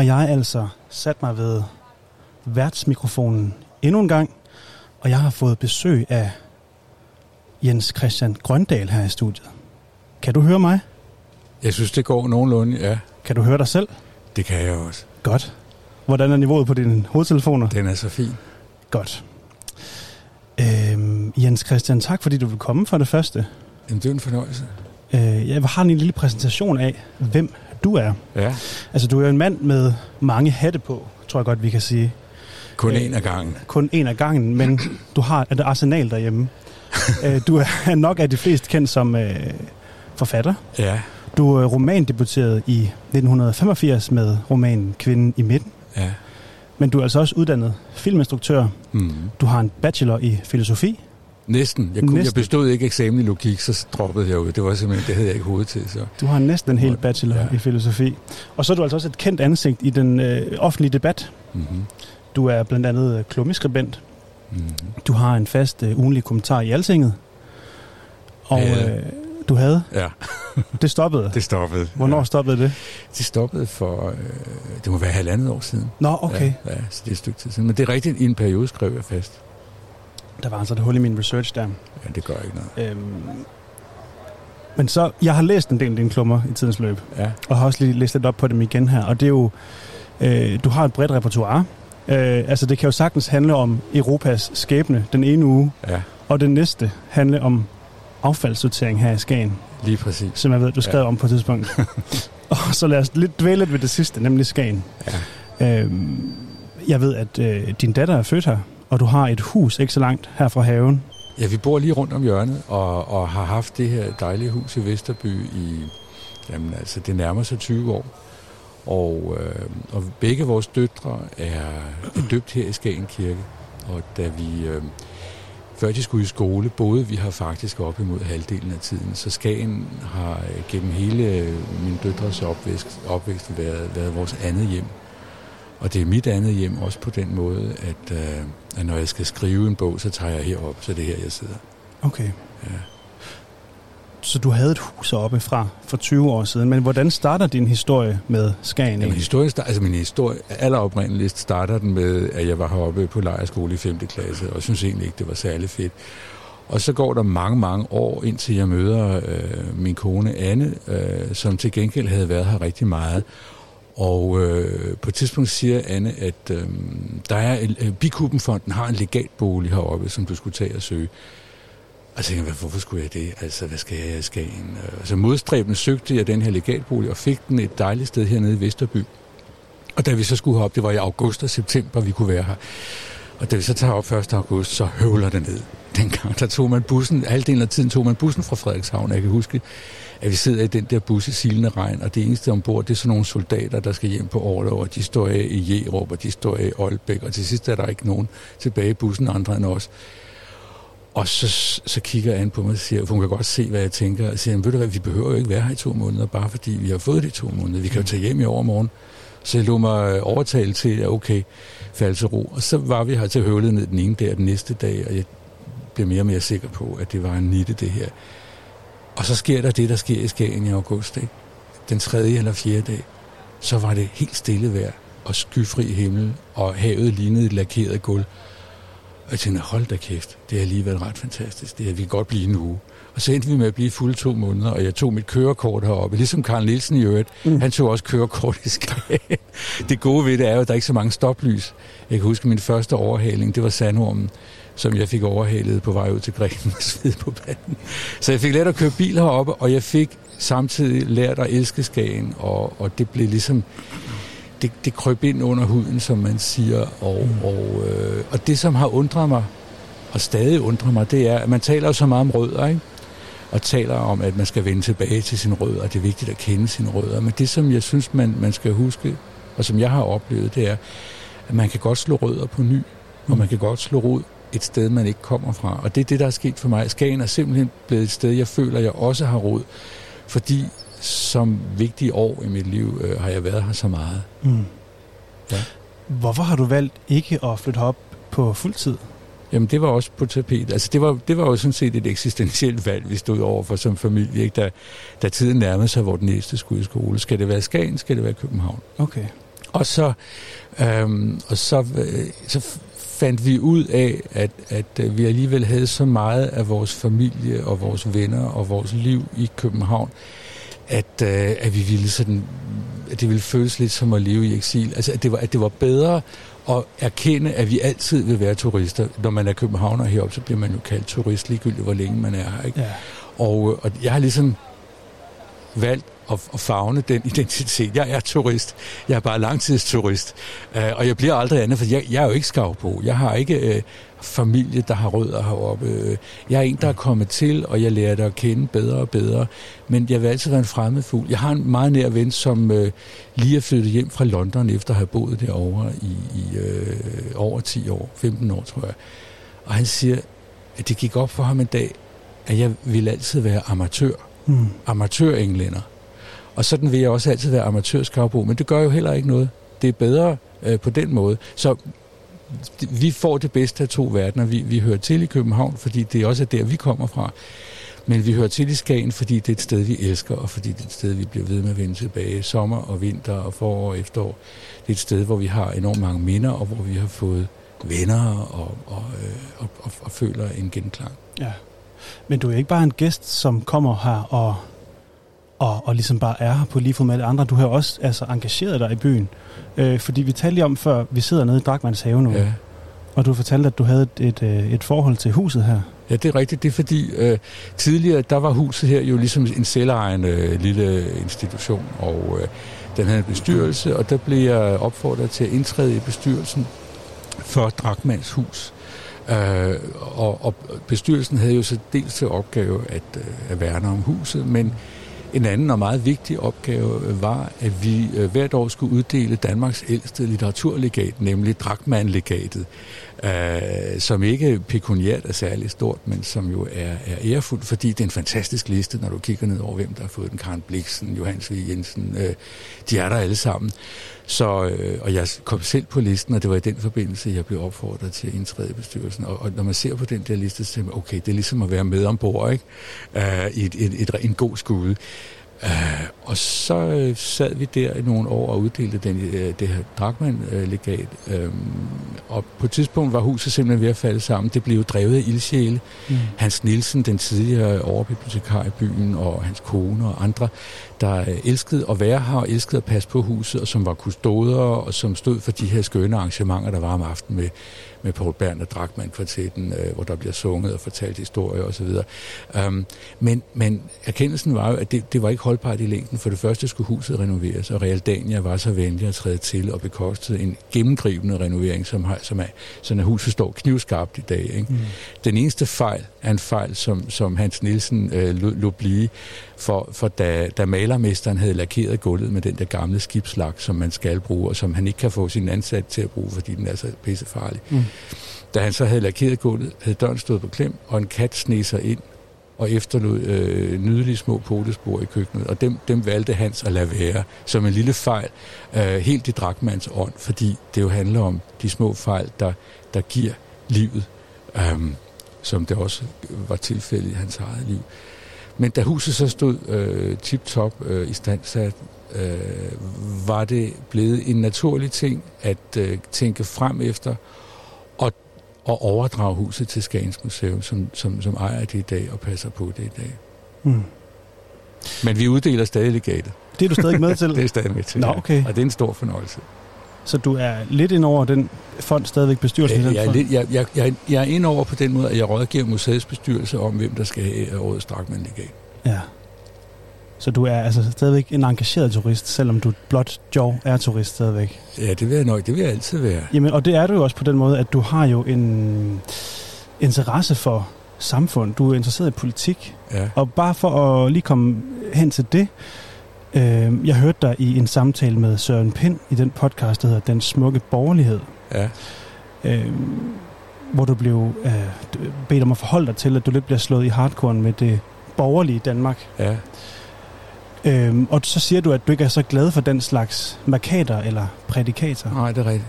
har jeg altså sat mig ved værtsmikrofonen endnu en gang, og jeg har fået besøg af Jens Christian Grøndal her i studiet. Kan du høre mig? Jeg synes, det går nogenlunde, ja. Kan du høre dig selv? Det kan jeg også. Godt. Hvordan er niveauet på dine hovedtelefoner? Den er så fin. Godt. Øhm, Jens Christian, tak fordi du vil komme for det første. Jamen, det er en fornøjelse. Øh, jeg har en lille præsentation af, hvem du er. Ja, Altså, du er jo en mand med mange hatte på, tror jeg godt, vi kan sige. kun Øh, en af gangen. Kun en af gangen, men du har et arsenal derhjemme. Øh, du er nok af de fleste kendt som øh, forfatter. Ja, Du er romandebuteret i 1985 med romanen Kvinden i midten. ja. Men du er altså også uddannet filminstruktør. Mm. Du har en bachelor i filosofi. Næsten. Jeg, kunne, jeg Næsten. bestod ikke eksamen i logik, så droppede jeg ud. Det var simpelthen, det havde jeg ikke hoved til. Så. Du har næsten en hel bachelor Ja. i filosofi. Og så er du altså også et kendt ansigt i den øh, offentlige debat. Mm-hmm. Du er blandt andet øh, klummeskribent. Mm-hmm. Du har en fast øh, ugenlig kommentar i Altinget. Og Havde. øh, du havde. Ja, Det stoppede. det stoppede. Hvornår Ja. stoppede det? Det stoppede for, øh, det må være halvandet år siden. Nå, okay. Ja, ja, så det er et stykke tid siden. Men det er rigtigt, i en periode skrev jeg fast. Der var altså et hul i min research der. Ja, det gør ikke noget. Øhm, men så, jeg har læst en del af dine klummer i tidens løb, Ja, og har også lige læst lidt op på dem igen her. Og det er jo, øh, du har et bredt repertoire. Øh, altså det kan jo sagtens handle om Europas skæbne den ene uge, ja, og den næste handle om affaldssortering her i Skagen, lige præcis. som jeg ved, du skrev ja. om på et tidspunkt. og så lad os lidt dvæle lidt ved det sidste, nemlig Skagen. Ja. Øhm, jeg ved, at øh, din datter er født her, og du har et hus ikke så langt her fra haven. Ja, vi bor lige rundt om hjørnet, og, og har haft det her dejlige hus i Vesterby i, jamen altså, det nærmer sig 20 år. Og, øh, og begge vores døtre er, er døbt her i Skagen Kirke. Og da vi, øh, før de skulle i skole, boede vi har faktisk op imod halvdelen af tiden. Så Skagen har gennem hele øh, min døtres opvækst, opvækst været, været vores andet hjem. Og det er mit andet hjem også på den måde, at, øh, at når jeg skal skrive en bog, så tager jeg herop, så det er her, jeg sidder. Okay. Ja. Så du havde et hus oppe fra for 20 år siden, men hvordan starter din historie med Skagen? Jamen, start- altså min historie, alleroprindeligst starter den med, at jeg var heroppe på lejerskole i 5. klasse, og synes egentlig ikke, det var særlig fedt. Og så går der mange, mange år, indtil jeg møder øh, min kone Anne, øh, som til gengæld havde været her rigtig meget. Og øh, på et tidspunkt siger Anne, at øh, der er en- øh, Bikubenfonden har en legatbolig heroppe, som du skulle tage og søge. Og tænkte jeg, hvorfor skulle jeg det? Altså, hvad skal jeg i Skagen? Øh, Så modstræbende søgte jeg den her legatbolig, og fik den et dejligt sted hernede i Vesterby. Og da vi så skulle herop, det var i august og september, vi kunne være her. Og da vi så tager op 1. august, så høvler det ned. Dengang, der tog man bussen, halvdelen af tiden tog man bussen fra Frederikshavn. Jeg kan huske, at vi sidder i den der bus i silende regn, og det eneste ombord, det er sådan nogle soldater, der skal hjem på overlov, og de står af i Jerup, og de står af i Aalbæk, og til sidst er der ikke nogen tilbage i bussen, andre end os. Og så, så kigger Anne på mig og siger, for hun kan godt se, hvad jeg tænker, og siger, ved du hvad, vi behøver jo ikke være her i to måneder, bare fordi vi har fået de to måneder. Vi kan jo tage hjem i overmorgen. Så jeg lå mig øh, overtale til, at okay, falde til ro. Og så var vi her til høvlet ned den ene dag og den næste dag, og jeg blev mere og mere sikker på, at det var en nitte, det her. Og så sker der det, der sker i Skagen i august, ikke? Den tredje eller fjerde dag, så var det helt stille vejr og skyfri himmel, og havet lignede et lakeret gulv. Og jeg tænkte, hold da kæft, det har lige været ret fantastisk. Det har vi kan godt blive en uge. Og så endte vi med at blive fulde to måneder, og jeg tog mit kørekort heroppe. Ligesom Karl Nielsen i øvrigt. Mm. Han tog også kørekort i Skagen. Det gode ved det er jo, at der er ikke så mange stoplys. Jeg kan huske min første overhaling, det var sandormen, som jeg fik overhalet på vej ud til Grenen og sved på banen. Så jeg fik lært at køre bil heroppe, og jeg fik samtidig lært at elske Skagen, og, og det blev ligesom det, det krøb ind under huden, som man siger. Og, og, øh, og det, som har undret mig, og stadig undrer mig, det er, at man taler jo så meget om rødder, ikke? og taler om, at man skal vende tilbage til sin rødder, og det er vigtigt at kende sine rødder. Men det, som jeg synes, man, man skal huske, og som jeg har oplevet, det er, at man kan godt slå rødder på ny, og man kan godt slå rod et sted, man ikke kommer fra. Og det er det, der er sket for mig. Skagen er simpelthen blevet et sted, jeg føler, jeg også har rod, fordi som vigtige år i mit liv øh, har jeg været her så meget. Mm. Ja. Hvorfor har du valgt ikke at flytte op på fuldtid? Jamen, det var også på tapet. Altså, det var, det var jo sådan set et eksistentielt valg, vi stod over for som familie, ikke? Da, da tiden nærmede sig, hvor den næste skulle i skole. Skal det være Skagen? Skal det være København? Okay. Og så, øhm, og så, øh, så fandt vi ud af, at, at øh, vi alligevel havde så meget af vores familie og vores venner og vores liv i København, at, øh, at vi ville sådan, at det ville føles lidt som at leve i eksil. Altså, at det var, at det var bedre at erkende, at vi altid vil være turister. Når man er københavner heroppe, så bliver man jo kaldt turist, ligegyldigt hvor længe man er her. Ikke? Ja. Og, og jeg har ligesom valgt at, at fagne den identitet. Jeg er turist. Jeg er bare langtidsturist. Uh, og jeg bliver aldrig andet, for jeg, jeg er jo ikke skav på. Jeg har ikke uh, familie, der har rødder heroppe. Jeg er en, der er kommet til, og jeg lærer det at kende bedre og bedre. Men jeg vil altid være en fremmed fugl. Jeg har en meget nær ven, som uh, lige er flyttet hjem fra London, efter at have boet derovre i, i uh, over 10 år, 15 år, tror jeg. Og han siger, at det gik op for ham en dag, at jeg ville altid være amatør. Mm. Amatør-englænder. Og sådan vil jeg også altid være amatørskavbo, men det gør jo heller ikke noget. Det er bedre øh, på den måde. Så vi får det bedste af to verdener. Vi, vi hører til i København, fordi det også er der, vi kommer fra. Men vi hører til i Skagen, fordi det er et sted, vi elsker, og fordi det er et sted, vi bliver ved med at vende tilbage. Sommer og vinter og forår og efterår. Det er et sted, hvor vi har enormt mange minder, og hvor vi har fået venner og, og, øh, og, og, og føler en genklang. Ja. Men du er ikke bare en gæst, som kommer her og, og, og ligesom bare er her på lige fod med alle andre. Du har også altså, engageret dig i byen. Øh, fordi vi talte lige om, før vi sidder nede i Drakmans have nu. Ja. Og du fortalte, at du havde et, et, øh, et forhold til huset her. Ja, det er rigtigt. Det er fordi, øh, tidligere, der var huset her jo ligesom en selvejende øh, lille institution, og øh, den havde en bestyrelse, og der blev jeg opfordret til at indtræde i bestyrelsen for Drakmans hus. Øh, og, og bestyrelsen havde jo så dels til opgave at, øh, at værne om huset, men en anden og meget vigtig opgave øh, var, at vi øh, hvert år skulle uddele Danmarks ældste litteraturlegat, nemlig Drakman-legatet, øh, som ikke pekuniært er særlig stort, men som jo er, er ærefuldt, fordi det er en fantastisk liste, når du kigger ned over, hvem der har fået den. Karen Bliksen, Johannes V. Jensen, øh, de er der alle sammen. Så, øh, og jeg kom selv på listen, og det var i den forbindelse, jeg blev opfordret til at indtræde i bestyrelsen. Og, og når man ser på den der liste, så tænker man, okay, det er ligesom at være med ombord, ikke? Uh, i et, et, et, en god skude. Uh, og så øh, sad vi der i nogle år og uddelte den, øh, det her Drakman-legat. Uh, og på et tidspunkt var huset simpelthen ved at falde sammen. Det blev drevet af ildsjæle. Mm. Hans Nielsen, den tidligere overbibliotekar i byen, og hans kone og andre, der elskede at være her og elskede at passe på huset, og som var kustoder, og som stod for de her skønne arrangementer, der var om aftenen med, med Paul Bern og Drakman kvartetten, øh, hvor der bliver sunget og fortalt historier osv. Um, men, men erkendelsen var jo, at det, det var ikke holdbart i længden. For det første skulle huset renoveres, og Real Dania var så venlig at træde til og bekostede en gennemgribende renovering, som, har, som er, sådan at huset står knivskarpt i dag. Ikke? Mm. Den eneste fejl er en fejl, som, som Hans Nielsen øh, lå blive, for, for da, da malermesteren havde lakeret gulvet med den der gamle skibslak, som man skal bruge, og som han ikke kan få sin ansat til at bruge, fordi den er så pissefarlig. Mm. Da han så havde lakeret gulvet, havde døren stået på klem, og en kat sneg sig ind og efterlod øh, nydelige små potespor i køkkenet, og dem, dem valgte Hans at lade være som en lille fejl, øh, helt i Drakmans ånd, fordi det jo handler om de små fejl, der, der giver livet, øh, som det også var tilfældet i hans eget liv. Men da huset så stod øh, tip-top øh, i standsat, øh, var det blevet en naturlig ting at øh, tænke frem efter. Og at overdrage huset til Skagens Museum, som, som, som ejer det i dag og passer på det i dag. Mm. Men vi uddeler stadig legatet. Det er du stadig med til? det er stadig med til, Nå, ja. okay. Og det er en stor fornøjelse. Så du er lidt ind over den fond, stadigvæk bestyrelsen i den Jeg er, lidt, jeg, jeg, jeg, jeg er ind over på den måde, at jeg rådgiver museets bestyrelse om, hvem der skal have årets Drachmann legat. Ja. Så du er altså stadigvæk en engageret turist, selvom du blot Joe er turist stadigvæk? Ja, det vil jeg nok. Det vil jeg altid være. Jamen, og det er du jo også på den måde, at du har jo en interesse for samfund. Du er interesseret i politik. Ja. Og bare for at lige komme hen til det, øh, jeg hørte dig i en samtale med Søren Pind i den podcast, der hedder Den Smukke Borgerlighed. Ja. Øh, hvor du blev øh, bedt om at forholde dig til, at du lidt bliver slået i hardcore med det borgerlige Danmark. Ja. Øhm, og så siger du, at du ikke er så glad for den slags markader eller prædikater. Nej, det er rigtigt.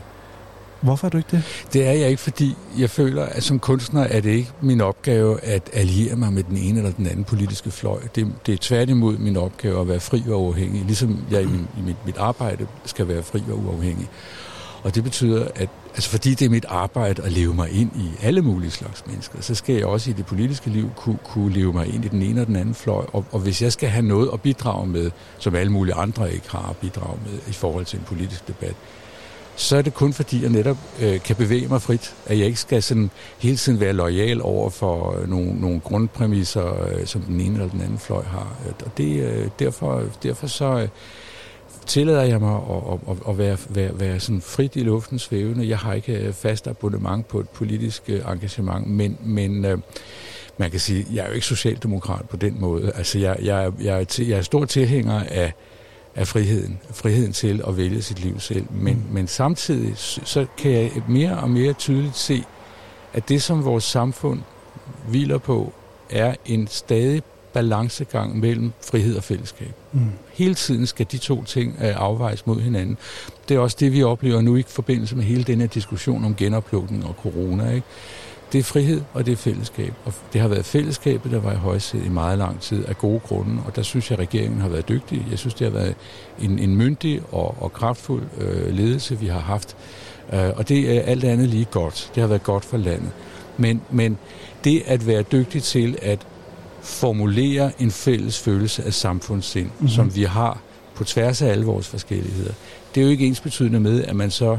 Hvorfor er du ikke det? Det er jeg ikke, fordi jeg føler, at som kunstner er det ikke min opgave at alliere mig med den ene eller den anden politiske fløj. Det, det er tværtimod min opgave at være fri og uafhængig, ligesom jeg i, min, i mit, mit arbejde skal være fri og uafhængig. Og det betyder, at altså fordi det er mit arbejde at leve mig ind i alle mulige slags mennesker, så skal jeg også i det politiske liv kunne, kunne leve mig ind i den ene og den anden fløj. Og, og hvis jeg skal have noget at bidrage med, som alle mulige andre ikke har at bidrage med i forhold til en politisk debat, så er det kun fordi, jeg netop øh, kan bevæge mig frit, at jeg ikke skal sådan hele tiden være lojal over for øh, nogle, nogle grundpræmisser, øh, som den ene eller den anden fløj har. Og det, øh, derfor, derfor så øh, tillader jeg mig at, at, at være, være, være sådan frit i luften svævende. Jeg har ikke øh, fast abonnement på et politisk øh, engagement, men, men øh, man kan sige, jeg er jo ikke socialdemokrat på den måde. Altså, jeg, jeg, jeg, er, jeg er stor tilhænger af af friheden. Friheden til at vælge sit liv selv. Men, mm. men samtidig så kan jeg mere og mere tydeligt se, at det, som vores samfund hviler på, er en stadig balancegang mellem frihed og fællesskab. Mm. Hele tiden skal de to ting uh, afvejes mod hinanden. Det er også det, vi oplever nu i forbindelse med hele den her diskussion om genoplukning og corona. Ikke? Det er frihed, og det er fællesskab. Og det har været fællesskabet, der var i højsædet i meget lang tid af gode grunde, og der synes jeg, at regeringen har været dygtig. Jeg synes, det har været en, en myndig og, og kraftfuld øh, ledelse, vi har haft. Øh, og det er alt andet lige godt. Det har været godt for landet. Men, men det at være dygtig til at formulere en fælles følelse af samfundssind, Mhm. mm-hmm. som vi har på tværs af alle vores forskelligheder, det er jo ikke ens betydende med, at man så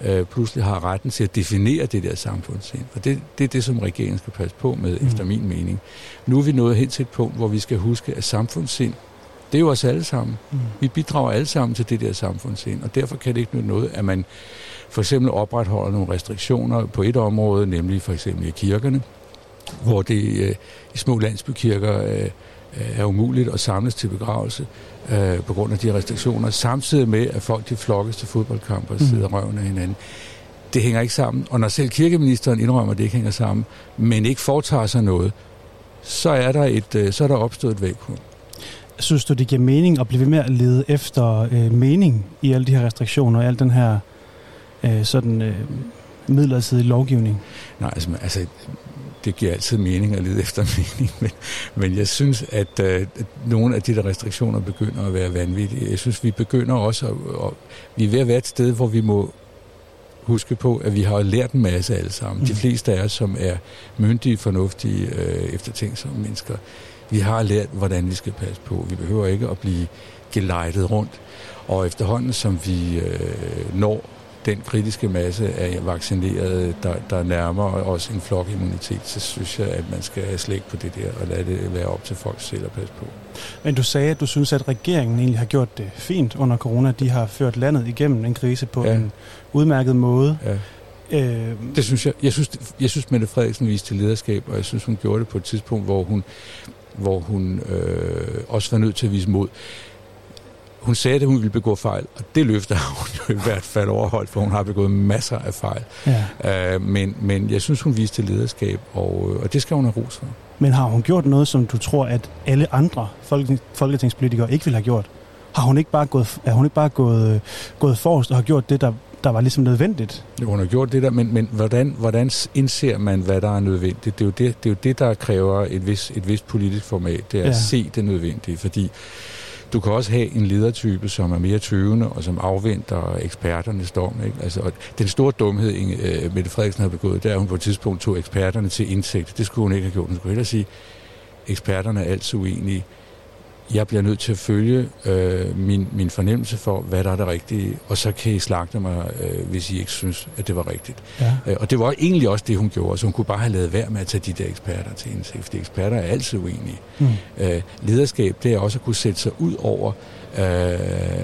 øh, pludselig har retten til at definere det der samfundssind. Og det, det er det, som regeringen skal passe på med, mm. efter min mening. Nu er vi nået hen til et punkt, hvor vi skal huske, at samfundssind, det er jo os alle sammen. Mm. Vi bidrager alle sammen til det der samfundssind, og derfor kan det ikke nytte noget, at man for eksempel opretholder nogle restriktioner på et område, nemlig for eksempel i kirkerne, hvor det øh, i små landsbykirker øh, er umuligt at samles til begravelse øh, på grund af de restriktioner, samtidig med, at folk de flokkes til fodboldkampe og Mhm. sidder røven af hinanden. Det hænger ikke sammen. Og når selv kirkeministeren indrømmer, at det ikke hænger sammen, men ikke foretager sig noget, så er der, et, øh, så er der opstået et væghund. Synes du, det giver mening at blive ved med at lede efter øh, mening i alle de her restriktioner og al den her øh, sådan øh, midlertidige lovgivning? Nej, altså, altså det giver altid mening at lede efter mening, men, men jeg synes, at, øh, nogle af de der restriktioner begynder at være vanvittige. Jeg synes, vi begynder også, at, at vi er ved at være et sted, hvor vi må huske på, at vi har lært en masse alle sammen. Mm. De fleste af os, som er myndige, fornuftige, øh, eftertænksomme mennesker, vi har lært, hvordan vi skal passe på. Vi behøver ikke at blive gelejtet rundt. Og efterhånden, som vi øh, når den kritiske masse af vaccinerede, der, der nærmer os en flokimmunitet, så synes jeg, at man skal slække på det der og lade det være op til folk selv at passe på. Men du sagde, at du synes, at regeringen egentlig har gjort det fint under corona. De har ført landet igennem en krise på Ja. en udmærket måde. Ja. Øh, Det synes jeg, jeg synes, jeg synes Mette Frederiksen viste lederskab, og jeg synes, hun gjorde det på et tidspunkt, hvor hun, hvor hun øh, også var nødt til at vise mod. Hun sagde, at hun ville begå fejl, og det løfter hun jo i hvert fald overholdt, for hun har begået masser af fejl. Ja. Øh, men, men jeg synes, hun viste lederskab, og, og det skal hun have ros for. men har hun gjort noget, som du tror, at alle andre folketing- folketingspolitikere ikke ville have gjort? Har hun ikke bare gået, er hun ikke bare gået, øh, gået forrest og har gjort det, der, der var ligesom nødvendigt? Hun har gjort det der, men, men hvordan, hvordan indser man, hvad der er nødvendigt? Det er jo det, det, er jo det der kræver et vis, et vis politisk format, det er. Ja. at se det nødvendige, fordi du kan også have en ledertype, som er mere tøvende, og som afventer eksperternes dom. Ikke? Altså, og den store dumhed, øh, Mette Frederiksen har begået, der er, at hun på et tidspunkt tog eksperterne til indsigt. Det skulle hun ikke have gjort. Hun skulle hellere sige, eksperterne er altid uenige jeg bliver nødt til at følge øh, min, min fornemmelse for, hvad der er det rigtige, og så kan I slagte mig, øh, hvis I ikke synes, at det var rigtigt. Ja. Øh, og det var egentlig også det, hun gjorde, så hun kunne bare have lavet værd med at tage de der eksperter til indsigt, fordi eksperter er altid uenige. Mm. Øh, lederskab, det er også at kunne sætte sig ud over øh,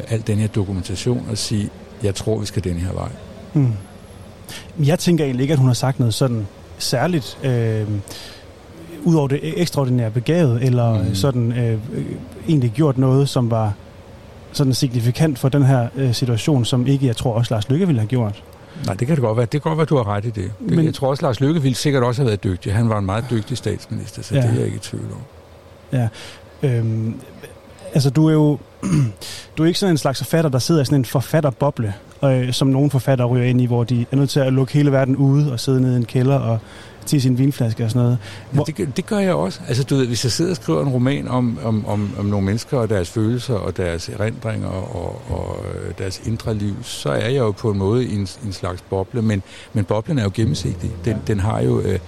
al den her dokumentation og sige, jeg tror, vi skal den her vej. Mm. Jeg tænker egentlig ikke, at hun har sagt noget sådan særligt... Øh udover det ekstraordinære begavet, eller mm. sådan øh, egentlig gjort noget, som var sådan signifikant for den her øh, situation, som ikke, jeg tror også Lars Lykke ville have gjort. Nej, det kan det godt være. Det kan godt være, du har ret i det. det Men, jeg tror også, Lars Lykke ville sikkert også have været dygtig. Han var en meget dygtig statsminister, så ja. det er jeg ikke i tvivl om. Ja. Øhm, altså, du er jo du er ikke sådan en slags forfatter, der sidder i sådan en forfatterboble, øh, som nogle forfattere ryger ind i, hvor de er nødt til at lukke hele verden ude og sidde nede i en kælder og til sin vinflaske og sådan noget. Hvor... Ja, det, det gør jeg også. Altså, du ved, hvis jeg sidder og skriver en roman om, om, om, om nogle mennesker og deres følelser og deres erindringer og, og øh, deres indre liv, så er jeg jo på en måde i en, en slags boble, men, men boblen er jo gennemsigtig. Den, den har jo... Øh,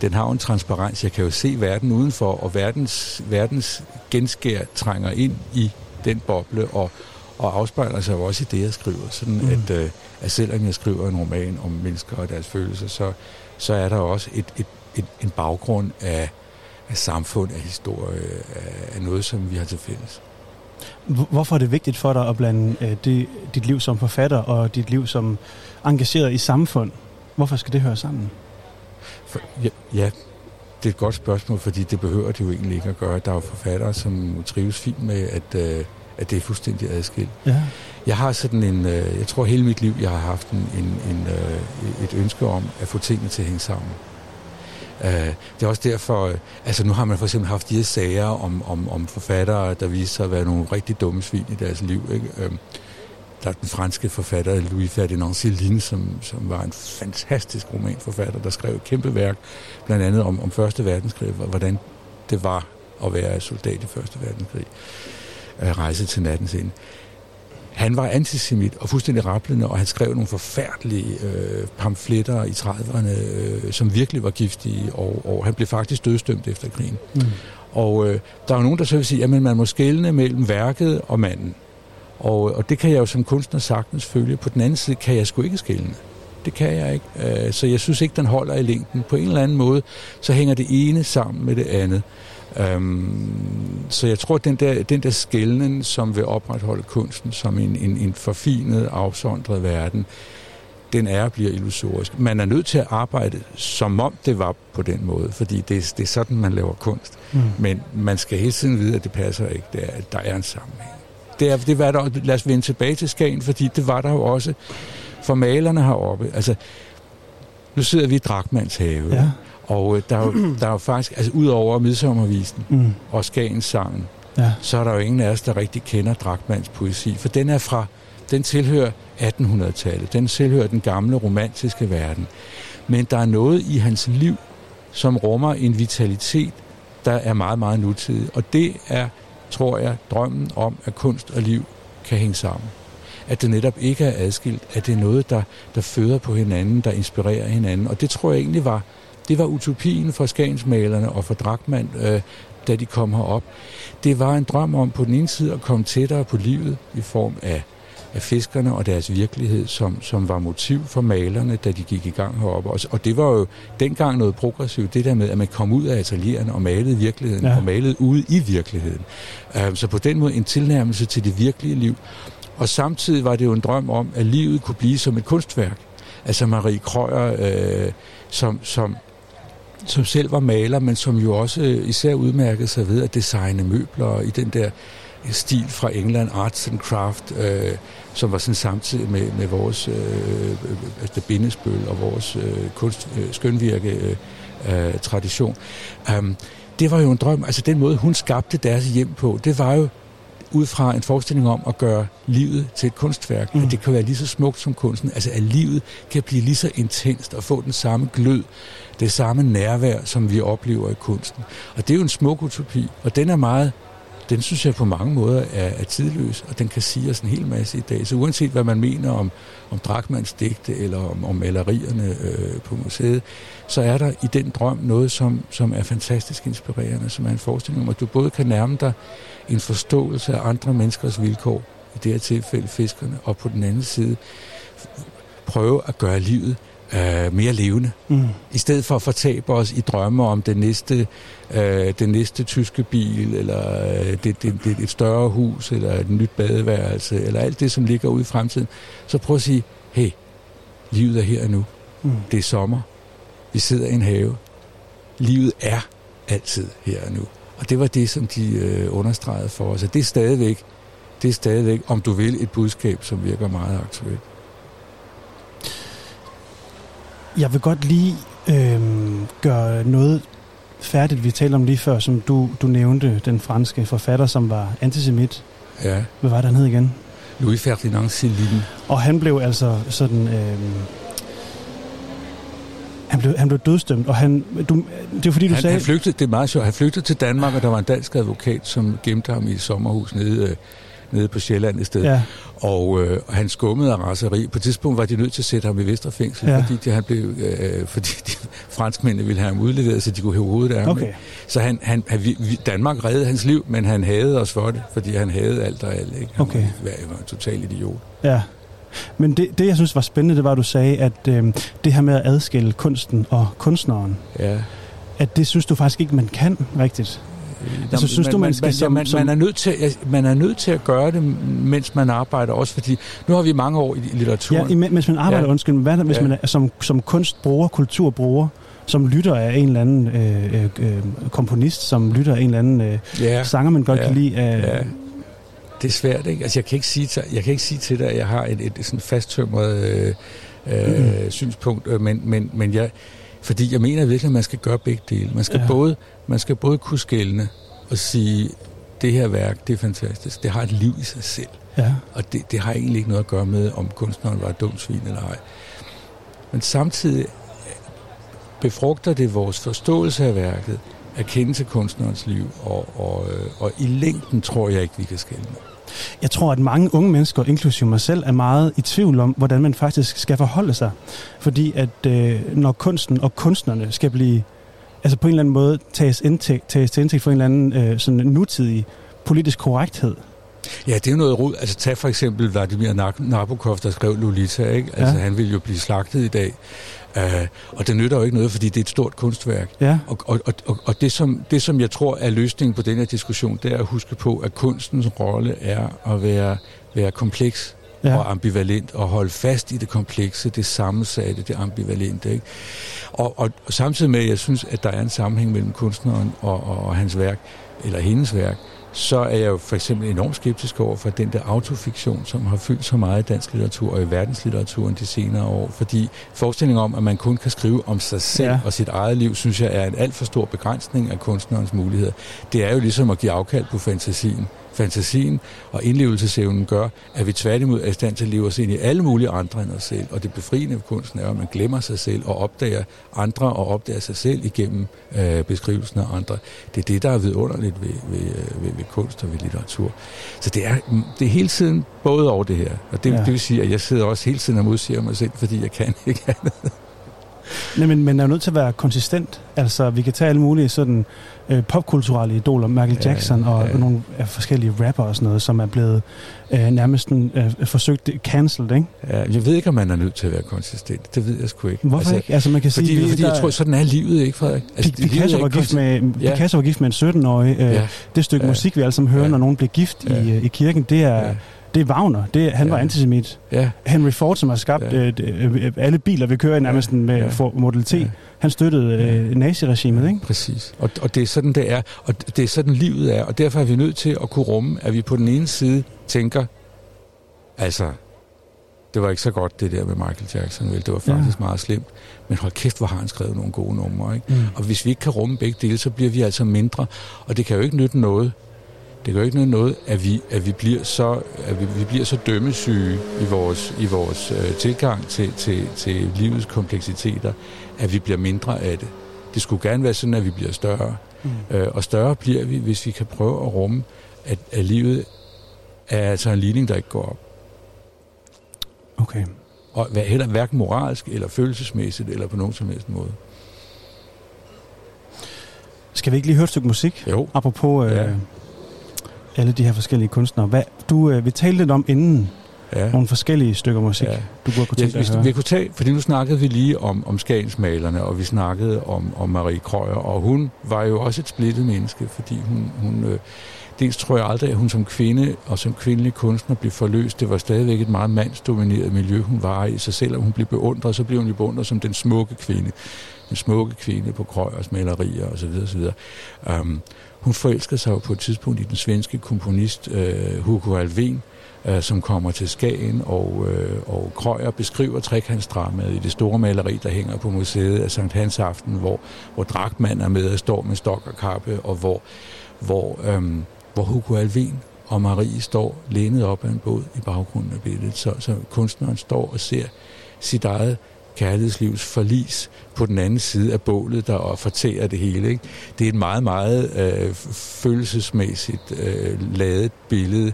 den har jo en transparens. Jeg kan jo se verden udenfor, og verdens, verdens genskær trænger ind i den boble, og, og afspejler sig jo også i det, jeg skriver. Sådan mm. at, øh, at selvom jeg skriver en roman om mennesker og deres følelser, så, så er der også et, et, et, en baggrund af, af samfund, af historie, af, af noget, som vi har til fælles. Hvorfor er det vigtigt for dig at blande øh, det, dit liv som forfatter og dit liv som engageret i samfund? Hvorfor skal det høre sammen? Ja, ja, det er et godt spørgsmål, fordi det behøver det jo egentlig ikke at gøre. Der er jo forfattere, som trives fint med, at, øh, at det er fuldstændig adskilt. Ja. Jeg har sådan en, øh, jeg tror hele mit liv, jeg har haft en, en, en, øh, et ønske om at få tingene til at hænge sammen. Uh, det er også derfor, uh, altså nu har man for eksempel haft de her sager om, om, om forfattere, der viser sig at være nogle rigtig dumme svin i deres liv. Ikke? Der er den franske forfatter Louis Ferdinand Céline, som, som var en fantastisk romanforfatter, der skrev et kæmpe værk, blandt andet om, om Første Verdenskrig, hvordan det var at være soldat i Første Verdenskrig. Uh, rejse til nattens ende han var antisemit og fuldstændig rapplende, og han skrev nogle forfærdelige øh, pamfletter i 30'erne, øh, som virkelig var giftige, og, og han blev faktisk dødstømt efter krigen. Mm. Og øh, der er jo nogen, der så vil sige, at man må skelne mellem værket og manden. Og, og det kan jeg jo som kunstner sagtens følge. På den anden side kan jeg sgu ikke skælne. Det kan jeg ikke. Øh, så jeg synes ikke, den holder i længden. På en eller anden måde, så hænger det ene sammen med det andet. Øhm, så jeg tror, at den der, den der skældning, som vil opretholde kunsten som en, en, en forfinet, afsondret verden, den er og bliver illusorisk. Man er nødt til at arbejde, som om det var på den måde, fordi det, det er sådan, man laver kunst. Mm. Men man skal hele tiden vide, at det passer ikke. Det er, der er en sammenhæng. Det er, det var der, lad os vende tilbage til Skagen, fordi det var der jo også for malerne heroppe. Altså, nu sidder vi i Drakmans have. Ja. Og øh, der, er jo, der er jo faktisk, altså ud over midsommervisen mm. og Skagens sangen, ja. så er der jo ingen af os, der rigtig kender Drakmans poesi, for den er fra, den tilhører 1800-tallet, den tilhører den gamle romantiske verden. Men der er noget i hans liv, som rummer en vitalitet, der er meget, meget nutidig. Og det er, tror jeg, drømmen om, at kunst og liv kan hænge sammen. At det netop ikke er adskilt, at det er noget, der, der føder på hinanden, der inspirerer hinanden. Og det tror jeg egentlig var det var utopien for Skagensmalerne og for Drakmand, øh, da de kom herop. Det var en drøm om på den ene side at komme tættere på livet i form af, af fiskerne og deres virkelighed, som, som var motiv for malerne, da de gik i gang heroppe. Og, og det var jo dengang noget progressivt, det der med, at man kom ud af atelierne og malede virkeligheden, ja. og malede ude i virkeligheden. Uh, så på den måde en tilnærmelse til det virkelige liv. Og samtidig var det jo en drøm om, at livet kunne blive som et kunstværk. Altså Marie Krøyer, øh, som, som som selv var maler, men som jo også øh, især udmærkede sig ved at designe møbler i den der stil fra England, arts and craft, øh, som var sådan samtidig med, med vores øh, altså bindesbøl og vores øh, kunst, øh, skønvirke øh, øh, tradition. Um, det var jo en drøm, altså den måde hun skabte deres hjem på, det var jo ud fra en forestilling om at gøre livet til et kunstværk. Mm. At det kan være lige så smukt som kunsten. Altså at livet kan blive lige så intenst og få den samme glød, det samme nærvær, som vi oplever i kunsten. Og det er jo en smuk utopi, og den er meget den synes jeg på mange måder er, er tidløs, og den kan sige os en hel masse i dag. Så uanset hvad man mener om, om Drakmans digte eller om, om malerierne øh, på museet, så er der i den drøm noget, som, som er fantastisk inspirerende, som er en forestilling om, at du både kan nærme dig en forståelse af andre menneskers vilkår, i det her tilfælde fiskerne, og på den anden side prøve at gøre livet øh, mere levende. Mm. I stedet for at fortabe os i drømme om den næste, øh, den næste tyske bil, eller øh, det, det, det, et større hus, eller et nyt badeværelse, eller alt det, som ligger ude i fremtiden, så prøv at sige, hey, livet er her og nu. Mm. Det er sommer. Vi sidder i en have. Livet er altid her og nu. Og det var det, som de øh, understregede for os. Og det er stadigvæk, det er stadigvæk, om du vil, et budskab, som virker meget aktuelt. Jeg vil godt lige øh, gøre noget færdigt, vi talte om lige før, som du, du nævnte, den franske forfatter, som var antisemit. Ja. Hvad var det, han hed igen? Louis Ferdinand Céline. Og han blev altså sådan... Øh, han blev, han blev dødstømt, og han, du, det er fordi, du han, sagde... Han flygtede, det er meget sjovt, han flygtede til Danmark, og der var en dansk advokat, som gemte ham i et sommerhus nede, øh, nede på Sjælland et sted. Ja. Og, øh, han skummede af raseri. På et tidspunkt var de nødt til at sætte ham i Vesterfængsel, Ja. fordi, de, han blev, øh, fordi de, franskmændene ville have ham udleveret, så de kunne hæve hovedet af ham. Okay. Så han, han, han, vi- Danmark reddede hans liv, men han havde os for det, fordi han havde alt og alt. Ikke? Han Okay. var, var en total idiot. Ja. Men det, det, jeg synes var spændende, det var, at du sagde, at øh, det her med at adskille kunsten og kunstneren, Ja. at det synes du faktisk ikke, man kan rigtigt. Altså, synes du, man skal man, som- man, som- man, er nødt til, man er nødt til at gøre det, mens man arbejder også, fordi nu har vi mange år i litteraturen. Ja, mens man arbejder, ja. Undskyld, hvad hvis Ja. man er som, som kunstbruger, kulturbruger, som lytter af en eller anden øh, øh, øh, komponist, som lytter af en eller anden øh, Ja. sanger, man godt Ja. kan lide. Øh, Ja. Det er svært, ikke? Altså, jeg kan ikke sige til, jeg kan ikke sige til dig, at jeg har et, et sådan fasttømret øh, øh, Mm. synspunkt, øh, men, men, men jeg, fordi jeg mener virkelig, at man skal gøre begge dele. Man skal, Ja. både, man skal både kunne skælne og sige, det her værk, det er fantastisk. Det har et liv i sig selv. Ja. Og det, det har egentlig ikke noget at gøre med, om kunstneren var et dumt svin eller ej. Men samtidig befrugter det vores forståelse af værket, at kende til kunstnerens liv, og, og, øh, og i længden tror jeg ikke, vi kan skælne. Jeg tror, at mange unge mennesker, inklusive mig selv, er meget i tvivl om, hvordan man faktisk skal forholde sig. Fordi at øh, når kunsten og kunstnerne skal blive, altså på en eller anden måde tages, indtægt, tages til indtægt for en eller anden øh, sådan nutidig politisk korrekthed. Ja, det er jo noget rod. Altså tag for eksempel Vladimir Nabokov, der skrev Lolita, ikke? Altså Ja. han ville jo blive slagtet i dag. Uh, og det nytter jo ikke noget, fordi det er et stort kunstværk. Ja. Og, og, og, og, det, som, det, som jeg tror er løsningen på den her diskussion, det er at huske på, at kunstens rolle er at være, være kompleks ja. og ambivalent, og holde fast i det komplekse, det sammensatte, det ambivalente. Ikke? Og, og, og samtidig med, at jeg synes, at der er en sammenhæng mellem kunstneren og, og, og hans værk, eller hendes værk, så er jeg jo for eksempel enormt skeptisk over for den der autofiktion, som har fyldt så meget i dansk litteratur og i verdenslitteraturen de senere år. Fordi forestillingen om, at man kun kan skrive om sig selv Ja. og sit eget liv, synes jeg er en alt for stor begrænsning af kunstnerens muligheder. Det er jo ligesom at give afkald på fantasien. Fantasien og indlevelsesevnen gør, at vi tværtimod er i stand til at leve os ind i alle mulige andre end os selv. Og det befriende ved kunsten er, at man glemmer sig selv og opdager andre og opdager sig selv igennem øh, beskrivelsen af andre. Det er det, der er vidunderligt ved, ved, øh, ved, ved kunst og ved litteratur. Så det er, det er hele tiden både over det her. Og det, ja. det vil sige, at jeg sidder også hele tiden og modsiger mig selv, fordi jeg kan ikke andet. Nej, men man er jo nødt til at være konsistent. Altså, vi kan tage alle mulige sådan øh, popkulturelle idoler, Michael Ja, Jackson og ja. nogle af forskellige rapper og sådan noget, som er blevet øh, nærmest øh, forsøgt cancelled, ikke? Ja, jeg ved ikke, om man er nødt til at være konsistent. Det ved jeg sgu ikke. Hvorfor ikke? Altså, man kan fordi, sige, fordi der- jeg tror, sådan er livet, ikke Frederik? Altså, Picasso, var gift med, Ja. Picasso var gift med en 17-årig. Øh, Ja. Det stykke Ja. musik, vi alle sammen hører, Ja. når nogen bliver gift Ja. i, øh, i kirken, det er, Ja. Det er Wagner. Det, han Ja. var antisemit. Ja. Henry Ford, som har skabt Ja. øh, øh, alle biler, vi kører i nærmest med Ja. for Model T, Ja. han støttede øh, naziregimet, ikke? Præcis. Og, og det er sådan, det er. Og det er sådan, livet er. Og derfor er vi nødt til at kunne rumme, at vi på den ene side tænker, altså, det var ikke så godt det der med Michael Jackson, vel? Det var faktisk ja. meget slemt. Men hold kæft, hvor har han skrevet nogle gode numre, ikke? Mm. Og hvis vi ikke kan rumme begge dele, så bliver vi altså mindre. Og det kan jo ikke nytte noget. Det jo ikke nytte noget, at vi, at vi bliver så, at vi, vi bliver så dømmesyge i vores, i vores øh, tilgang til, til, til livets kompleksiteter, at vi bliver mindre af det. Det skulle gerne være sådan, at vi bliver større. Mm. Øh, og større bliver vi, hvis vi kan prøve at rumme at, at livet er altså en ligning, der ikke går op. Okay. Og heller hverken moralsk eller følelsesmæssigt eller på nogen som helst måde. Skal vi ikke lige høre et stykke musik? Jo. Apropos øh, Ja. Alle de her forskellige kunstnere. Hvad, du, øh, vi talte lidt om inden Ja. nogle forskellige stykker musik, Ja. du godt kunne Ja, tænke dig hvis, vi kunne tage, fordi nu snakkede vi lige om, om Skagensmalerne, og vi snakkede om, om Marie Krøyer, og hun var jo også et splittet menneske, fordi hun, hun øh, dels tror jeg aldrig, at hun som kvinde og som kvindelig kunstner blev forløst. Det var stadigvæk et meget mandsdomineret miljø, hun var i. Så selvom hun blev beundret, så blev hun jo beundret som den smukke kvinde. Den smukke kvinde på Krøyers malerier osv. osv. Um, hun forelskede sig jo på et tidspunkt i den svenske komponist øh, Hugo Alvén, øh, som kommer til Skagen, og, øh, og Krøyer beskriver trekantsdramaet i det store maleri, der hænger på museet af Sankt Hans Aften, hvor, hvor dragtmand er med og står med stok og kappe, og hvor, hvor, øh, hvor Hugo Alvin og Marie står lænet op af en båd i baggrunden af billedet. Så, så kunstneren står og ser sit eget kærlighedslivs forlis på den anden side af bålet, der fortærer det hele. Ikke? Det er et meget, meget øh, følelsesmæssigt øh, lavet billede.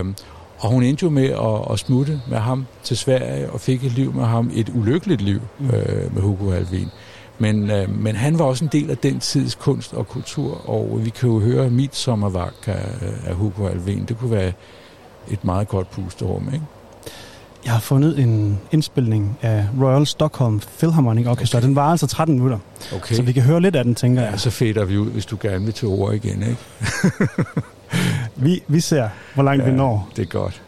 Um, og hun endte jo med at, at smutte med ham til Sverige og fik et liv med ham, et ulykkeligt liv øh, med Hugo Alvin. Men, øh, men han var også en del af den tids kunst og kultur, og vi kan jo høre Mit Sommervagt af, af Hugo Alvin. Det kunne være et meget godt pusterum, ikke? Jeg har fundet en indspilning af Royal Stockholm Philharmonic Orchestra. Okay. Den var altså 13 minutter. Okay. Så vi kan høre lidt af den, tænker jeg. Ja, så fader vi ud, hvis du gerne vil til ord igen, ikke? Vi, vi ser, hvor langt ja. vi når. det er godt.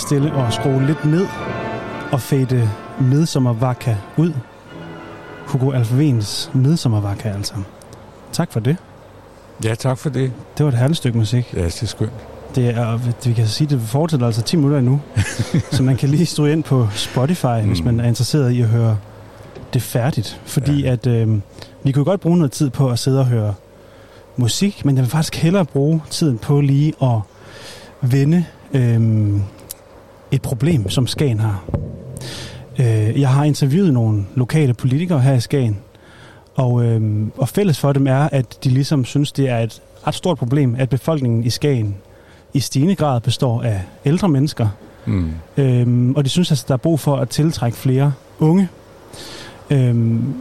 Stille at skrue lidt ned og fade Midsommervaka ud. Hugo Alfvens Midsommervaka, altså. Tak for det. Ja, tak for det. Det var et herligt stykke musik. Ja, det er skønt. Det er, vi kan sige, det fortsætter altså 10 minutter endnu. så man kan lige stå ind på Spotify, mm. hvis man er interesseret i at høre det færdigt. Fordi ja. at øh, vi kunne godt bruge noget tid på at sidde og høre musik, men jeg vil faktisk hellere bruge tiden på lige at vende øh, et problem, som Skagen har. Øh, jeg har interviewet nogle lokale politikere her i Skagen, og, øh, og fælles for dem er, at de ligesom synes, det er et ret stort problem, at befolkningen i Skagen i stigende grad består af ældre mennesker. Mm. Øhm, og de synes, at der er brug for at tiltrække flere unge. Øhm,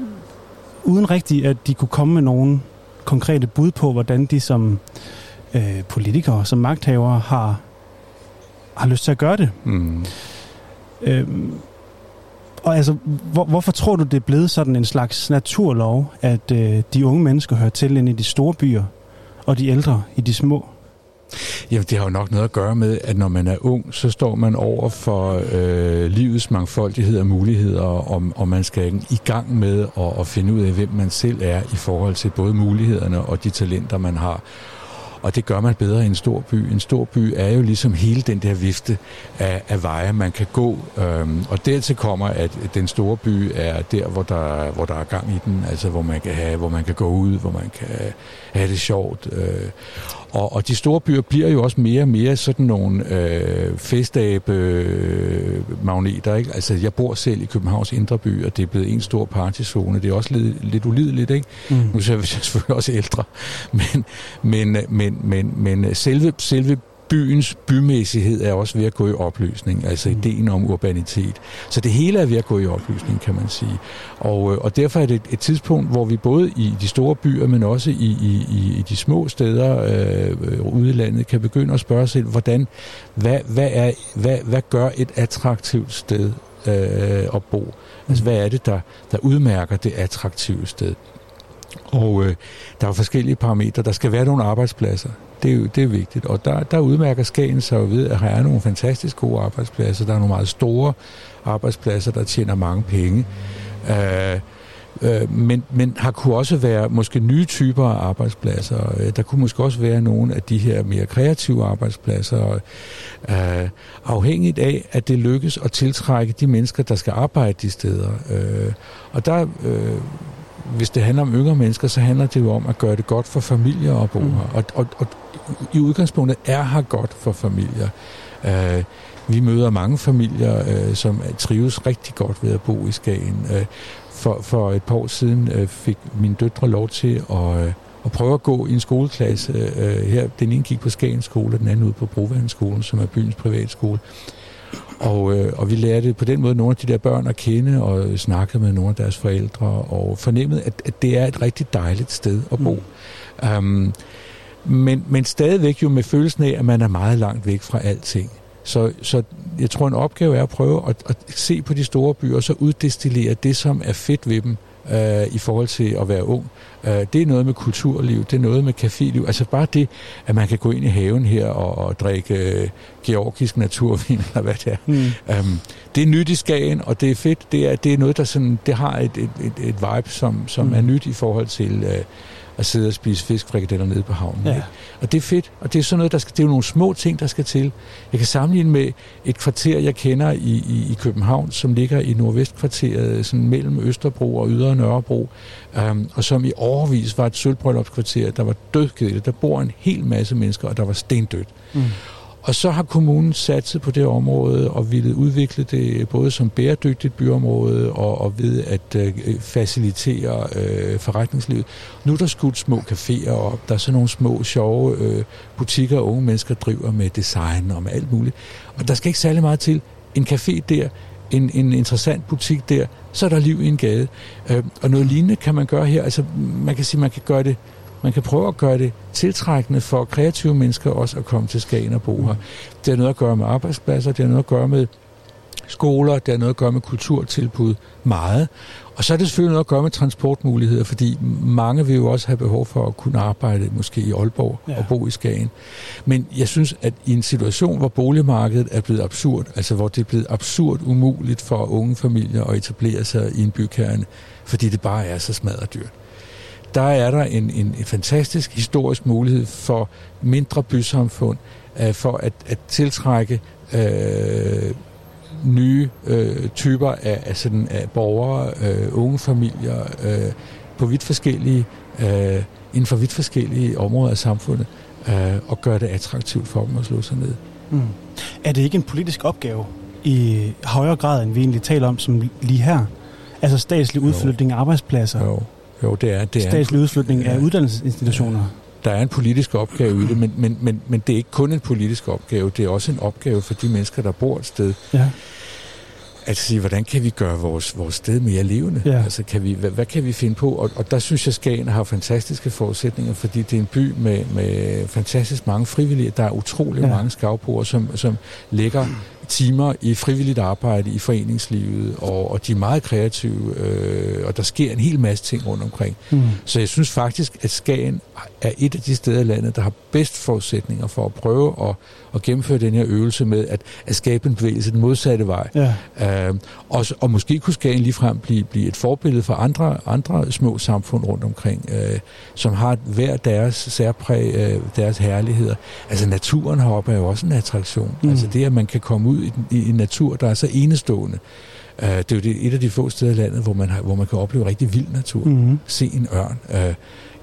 uden rigtigt, at de kunne komme med nogle konkrete bud på, hvordan de som øh, politikere, som magthavere har, har lyst til at gøre det. Mm. Øhm, og altså, hvor, hvorfor tror du, det er blevet sådan en slags naturlov, at øh, de unge mennesker hører til ind i de store byer, og de ældre i de små? Jamen, det har jo nok noget at gøre med, at når man er ung, så står man over for øh, livets mangfoldighed og muligheder, og, og man skal i gang med at, at finde ud af, hvem man selv er i forhold til både mulighederne og de talenter, man har. Og det gør man bedre i en stor by. En stor by er jo ligesom hele den der vifte af, af veje, man kan gå. Øhm, og dertil kommer, at den store by er der, hvor der, hvor der er gang i den, altså hvor man kan, have, hvor man kan gå ud, hvor man kan have det sjovt. Øh. Og, og de store byer bliver jo også mere og mere sådan nogle øh, festabe-magneter. Ikke? Altså, jeg bor selv i Københavns Indre By, og det er blevet en stor partyzone. Det er også lidt, lidt ulideligt, ikke? Mm. Nu er jeg selvfølgelig også ældre. Men, men, men, men, men selve, selve byens bymæssighed er også ved at gå i opløsning, altså mm. ideen om urbanitet. Så det hele er ved at gå i opløsning, kan man sige. Og, øh, og derfor er det et, tidspunkt, hvor vi både i de store byer, men også i, i, i, de små steder øh, ude i landet, kan begynde at spørge selv, hvordan, hvad, hvad, er, hvad, hvad gør et attraktivt sted øh, at bo? Altså, hvad er det, der, der udmærker det attraktive sted? Og øh, der er forskellige parametre. Der skal være nogle arbejdspladser. Det er, jo, det er vigtigt. Og der, der udmærker Skagen sig ved, at her er nogle fantastisk gode arbejdspladser. Der er nogle meget store arbejdspladser, der tjener mange penge. Øh, øh, men, men har kunne også være måske nye typer af arbejdspladser. Øh, der kunne måske også være nogle af de her mere kreative arbejdspladser, øh, afhængigt af, at det lykkes at tiltrække de mennesker, der skal arbejde de steder. Øh, og der øh, hvis det handler om yngre mennesker, så handler det jo om at gøre det godt for familier at bo mm. her. Og, og, og i udgangspunktet er her godt for familier. Uh, vi møder mange familier, uh, som trives rigtig godt ved at bo i Skagen. Uh, for, for et par år siden uh, fik min døtre lov til at, uh, at prøve at gå i en skoleklasse. Uh, her, den ene gik på Skagen skole, og den anden ude på Brovandsskolen, som er byens privatskole. Og, øh, og vi lærte på den måde nogle af de der børn at kende, og snakkede med nogle af deres forældre, og fornemmede, at, at det er et rigtig dejligt sted at bo. Mm. Um, men, men stadigvæk jo med følelsen af, at man er meget langt væk fra alting. Så, så jeg tror, en opgave er at prøve at, at se på de store byer, og så uddestillere det, som er fedt ved dem, øh, i forhold til at være ung. Øh, det er noget med kulturliv, det er noget med caféliv. Altså bare det, at man kan gå ind i haven her og, og drikke øh, georgisk naturvin, eller hvad det er. Mm. Um, det er nyt i Skagen, og det er fedt. Det er, det er noget, der sådan, det har et, et, et, et vibe, som, som mm. er nyt i forhold til... Øh, at sidde og spise fiskfrikadeller nede på havnen. Ja. Ikke? Og det er fedt, og det er sådan noget, der skal, det er jo nogle små ting, der skal til. Jeg kan sammenligne med et kvarter, jeg kender i, i, i København, som ligger i nordvestkvarteret, sådan mellem Østerbro og Ydre Nørrebro, um, og som i overvis var et sølvbryllupskvarter, der var dødkedeligt. Der bor en hel masse mennesker, og der var stendødt. Mm. Og så har kommunen satset på det område og ville udvikle det øh, både som bæredygtigt byområde og, og ved at øh, øh, facilitere øh, forretningslivet. Nu er der skudt små caféer op. Der er sådan nogle små, sjove øh, butikker, unge mennesker driver med design og med alt muligt. Og der skal ikke særlig meget til. En café der, en, en interessant butik der, så er der liv i en gade. Øh, og noget lignende kan man gøre her. Altså, man kan sige, man kan gøre det man kan prøve at gøre det tiltrækkende for kreative mennesker også at komme til Skagen og bo her. Det har noget at gøre med arbejdspladser, det har noget at gøre med skoler, det har noget at gøre med kulturtilbud, meget. Og så er det selvfølgelig noget at gøre med transportmuligheder, fordi mange vil jo også have behov for at kunne arbejde måske i Aalborg ja. og bo i Skagen. Men jeg synes, at i en situation, hvor boligmarkedet er blevet absurd, altså hvor det er blevet absurd umuligt for unge familier at etablere sig i en bykerne, fordi det bare er så smadret dyrt, der er der en, en, en fantastisk historisk mulighed for mindre bysamfund, øh, for at, at tiltrække øh, nye øh, typer af, af, sådan, af borgere, øh, unge familier, øh, på vidt forskellige, øh, inden for vidt forskellige områder af samfundet, øh, og gøre det attraktivt for dem at slå sig ned. Mm. Er det ikke en politisk opgave i højere grad, end vi egentlig taler om, som lige her? Altså statslig udflytning af arbejdspladser? Jo, jo det er. Det statslig udflytning af uddannelsesinstitutioner? der er en politisk opgave i det, men, men, men, men det er ikke kun en politisk opgave, det er også en opgave for de mennesker, der bor et sted. Ja. At sige, hvordan kan vi gøre vores, vores sted mere levende? Ja. Altså, kan vi, hvad, hvad kan vi finde på? Og, og der synes jeg, Skagen har fantastiske forudsætninger, fordi det er en by med, med fantastisk mange frivillige. Der er utrolig ja. mange skavboer, som, som lægger timer i frivilligt arbejde i foreningslivet, og, og de er meget kreative, øh, og der sker en hel masse ting rundt omkring. Mm. Så jeg synes faktisk, at Skagen er et af de steder i landet, der har bedst forudsætninger for at prøve at, at gennemføre den her øvelse med at, at skabe en bevægelse den modsatte vej. Ja. Øh, og, og måske kunne Skagen ligefrem blive, blive et forbillede for andre, andre små samfund rundt omkring, øh, som har hver deres særpræg, øh, deres herligheder. Altså naturen heroppe er jo også en attraktion. Mm. Altså det, at man kan komme ud i, en natur, der er så enestående. Øh, det er jo det, et af de få steder i landet, hvor man, har, hvor man kan opleve rigtig vild natur. Mhm. Se en ørn. Øh,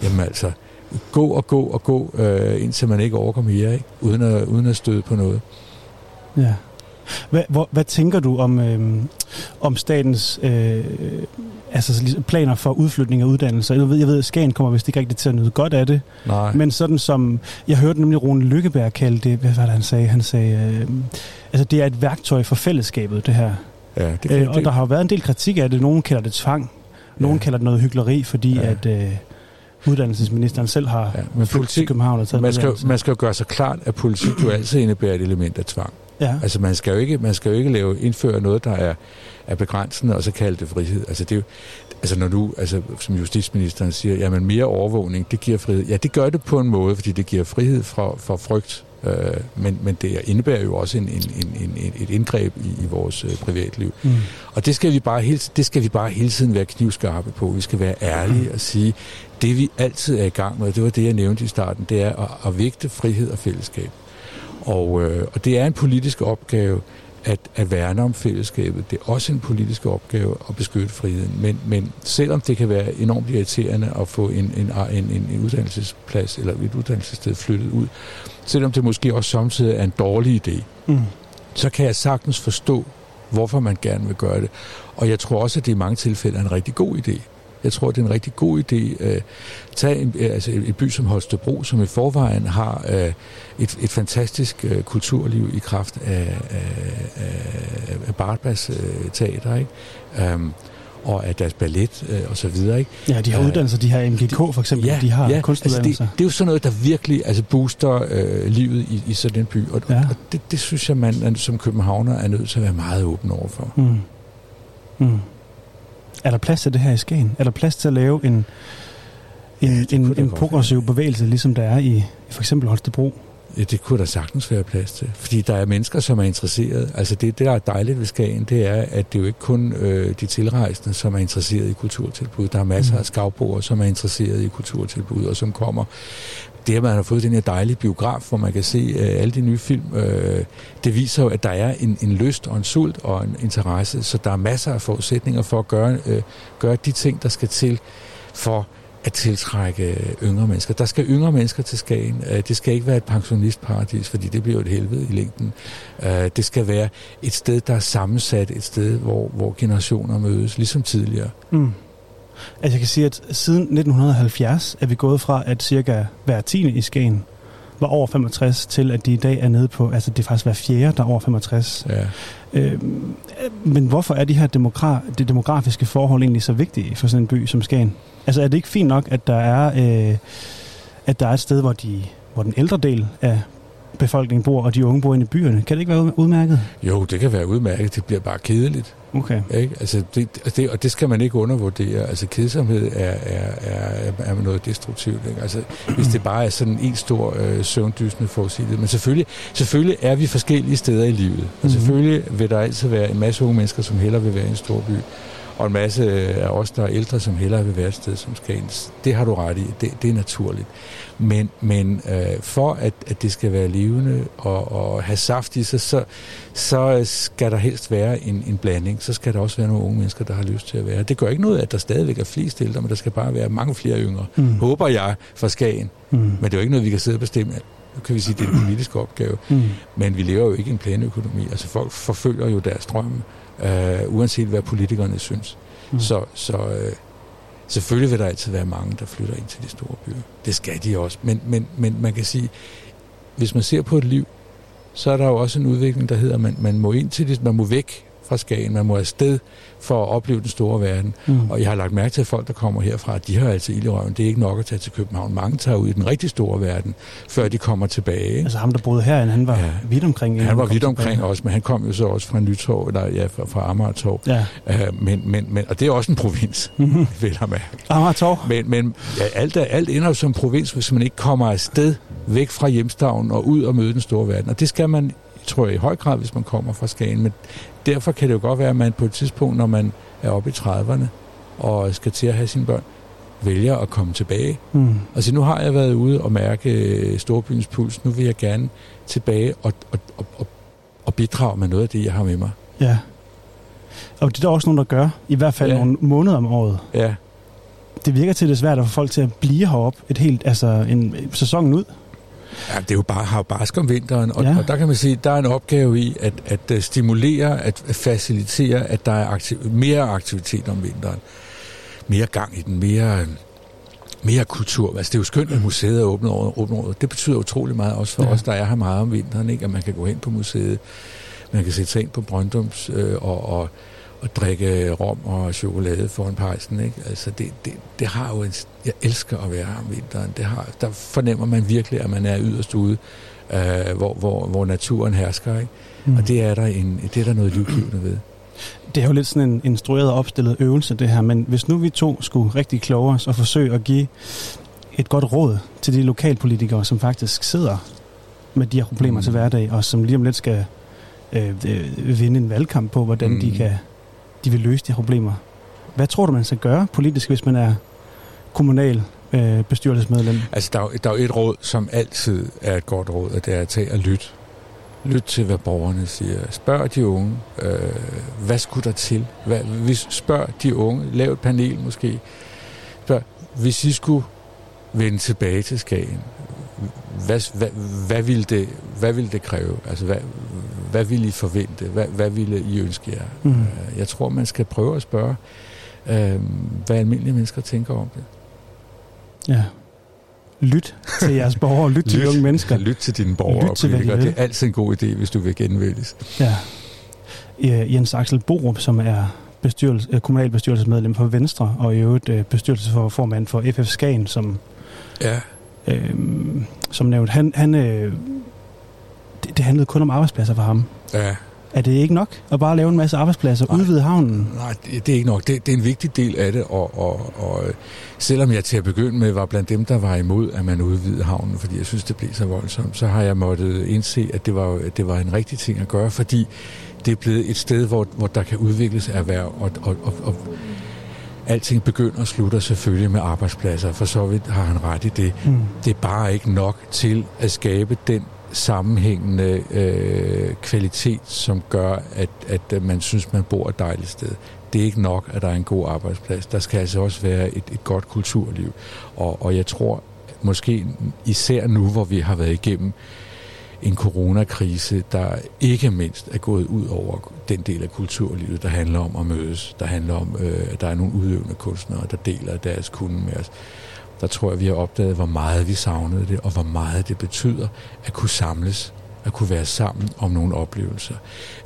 jamen altså, gå og gå og gå, øh, indtil man ikke overgår mere, ikke? Uden, at, uden at støde på noget. Ja. Hvad, hvor, hvad tænker du om, øhm, om statens øh, altså, ligesom planer for udflytning af uddannelser? Jeg ved, jeg ved at Skagen kommer vist ikke rigtig til at nyde godt af det. Nej. Men sådan som, jeg hørte nemlig Rune Lykkeberg kalde det, hvad var det han sagde? Han sagde, øh, altså det er et værktøj for fællesskabet, det her. Ja, det øh, og der har jo været en del kritik af det. Nogen kalder det tvang. Nogen ja. kalder det noget hyggeleri, fordi ja. at øh, uddannelsesministeren selv har ja, Men flyttet til København og taget man skal, man skal jo gøre sig klart, at politik jo altid indebærer et element af tvang. Ja. Altså man skal jo ikke, man skal jo ikke lave, indføre noget, der er, er begrænsende, og så kalde det frihed. Altså det er jo, altså når du, altså som justitsministeren siger, jamen mere overvågning, det giver frihed. Ja, det gør det på en måde, fordi det giver frihed fra, fra frygt, øh, men, men det indebærer jo også en, en, en, en, et indgreb i, i vores øh, privatliv. Mm. Og det skal, vi bare hele, det skal vi bare hele tiden være knivskarpe på. Vi skal være ærlige og sige, det vi altid er i gang med, det var det, jeg nævnte i starten, det er at, at vægte frihed og fællesskab. Og, øh, og det er en politisk opgave at, at værne om fællesskabet. Det er også en politisk opgave at beskytte friheden. Men, men selvom det kan være enormt irriterende at få en, en, en, en, uddannelsesplads eller et uddannelsessted flyttet ud, selvom det måske også samtidig er en dårlig idé, Mm. så kan jeg sagtens forstå, hvorfor man gerne vil gøre det. Og jeg tror også, at det i mange tilfælde er en rigtig god idé. Jeg tror, det er en rigtig god idé. Øh, tag en, øh, altså et, et by som Holstebro, som i forvejen har øh, et, et fantastisk kulturliv i kraft af, af, af, Bartbas teater, ikke? Um, og af deres ballet øh, og så videre. Ikke? Ja, de har Øh, uddannelser, de har MGK for eksempel, ja, de har ja, altså kunstuddannelser. det, det er jo sådan noget, der virkelig altså booster øh, livet i, i sådan en by, og, Ja. og det, det synes jeg, man som københavner er nødt til at være meget åben overfor. Mm. Mm. Er der plads til det her i Skagen? Er der plads til at lave en, en, en, en progressiv bevægelse, ligesom der er i, for eksempel Holstebro? Ja, det kunne der sagtens være plads til. Fordi der er mennesker, som er interesseret. Altså det, det der er dejligt ved Skagen, det er, at det er jo ikke kun øh, de tilrejsende, som er interesseret i kulturtilbud. Der er masser Mm. af skavboere, som er interesseret i kulturtilbud, og som kommer. Det, at man har fået den her dejlige biograf, hvor man kan se øh, alle de nye film, øh, det viser jo, at der er en, en lyst og en sult og en interesse. Så der er masser af forudsætninger for at gøre, øh, gøre de ting, der skal til for at tiltrække yngre mennesker. Der skal yngre mennesker til Skagen. Øh, det skal ikke være et pensionistparadis, fordi det bliver et helvede i længden. Øh, det skal være et sted, der er sammensat, et sted, hvor, hvor generationer mødes, ligesom tidligere. Mm. Altså jeg kan sige, at siden 1970 er vi gået fra, at cirka hver tiende i Skagen var over 65, til at de i dag er nede på, altså det er faktisk hver fjerde, der er over 65. Ja. Øh, men hvorfor er de her demogra- det demografiske forhold egentlig så vigtige for sådan en by som Skagen? Altså er det ikke fint nok, at der er, øh, at der er et sted, hvor, de, hvor den ældre del af befolkningen bor, og de unge bor inde i byerne. Kan det ikke være ud- udmærket? Jo, det kan være udmærket. Det bliver bare kedeligt. Okay. Ikke? Altså, det, altså det, og det skal man ikke undervurdere. Altså, kedsomhed er, er, er, er noget destruktivt. Ikke? Altså, hvis det bare er sådan en stor øh, søvndysende forudsigelighed. Men selvfølgelig, selvfølgelig er vi forskellige steder i livet. Og Mhm. selvfølgelig vil der altid være en masse unge mennesker, som hellere vil være i en stor by. Og en masse af os, der er ældre, som hellere vil være et sted som Skagen. Det har du ret i. Det, det er naturligt. Men, men øh, for at, at det skal være levende og, og have saft i sig, så, så skal der helst være en, en blanding. Så skal der også være nogle unge mennesker, der har lyst til at være. Det gør ikke noget, at der stadigvæk er flest ældre, men der skal bare være mange flere yngre. Mm. Håber jeg for Skagen. Mm. Men det er jo ikke noget, vi kan sidde og bestemme. Nu kan vi sige, at det er en politisk opgave. Mm. Men vi lever jo ikke i en planøkonomi. Altså folk forfølger jo deres drømme, øh, uanset hvad politikerne synes. Mm. Så, så øh, selvfølgelig vil der altid være mange, der flytter ind til de store byer. Det skal de også. Men, men, men man kan sige, hvis man ser på et liv, så er der jo også en udvikling, der hedder, at man, man må ind til det, man må væk fra Skagen, man må afsted for at opleve den store verden. Mm. Og jeg har lagt mærke til, at folk, der kommer herfra, de har altså ild i røven. Det er ikke nok at tage til København. Mange tager ud i den rigtig store verden, før de kommer tilbage. Ikke? Altså ham, der boede herinde, han var ja. vidt omkring. Han var vidt tilbage. omkring også, men han kom jo så også fra Nytorv, eller ja, fra, fra Amagertorv. Ja. Uh, men, men, men, og det er også en provins, Mhm. vil jeg med. Amagertorv. Men, men ja, alt, er, alt ender som provins, hvis man ikke kommer afsted væk fra hjemstavnen og ud og møde den store verden. Og det skal man, tror jeg, i høj grad, hvis man kommer fra Skagen. Men derfor kan det jo godt være, at man på et tidspunkt, når man er oppe i 30'erne og skal til at have sine børn, vælger at komme tilbage. Mm. Altså nu har jeg været ude og mærke øh, storbyens puls. Nu vil jeg gerne tilbage og, og, og, og, bidrage med noget af det, jeg har med mig. Ja. Og det er der også nogen, der gør. I hvert fald Ja. nogle måneder om året. Ja. Det virker til, at det er svært at få folk til at blive heroppe et helt, altså en sæsonen ud. Ja, det er jo bare, har jo barsk om vinteren, og, Ja. og der kan man sige, at der er en opgave i at, at øh, stimulere, at facilitere, at der er aktiv, mere aktivitet om vinteren. Mere gang i den, mere, mere kultur. Altså det er jo skønt, at museet er åbnet over, åbnet over. Det betyder utrolig meget også for ja. os, der er her meget om vinteren, ikke? at man kan gå hen på museet, man kan sætte sig ind på Brøndums øh, og, og, og drikke rom og chokolade foran pejsen. Ikke? Altså det, det, det har jo en... Jeg elsker at være her om vinteren. Det har, der fornemmer man virkelig, at man er yderst ude, øh, hvor, hvor, hvor naturen hersker. Ikke? Mm. Og det er, der en, det er der noget livgivende ved. Det er jo lidt sådan en instrueret og opstillet øvelse, det her. Men hvis nu vi to skulle rigtig kloge os og forsøge at give et godt råd til de lokalpolitikere, som faktisk sidder med de her problemer mm. Til hverdag, og som lige om lidt skal øh, øh, vinde en valgkamp på, hvordan mm. de, kan, de vil løse de her problemer. Hvad tror du, man skal gøre politisk, hvis man er kommunal øh, bestyrelsesmedlem? Altså, der er, jo, der er jo et råd, som altid er et godt råd, og det er at tage og lytte. Lyt til, hvad borgerne siger. Spørg de unge, øh, hvad skulle der til? Hvad, hvis, spørg de unge, lav et panel måske. Spørg, hvis I skulle vende tilbage til Skagen, hvad, hvad, hvad, ville, det, hvad ville det kræve? Altså, hvad, hvad ville I forvente? Hvad, hvad ville I ønske jer? Mm. Øh, Jeg tror, man skal prøve at spørge, øh, hvad almindelige mennesker tænker om det. Ja. Lyt til jeres borgere, lyt til de unge mennesker. Lyt til dine borgere Lyt og til, hvad de vil. Det er altid en god idé, hvis du vil genvælges. Ja. Jens Axel Borup, som er bestyrelse, øh, kommunalbestyrelsesmedlem for Venstre, og i øvrigt øh, bestyrelsesformand for FF Skagen, som, Ja. øh, som nævnt. Han, han, øh, det, det handlede kun om arbejdspladser for ham. Ja. Er det ikke nok at bare lave en masse arbejdspladser, Nej. udvide havnen? Nej, det, det er ikke nok. Det, det er en vigtig del af det, og, og, og øh, selvom jeg til at begynde med var blandt dem, der var imod, at man udvidede havnen, fordi jeg synes, det blev så voldsomt, så har jeg måttet indse, at det var, at det var en rigtig ting at gøre, fordi det er blevet et sted, hvor, hvor der kan udvikles erhverv, og, og, og, og alting begynder og slutter selvfølgelig med arbejdspladser, for så vidt har han ret i det. Mm. Det er bare ikke nok til at skabe den sammenhængende øh, kvalitet, som gør, at, at øh, man synes, man bor et dejligt sted. Det er ikke nok, at der er en god arbejdsplads. Der skal altså også være et, et godt kulturliv. Og, og jeg tror, måske især nu, hvor vi har været igennem en coronakrise, der ikke mindst er gået ud over den del af kulturlivet, der handler om at mødes, der handler om, øh, at der er nogle udøvende kunstnere, der deler deres kunde med os. Der tror jeg, vi har opdaget, hvor meget vi savnede det, og hvor meget det betyder at kunne samles, at kunne være sammen om nogle oplevelser.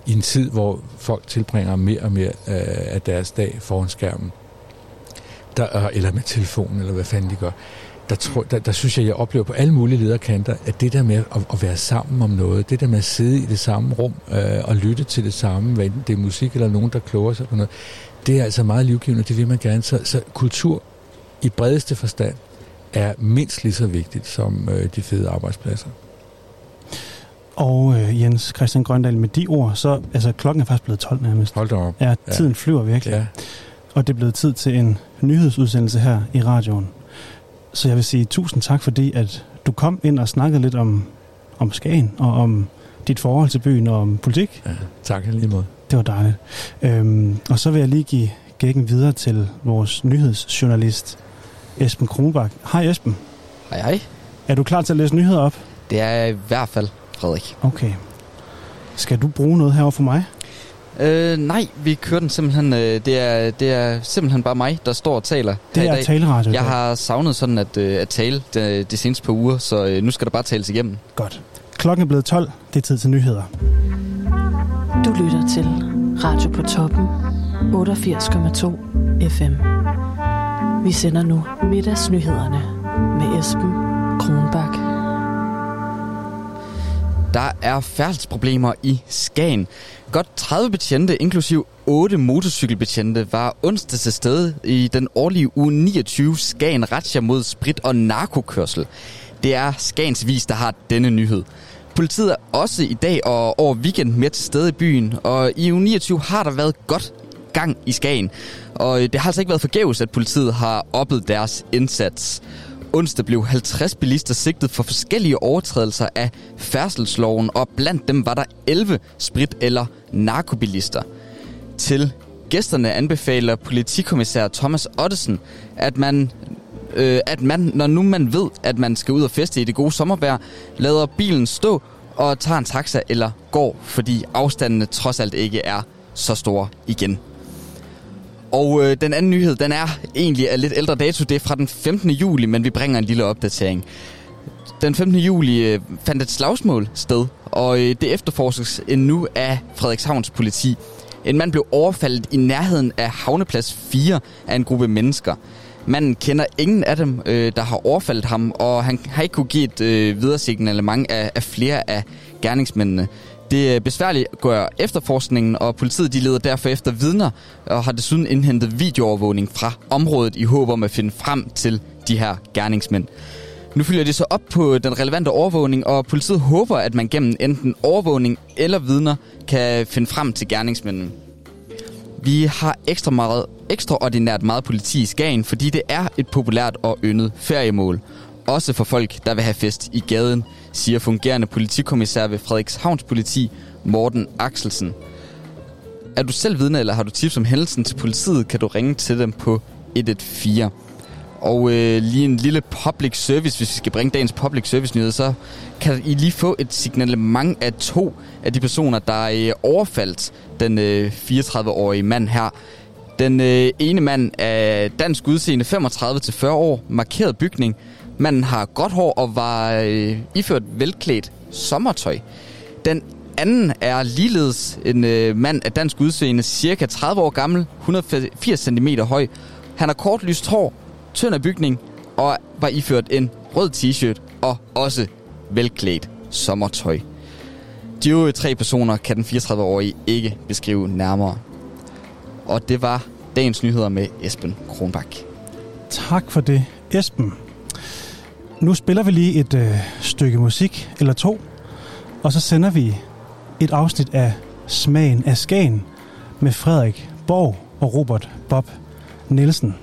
I en tid, hvor folk tilbringer mere og mere øh, af deres dag foran skærmen, der, øh, eller med telefonen, eller hvad fanden de gør, der, tror, der, der synes jeg, jeg oplever på alle mulige lederkanter, at det der med at, at være sammen om noget, det der med at sidde i det samme rum øh, og lytte til det samme, hvad enten det er musik eller nogen, der kloger sig på noget, det er altså meget livgivende, det vil man gerne. Så, så kultur i bredeste forstand er mindst lige så vigtigt som øh, de fede arbejdspladser. Og øh, Jens Christian Grøndal, med de ord, så altså klokken er faktisk blevet 12 nærmest. Hold da op. Ja, tiden ja. flyver virkelig. Ja. Og det er blevet tid til en nyhedsudsendelse her i radioen. Så jeg vil sige tusind tak, fordi at du kom ind og snakkede lidt om, om Skagen og om dit forhold til byen og om politik. Ja, tak lige måde. Det var dejligt. Øhm, og så vil jeg lige give gækken videre til vores nyhedsjournalist Esben Kronbak. Hej Esben. Hej hej. Er du klar til at læse nyheder op? Det er jeg i hvert fald, Frederik. Okay. Skal du bruge noget herover for mig? Øh, nej, vi kører den simpelthen. Øh, det, er, det er simpelthen bare mig, der står og taler Det her i er dag. taleradio. Jeg har savnet sådan at, øh, at tale de, de seneste par uger, så øh, nu skal der bare tales igennem. Godt. Klokken er blevet 12. Det er tid til nyheder. Du lytter til Radio på toppen 88,2 FM. Vi sender nu middagsnyhederne med Esben Kronbak. Der er færdselsproblemer i Skagen. Godt 30 betjente, inklusiv 8 motorcykelbetjente, var onsdag til stede i den årlige uge 29 Skagen Razzia mod sprit- og narkokørsel. Det er Skagens Vis, der har denne nyhed. Politiet er også i dag og over weekend med til stede i byen, og i uge 29 har der været godt gang i Skagen. Og øh, det har altså ikke været forgæves, at politiet har oppet deres indsats. Onsdag blev 50 bilister sigtet for forskellige overtrædelser af færdselsloven, og blandt dem var der 11 sprit- eller narkobilister. Til gæsterne anbefaler politikommissær Thomas Ottesen, at man, øh, at man, når nu man ved, at man skal ud og feste i det gode sommervejr, lader bilen stå og tager en taxa eller går, fordi afstandene trods alt ikke er så store igen. Og øh, den anden nyhed, den er egentlig af lidt ældre dato. Det er fra den 15. juli, men vi bringer en lille opdatering. Den 15. juli øh, fandt et slagsmål sted, og øh, det efterforskes endnu af Frederikshavns politi. En mand blev overfaldet i nærheden af Havneplads 4 af en gruppe mennesker. Manden kender ingen af dem, øh, der har overfaldet ham, og han har ikke kunne give et øh, videre signalement af, af flere af gerningsmændene. Det besværligt gør efterforskningen, og politiet de leder derfor efter vidner, og har desuden indhentet videoovervågning fra området i håb om at finde frem til de her gerningsmænd. Nu følger de så op på den relevante overvågning, og politiet håber, at man gennem enten overvågning eller vidner kan finde frem til gerningsmændene. Vi har ekstra meget, ekstraordinært meget politi i Skagen, fordi det er et populært og yndet feriemål. Også for folk, der vil have fest i gaden, siger fungerende politikommissær ved Frederikshavns politi, Morten Axelsen. Er du selv vidne, eller har du tips om hændelsen til politiet, kan du ringe til dem på 114. Og øh, lige en lille public service, hvis vi skal bringe dagens public service nyhed, så kan I lige få et signalement af to af de personer, der er øh, overfaldt den øh, 34-årige mand her. Den øh, ene mand er dansk udseende 35-40 år, markeret bygning. Manden har godt hår og var øh, iført velklædt sommertøj. Den anden er ligeledes en øh, mand af dansk udseende, cirka 30 år gammel, 180 cm høj. Han har kort lyst hår, tynd af bygning og var iført en rød t-shirt og også velklædt sommertøj. De øvrige tre personer kan den 34-årige ikke beskrive nærmere. Og det var dagens nyheder med Esben Kronbak. Tak for det, Esben. Nu spiller vi lige et øh, stykke musik, eller to, og så sender vi et afsnit af Smagen af Skagen med Frederik Borg og Robert Bob Nielsen.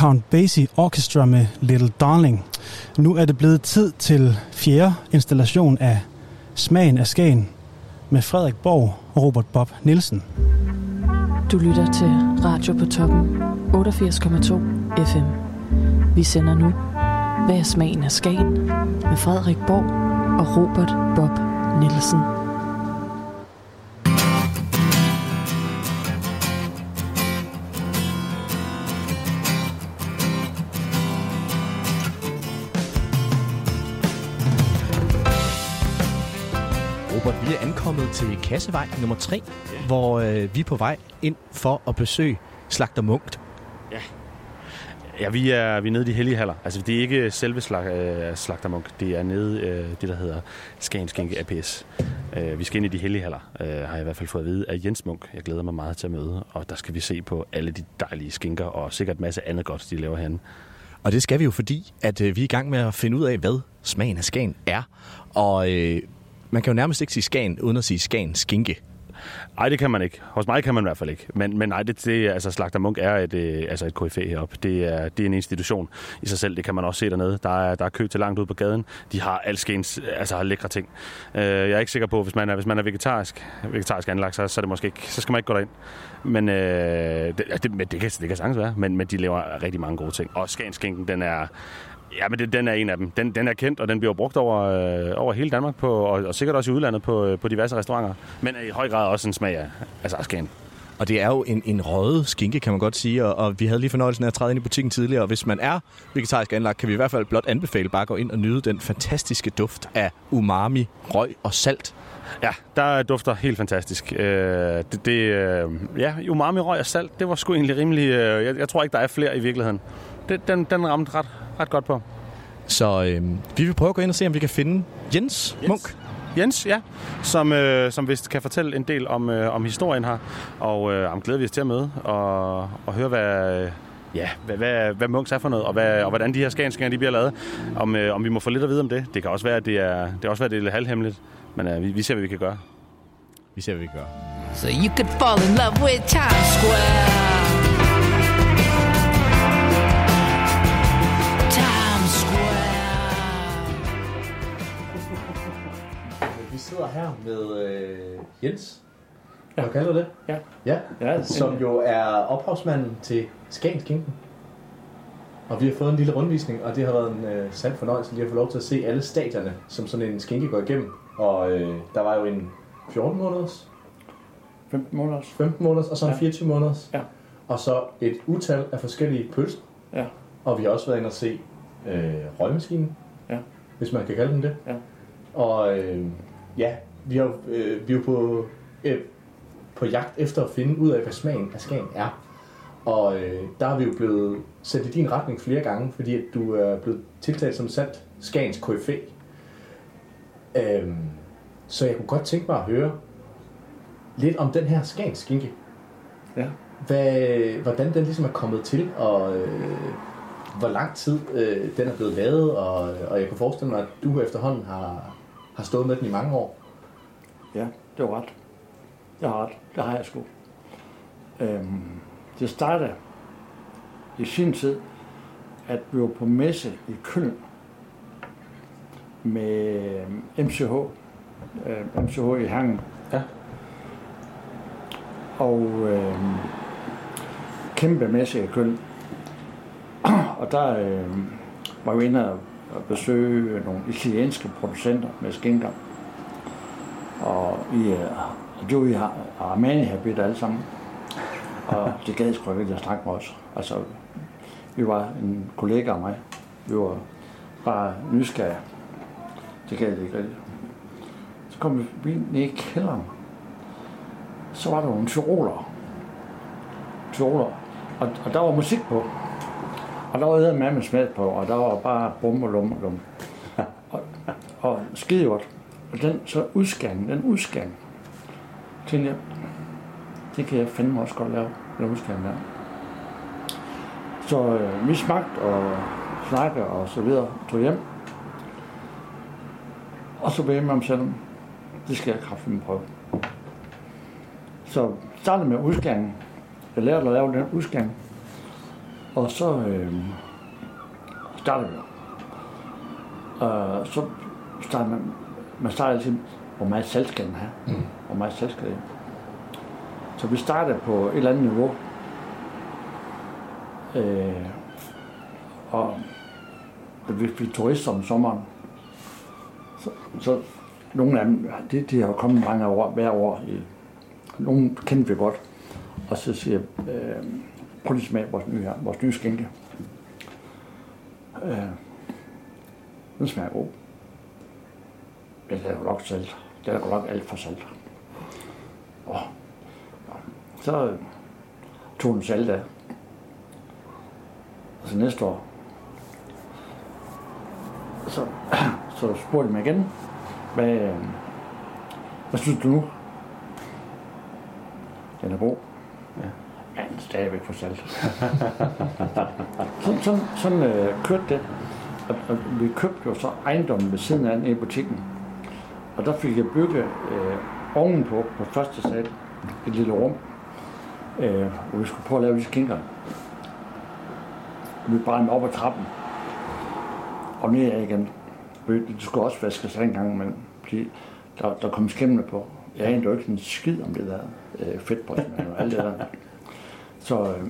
Count Basie Orchestra med Little Darling. Nu er det blevet tid til fjerde installation af Smagen af Skagen med Frederik Borg og Robert Bob Nielsen. Du lytter til Radio på toppen 88,2 FM. Vi sender nu Hvad er smagen af Skagen med Frederik Borg og Robert Bob Nielsen. Til Kassevej nummer 3, hvor øh, vi er på vej ind for at besøge Slagter Munkt. Ja, vi er, vi er nede i de hellige haller. Altså, det er ikke selve slag, øh, Slagtermunk. Det er nede øh, det, der hedder Skagenskænke APS. Øh, vi skal ind i de hellige haller, øh, har jeg i hvert fald fået at vide af Jens Munk. Jeg glæder mig meget til at møde, og der skal vi se på alle de dejlige skinker, og sikkert en masse andet godt, de laver herinde. Og det skal vi jo, fordi at øh, vi er i gang med at finde ud af, hvad smagen af Skagen er. Og øh, man kan jo nærmest ikke sige Skagen, uden at sige Skagen skinke. Nej, det kan man ikke. Hos mig kan man i hvert fald ikke. Men, men nej, det, det, altså Slagter Munk er et, øh, altså et KFA heroppe. Det er, det er en institution i sig selv. Det kan man også se dernede. Der er, der er kø til langt ud på gaden. De har alskens, altså har lækre ting. Uh, jeg er ikke sikker på, hvis man er, hvis man er vegetarisk, vegetarisk anlagt, så, så, er det måske ikke, så skal man ikke gå derind. Men øh, det, det, men det, kan, det kan sagtens være. Men, men de laver rigtig mange gode ting. Og Skagenskænken, den er, Ja, men det, den er en af dem. Den, den er kendt, og den bliver brugt over, øh, over hele Danmark, på, og, og sikkert også i udlandet på, øh, på diverse restauranter. Men er i høj grad også en smag af altså af Skagen. Og det er jo en, en røget skinke, kan man godt sige, og, og vi havde lige fornøjelsen af at træde ind i butikken tidligere, og hvis man er vegetarisk anlagt, kan vi i hvert fald blot anbefale bare at gå ind og nyde den fantastiske duft af umami, røg og salt. Ja, der dufter helt fantastisk. Øh, det, det, øh, ja, umami, røg og salt, det var sgu egentlig rimelig... Øh, jeg, jeg tror ikke, der er flere i virkeligheden. Det, den, den ramte ret, ret godt på. Så øh, vi vil prøve at gå ind og se, om vi kan finde Jens, Jens. Munk. Jens, ja, som, øh, som vist kan fortælle en del om, øh, om historien her. Og øh, om glæder vi os til at møde og, og høre, hvad, ja, hvad, hvad, hvad Munks er for noget, og, hvad, og hvordan de her skanskinger de bliver lavet. Om, øh, om vi må få lidt at vide om det. Det kan også være, at det er, det er, også være, at det er lidt halvhemmeligt. Men øh, vi, vi ser, hvad vi kan gøre. Vi ser, hvad vi kan gøre. So you could fall in love with Times Square. Her med øh, Jens. Ja. Hvad kalder du det? Ja. Ja, Ja, som jo er ophavsmanden til Skagen Skinken. Og vi har fået en lille rundvisning, og det har været en øh, sand fornøjelse lige at få lov til at se alle stadierne, som sådan en skinke går igennem. Og øh, der var jo en 14 måneders, 15 måneders. 15 måneders, og så en Ja. 24 måneders. Ja. Og så et utal af forskellige pølser. Ja. Og vi har også været inde og se øh, røgmaskinen, Ja. hvis man kan kalde den det. Ja. Og øh, ja, vi er jo, øh, vi er jo på, øh, på jagt efter at finde ud af, hvad smagen af Skagen er. Og øh, der har vi jo blevet sendt i din retning flere gange, fordi at du er blevet tiltalt som sandt Skagens KFA. Øhm, så jeg kunne godt tænke mig at høre lidt om den her Skagens skinke. Ja. Hvad, hvordan den ligesom er kommet til, og øh, hvor lang tid øh, den er blevet lavet, og, og jeg kunne forestille mig, at du efterhånden har, har stået med den i mange år. Ja, det var ret. Jeg har ret. Det har jeg sgu. Øhm, det startede i sin tid, at vi var på messe i Køln med MCH. Øh, MCH i Hangen. Ja. Og øh, kæmpe messe i Køln. Og der øh, var vi inde og at besøge nogle italienske producenter med skinker. Og i, øh, og det var i Armani habit alle sammen. Og det gad sgu ikke at snakke med os. Altså, vi var en kollega af mig. Vi var bare nysgerrige. Det gad det ikke rigtigt. Så kom vi forbi ned i kælderen. Så var der nogle tyroler. Tyroler. Og, og der var musik på. Og der var æder med med smad på, og der var bare bum og lum og lum. Og, og skide godt. Og den så udskanning, den udskanning, tænkte jeg, det kan jeg fandme også godt lave, den udskanning der. Så øh, vi smagte og snakkede og så videre, tog hjem. Og så blev jeg om selv, det skal jeg kraftigt prøve. Så startede med udskæringen. Jeg lærte at lave den udskæring. Og så øh, starter vi. Og så starter man, man starter altid, hvor meget salt skal den have? Mm. Hvor meget salt skal det? Så vi starter på et eller andet niveau. Øh, og hvis vi er turister om sommeren, så, så nogle af dem, de, de har kommet mange år, hver år. I, nogle kendte vi godt. Og så siger jeg, øh, prøv lige at smage vores nye her, vores nye skænke. Øh, den smager god. Men det er jo nok salt. Det er jo nok alt for salt. Og, så øh, tog den salt af. Og så næste år, så, så spurgte jeg mig igen, hvad, øh, hvad synes du nu? Den er god. Ja. Er stadigvæk for salt. sådan sådan, sådan øh, kørte det. Og, og vi købte jo så ejendommen ved siden af den i butikken. Og der fik jeg bygget øh, ovenpå på første sal et lille rum, øh, hvor vi skulle prøve at lave de skinker. Vi brændte op ad trappen og ned igen. Det skulle også vaskes en gang imellem, fordi der, der kom skimmel på. Jeg anede jo ikke en skid om det der øh, fedtbrødsmad og alt det der. Så øh,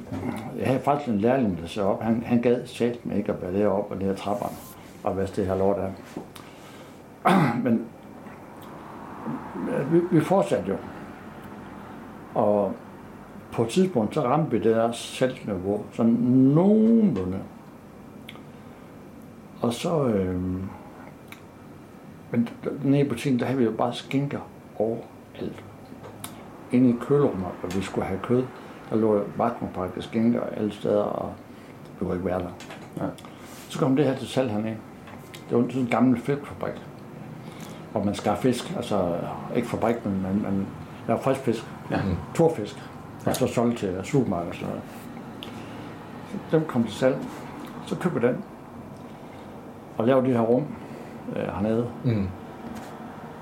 jeg havde faktisk en lærling, der så op. Han, han gad selv med ikke at være deroppe og ned ad trapperne og hvad det her lort er. Men øh, vi, vi fortsatte jo. Og på et tidspunkt, så ramte vi det der saltniveau, sådan nogenlunde. Og så, øh, men nede i butikken, der havde vi jo bare skinker overalt. Inde i kølerummet, hvor vi skulle have kød, der lå vakuumpakket skinker alle steder, og vi kunne ikke være der. Ja. Så kom det her til salg hernede. Det var sådan en gammel fiskfabrik, hvor man skar fisk, altså ikke fabrik, men man, man lavede frisk fisk, ja. torfisk, og så solgte til supermarked og sådan noget. Så dem kom til salg, så købte den, og lavede det her rum øh, hernede, Mm.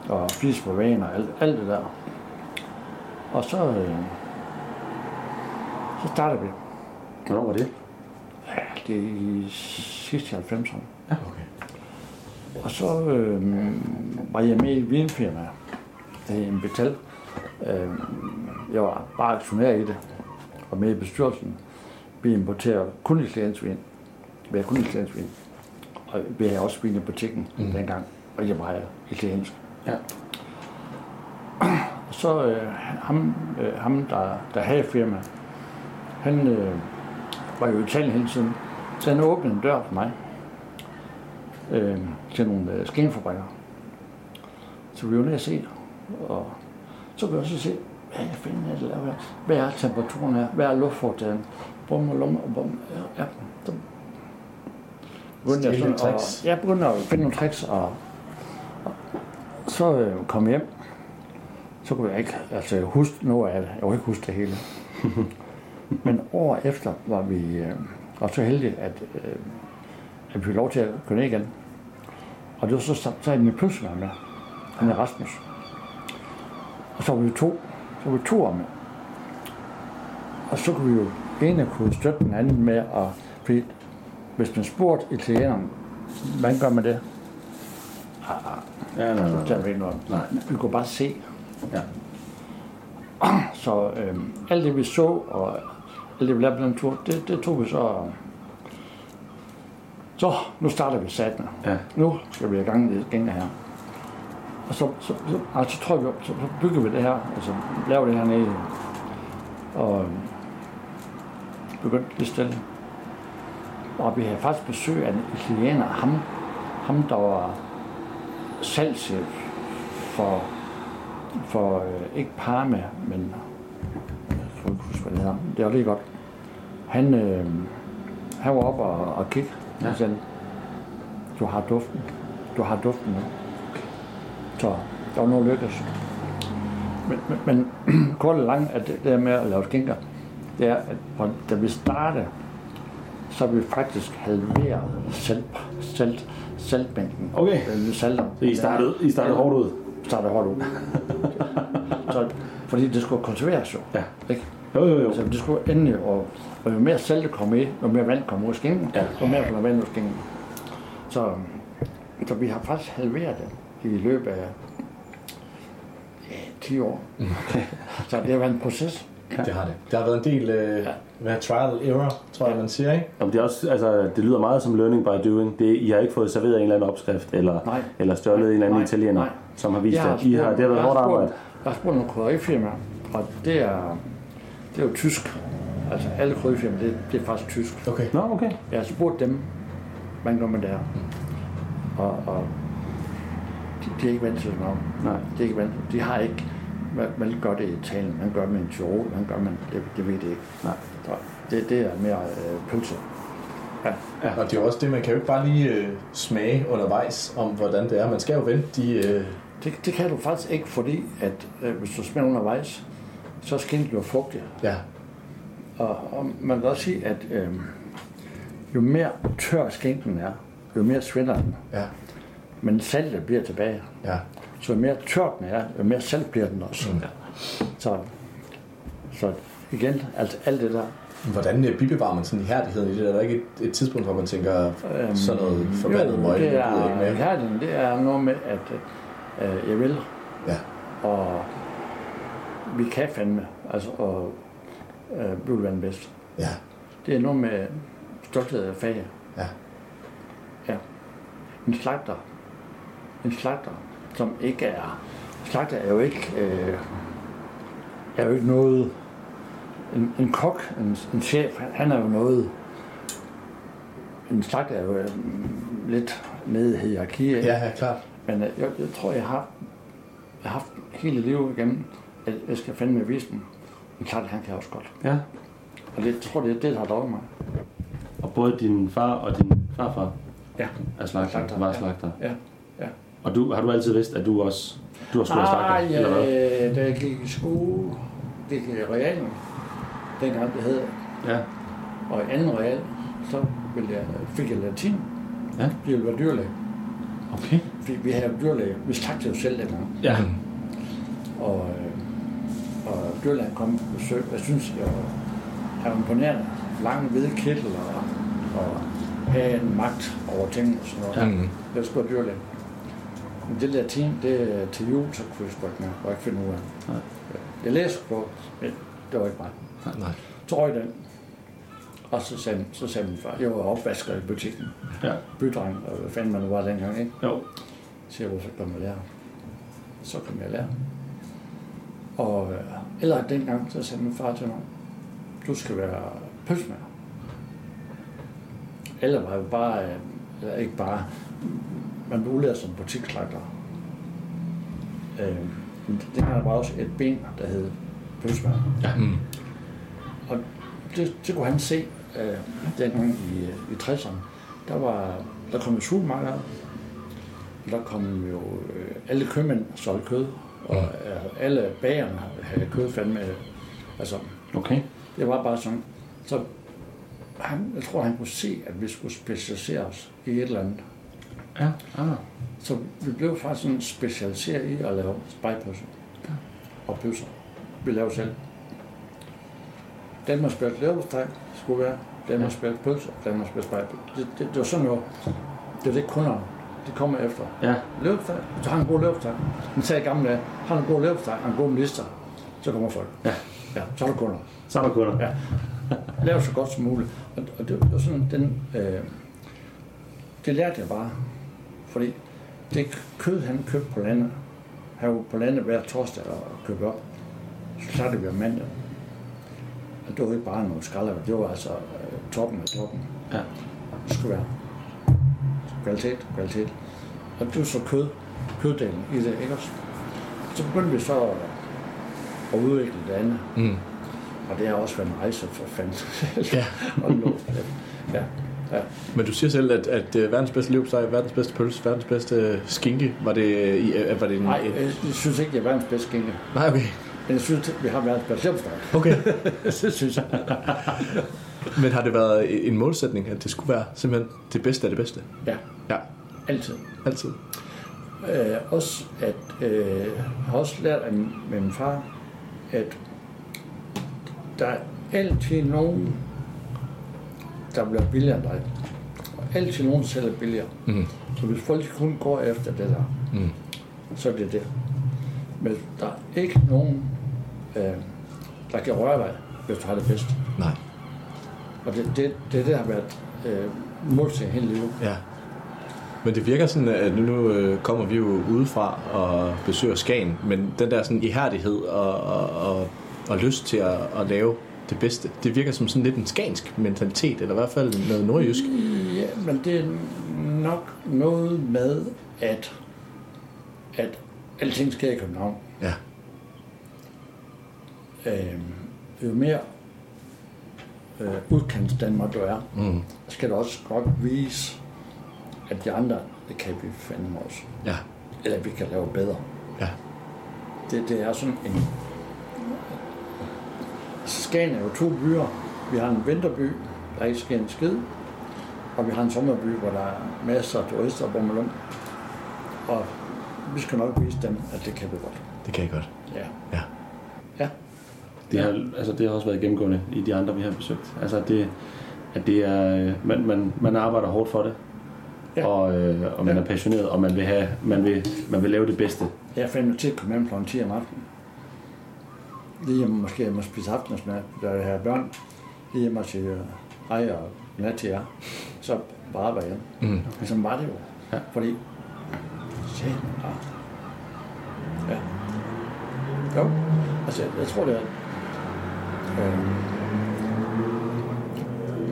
og spise på vægen og alt, alt det der. Og så, øh, så startede vi. Hvornår var det? Ja, det er i sidste 90'erne. Ja, okay. Og så øh, var jeg med i et vinfirma, der hed en Betal. Øh, jeg var bare aktionær i det, og med i bestyrelsen. Vi importerer kun italiensvin. Vi har kun italiensvin. Og vi havde også vin i butikken Mm. dengang, og jeg var italiensk. Ja. Og så øh, ham, øh, ham der, der havde firma, han øh, var jo i Italien hele tiden, så han åbnede en dør for mig øh, til nogle øh, skænkefabrikker. Så vi var nede og se, og så kunne jeg også se, hvad jeg finder jeg laver her? Hvad er temperaturen her? Hvad er luftfortæren? Bum og lum og bum. Ja, ja. Så begyndte jeg sådan at, jeg begyndte at finde nogle tricks, og, og så øh, kom jeg hjem. Så kunne jeg ikke altså, huske noget af det. Jeg kunne ikke huske det hele. Men år efter var vi øh, var så heldige, at, øh, at vi fik lov til at gå ned igen. Og det var så, så, min pølsevær med. Han er Rasmus. Og så var vi to. Så var vi to det. Og så kunne vi jo ene kunne støtte den anden med at... Fordi hvis man spurgte italieneren, hvordan gør man det? Ah, ah. Ja, nej, nej, ikke noget. Nej. Vi kunne bare se. Ja. Så øh, alt det vi så, og vi den tur, det, det tog vi så... Så, nu starter vi sat Ja. Nu skal vi i gang med det her. Og så, så, så, altså, så tror jeg, så, så bygger vi det her, altså laver det her nede. Og begyndte lidt stille. Og vi havde faktisk besøg af en italiener, ham, ham der var salgschef for, for øh, ikke Parma, men kan ikke huske, hvad det hedder. Det var lige godt. Han, øh, han var oppe og, og kigge. Ja. Sagde, du har duften. Du har duften nu. Så der var noget lykkes. Men, men, men kort og langt, at det der med at lave skinker, det er, at da vi startede, så vi faktisk halveret salt, salt, saltmængden. Okay. Øh, salter. Så I startede, I startede hårdt ud? Startede hårdt ud. så, fordi det skulle konserveres jo. Ja. Ikke? Jo, jo, jo. Altså, det skulle endelig, og, og jo mere salt der kommer i, jo mere vand kommer ud af skingen, ja. jo mere kommer vand ud af skingen. Så, så vi har faktisk halveret det i løbet af ja, 10 år. så det har været en proces. Ja. Det har det. Det har været en del øh, hvad, trial error, tror jeg, man siger, ikke? Jamen, det, er også, altså, det lyder meget som learning by doing. Det, I har ikke fået serveret en eller anden opskrift, eller, Nej. eller stjålet en eller anden Nej. italiener, Nej. som har vist Jeg det. I har, det har været jeg hårdt arbejde. Jeg har spurgt nogle krydderifirmaer, og det er, det er jo tysk. Altså alle krydderifirmaer, det, det er faktisk tysk. Okay. Nå, okay. Jeg har spurgt dem, hvordan gør man det her? Og, og de, de er ikke vant til sådan noget. Nej. De er ikke vant De har ikke, hvad, hvad gør det i Italien? Hvordan gør man i Tyrol? Hvordan gør man? Det, det ved de ikke. Nej. Så det, det er mere øh, pølse. Ja. Ja. Og det er også det, man kan jo ikke bare lige øh, smage undervejs om, hvordan det er. Man skal jo vente de... Øh... Det, det kan du faktisk ikke, fordi at øh, hvis du smager undervejs, så skal det blive fugtigt. Ja. Og, og man kan også sige, at øh, jo mere tør skænken er, jo mere svinder den. Ja. Men saltet bliver tilbage. Ja. Så jo mere tør den er, jo mere salt bliver den også. Mm. Så, så igen, altså alt det der. Hvordan øh, bibevarer man sådan ihærdigheden i det? Er der ikke et, et tidspunkt, hvor man tænker, sådan noget forbandet jo, møg, det er, ikke med? det er noget med, at øh, jeg vil. Ja. Og vi kan fandme, altså, og øh, blive den bedst. Ja. Det er noget med stolthed af faget. Ja. Ja. En slagter. En slagter, som ikke er... Slagter er jo ikke... Øh, er jo ikke noget... En, en kok, en, en chef, han- er jo noget... En slagter er jo øh, lidt nede i hierarkiet. Ja, ja, klart. Men øh, jeg, jeg tror, jeg har, jeg har haft hele livet igennem, at jeg skal fandme vise dem. Men klart, han kan også godt. Ja. Og det jeg tror det er det, der har drukket mig. Og både din far og din farfar Ja. er slagter, Slagter, var ja. slagter. Ja, ja. Og du, har du altid vidst, at du også du har skulle være slagter? Ej, eller hvad? øh, da jeg gik i skole, gik jeg i realen, dengang det hed. Ja. Og i anden real, så ville jeg, fik jeg latin. Ja. Jeg ville være dyrlæge. Okay. Fordi vi havde dyrlæge, vi slagtede jo selv dengang. Ja. Og, øh, og dyrlægen kom på besøg. Jeg synes, jeg var, han var imponerende. Lang hvide kittel og, og have en magt over tingene og sådan noget. Ja. Jeg skulle være dyrlæge. Men det latin, det er til jul, så kunne jeg sgu ikke. Jeg ikke finde ud af. Nej. Jeg læste på, men det var ikke mig. Nej. Så røg den. Og så sagde, så sagde min far, jeg var opvasker i butikken. Ja. Bydreng, og hvad fanden man nu var dengang, ikke? Jo. Så siger jeg, hvorfor kom jeg lære? Så kom jeg lære. Og øh, eller dengang, så sagde min far til mig, du skal være pølsemager. Eller var jo bare, øh, eller ikke bare, man blev udlært som butikslagter. Øh, dengang var også et ben, der hed pølsemager. Ja. Mm. Og det, det kunne han se øh, dengang i, i 60'erne. Der, var, der kom jo supermarkeder, og der kom jo øh, alle købmænd solgte kød, og øh, alle bagerne kød fandme. Altså, okay. Det var bare sådan. Så han, jeg tror, han kunne se, at vi skulle specialisere os i et eller andet. Ja, ah. Så vi blev faktisk sådan specialiseret i at lave spejpølser og pølser. Vi lavede selv. Den, man spillede leverpostej, skulle være. Den, man spillede pølser, den, man spillede spejpølser. Det, det, det, var sådan noget. Det var det kunderne. De kommer efter. Ja. Leverpostej. Så har han en god leverpostej. Man sagde i gamle dage, har en god har han en god minister, så kommer folk. Ja. Ja, så er der kunder. Så er der kunder. Ja. Lav så godt som muligt. Og, og det var sådan, den, øh, det lærte jeg bare. Fordi det kød, han købte på landet, han var på landet hver torsdag og købte op. Så startede vi om mandag. Og det var ikke bare nogle skralder, det var altså øh, toppen af toppen. Ja. Det skulle være kvalitet, kvalitet. Og det var så kød, køddelen i det, ikke også? Så begyndte vi så at, at udvikle det andet. Mm. Og det har også været en rejse for fanden. Ja. og nu, ja, ja. Men du siger selv, at, at øh, verdens bedste leverpostej, verdens bedste pølse, verdens bedste øh, skinke, var det, øh, i, var det en... Nej, jeg, synes ikke, det er verdens bedste skænke. Nej, okay. Men jeg synes, vi har verdens bedste leverpostej. Okay. det synes jeg. Men har det været en målsætning, at det skulle være simpelthen det bedste af det bedste? Ja. Ja. Altid. Altid. Øh, også at, øh, jeg har også lært af min, med min far, at der er altid nogen, der bliver billigere end dig. Og altid nogen sælger billigere. Mm. Så hvis folk kun går efter det der, Mm. så er det det. Men der er ikke nogen, øh, der kan røre dig, hvis du har det bedst. Nej. Og det, det, det, det har været øh, målsætning hele livet. Ja. Men det virker sådan, at nu, nu øh, kommer vi jo udefra og besøger Skagen, men den der sådan ihærdighed og, og, og, og lyst til at, at lave det bedste, det virker som sådan lidt en skansk mentalitet, eller i hvert fald noget nordjysk. Ja, men det er nok noget med, at, at alting sker i København. Ja. Øh, jo mere øh, udkants Danmark du er, Mm. skal du også godt vise, at de andre, det kan vi fandme også. Ja. Eller vi kan lave bedre. Ja. Det, det er sådan en... Altså, Skagen er jo to byer. Vi har en vinterby, der ikke sker en skid, og vi har en sommerby, hvor der er masser af turister og bummelum. Og vi skal nok vise dem, at det kan vi godt. Det kan jeg godt. Ja. Ja. Ja. Det har, altså, det har også været gennemgående i de andre, vi har besøgt. Altså, det, at det er, øh, man, man, man arbejder hårdt for det, ja. og, øh, og man Ja. er passioneret, og man vil, have, man, vil, man vil lave det bedste. Jeg er fandme til at komme hjem kl. 10 om aftenen. Lige hjemme måske hjemme og spise aftensmad, da jeg har børn. Lige hjemme øh, hej og godnat til jer. Så bare arbejde hjem. Mm. Men sådan var det jo. Ja. Fordi... Shit, ja. ja. Jo, altså jeg, jeg tror det er... Øh,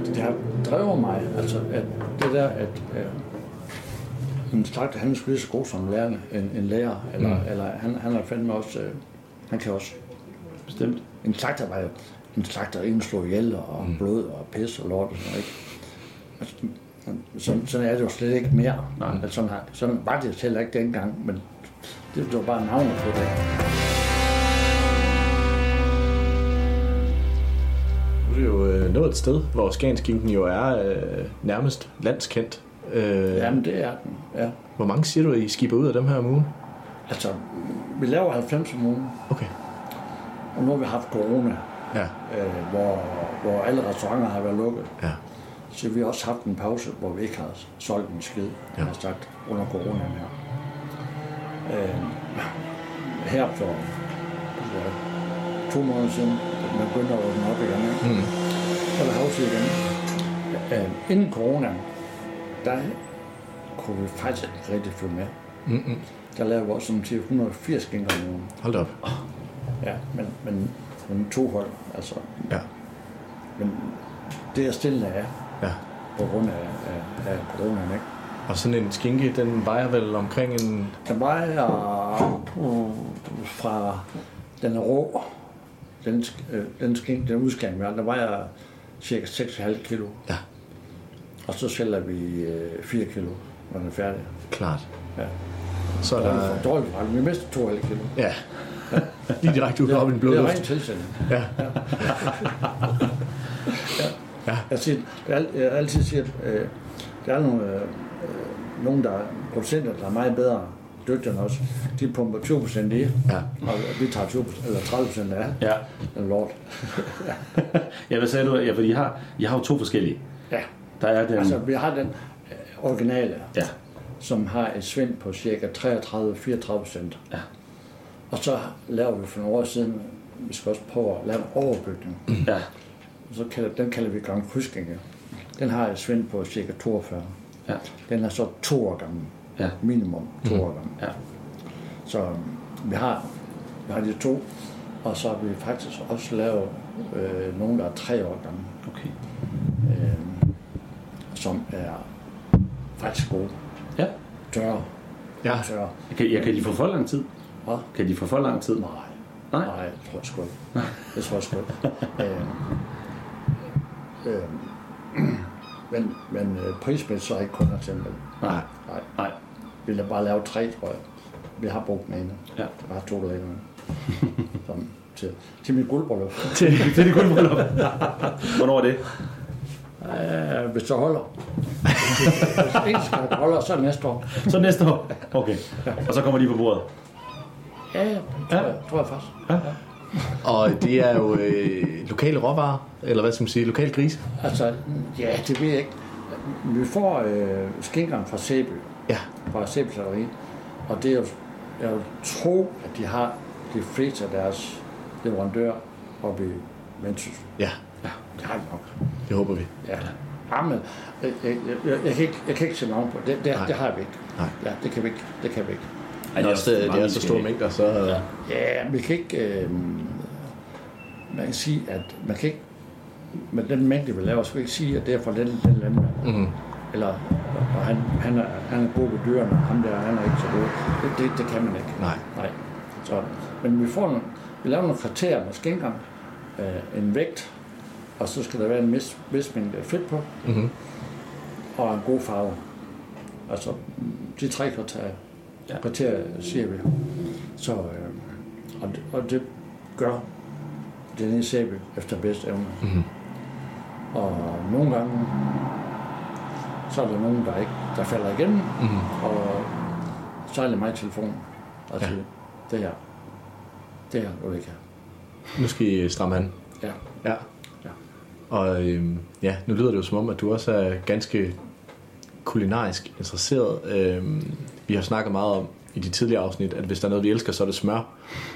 det har drevet mig, altså at det der, at øh, en slagter, han er lige så god som lærerne, en, en lærer, eller, Mm. eller han, han er fandme også, øh, han kan også. Bestemt. En slagter var jo, en slagter ingen slå ihjel, og mm. blod, og pis, og lort, og sådan noget, ikke? Altså, sådan, sådan er det jo slet ikke mere. Nej. Altså, sådan, sådan var det heller ikke dengang, men det, det var bare navnet på det. Det jo øh, nået et sted, hvor Skagenskinken jo er øh, nærmest landskendt. Øh, Jamen, det er den, ja. Hvor mange siger du, I skipper ud af dem her om ugen? Altså, vi laver 90 om ugen. Okay. Og nu har vi haft corona, Ja. øh, hvor, hvor alle restauranter har været lukket. Ja. Så vi har også haft en pause, hvor vi ikke har solgt en skid, ja. har sagt, under coronaen her. Øh, her for, for to måneder siden, man begyndte at åbne op igen, ikke? Mm. så der pause igen. Øh, inden corona, der kunne vi faktisk ikke rigtig følge med. Mm-mm. Der lavede vi også sådan til 180 gænger om ugen. Hold op. Ja, men, men, men to hold, altså. Ja. Men det er stille af, Ja. på grund af, af, af coronaen, ikke? Og sådan en skinke, den vejer vel omkring en... Den vejer uh, fra den er rå, den, øh, den, skink, den udskæring, vi har, den vejer cirka 6,5 kilo. Ja. Og så sælger vi øh, 4 kilo, når den er færdig. Klart. Ja. Så er der- dårligt for, vi mister 2,5 kilo. Ja. Lige direkte ud op i den blå Det er rent tilsætning. Ja. ja. ja. Jeg, siger, jeg, jeg altid siger, at øh, der er nogle, øh, øh, nogen, der er producenter, der er meget bedre end os. De pumper 20 procent i, ja. og vi tager 20, eller 30 procent af. Ja. Den lort. Ja, hvad sagde du? Ja, fordi I har, I har jo to forskellige. Ja. Der er den... Altså, vi har den øh, originale, Ja. som har et svind på cirka 33-34 procent. Ja. Og så laver vi for nogle år siden, vi skal også prøve at lave en overbygning. Ja. Så kalder, den kalder vi Grand Krydsgænge. Den har et svind på cirka 42. Ja. Den er så to år gammel. Ja. Minimum to Mhm. år gammel. Ja. Så øhm, vi har, vi har de to, og så har vi faktisk også lavet øh, nogle, der er tre år gamle. Okay. Øh, som er faktisk gode. Ja. Tørre. Ja. Tørre. Kan, ja, kan de få for lang tid? Hvad? Kan de få for lang tid? Nej. Nej? Nej, det tror jeg sgu ikke. Det tror jeg sgu ikke. øh, øh, men men øh, prismæssigt så er ikke kun eksempel. Nej. Nej. Nej. Vi vil bare lave tre, tror jeg. Vi har brugt den ene. Ja. Der var to derinde. Som til, til mit guldbryllup. Til- til dit guldbryllup. Hvornår er det? Øh, hvis det holder. hvis en skal holde, så det næste år. Så næste år? Okay. Og så kommer de på bordet? Ja, ja, tror, Jeg, tror jeg faktisk. Ja. Og det er jo øh, lokale råvarer, eller hvad skal man sige, lokale grise. Altså, ja, det ved jeg ikke. Vi får øh, skinkeren fra Sæby. Ja. Fra Slageri. Og det er jo, jeg vil tro, at de har de fleste af deres leverandører oppe i Vendsyssel. Ja. Ja, det har de nok. Det håber vi. Ja. Jamen, jeg, jeg, jeg, jeg, kan ikke, jeg kan ikke se navn på det. Det, det har vi ikke. Nej. Ja, det kan vi ikke. Det kan vi ikke. Ej, det er også, det er så store mængder, så... Ja. Ja, vi kan ikke... Øh, man kan sige, at man kan ikke... Med den mængde, vi laver, så kan vi ikke sige, at det er fra den, den landmand. Mhm. Eller, og han, han, er, han er god ved dyrene, og ham der, han er ikke så god. Det, det, det kan man ikke. Nej. Nej. Så, men vi får nogle, vi laver nogle kriterier med skænkeren, øh, en vægt, og så skal der være en vis, vis mængde fedt på, Mhm. og en god farve. Altså, de tre kriterier, ja. kriterier siger vi. Så, øh, og, det, og det gør den i Sæby efter bedste evne. Mhm. Og nogle gange, så er der nogen, der ikke der falder igennem, Mhm. og så er det mig telefonen og siger, det her, det her vil ikke have. Nu skal I stramme an. Ja. Ja. ja. Og øhm, ja, nu lyder det jo som om, at du også er ganske kulinarisk interesseret. Øhm, vi har snakket meget om i de tidligere afsnit, at hvis der er noget, vi elsker, så er det smør.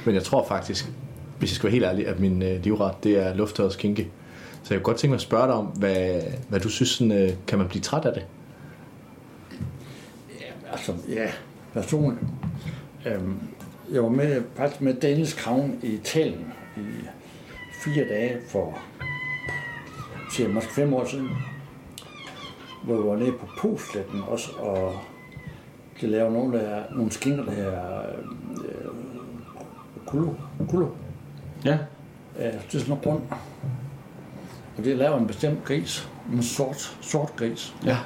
Men jeg tror faktisk, hvis jeg skal være helt ærlig, at min øh, livret, det er lufttørret skinke. Så jeg kunne godt tænke mig at spørge dig om, hvad, hvad du synes, sådan, øh, kan man blive træt af det? Altså, ja, personligt. Øhm, jeg var med, faktisk med Danish Crown i Italien i fire dage for siger, måske fem år siden, hvor vi var nede på Pusletten også, og de laver nogle, der, nogle skinker, der her øh, kulo, kulo. Ja. Ja, det er sådan noget grund. Og det laver en bestemt gris, en sort, sort gris. Ja.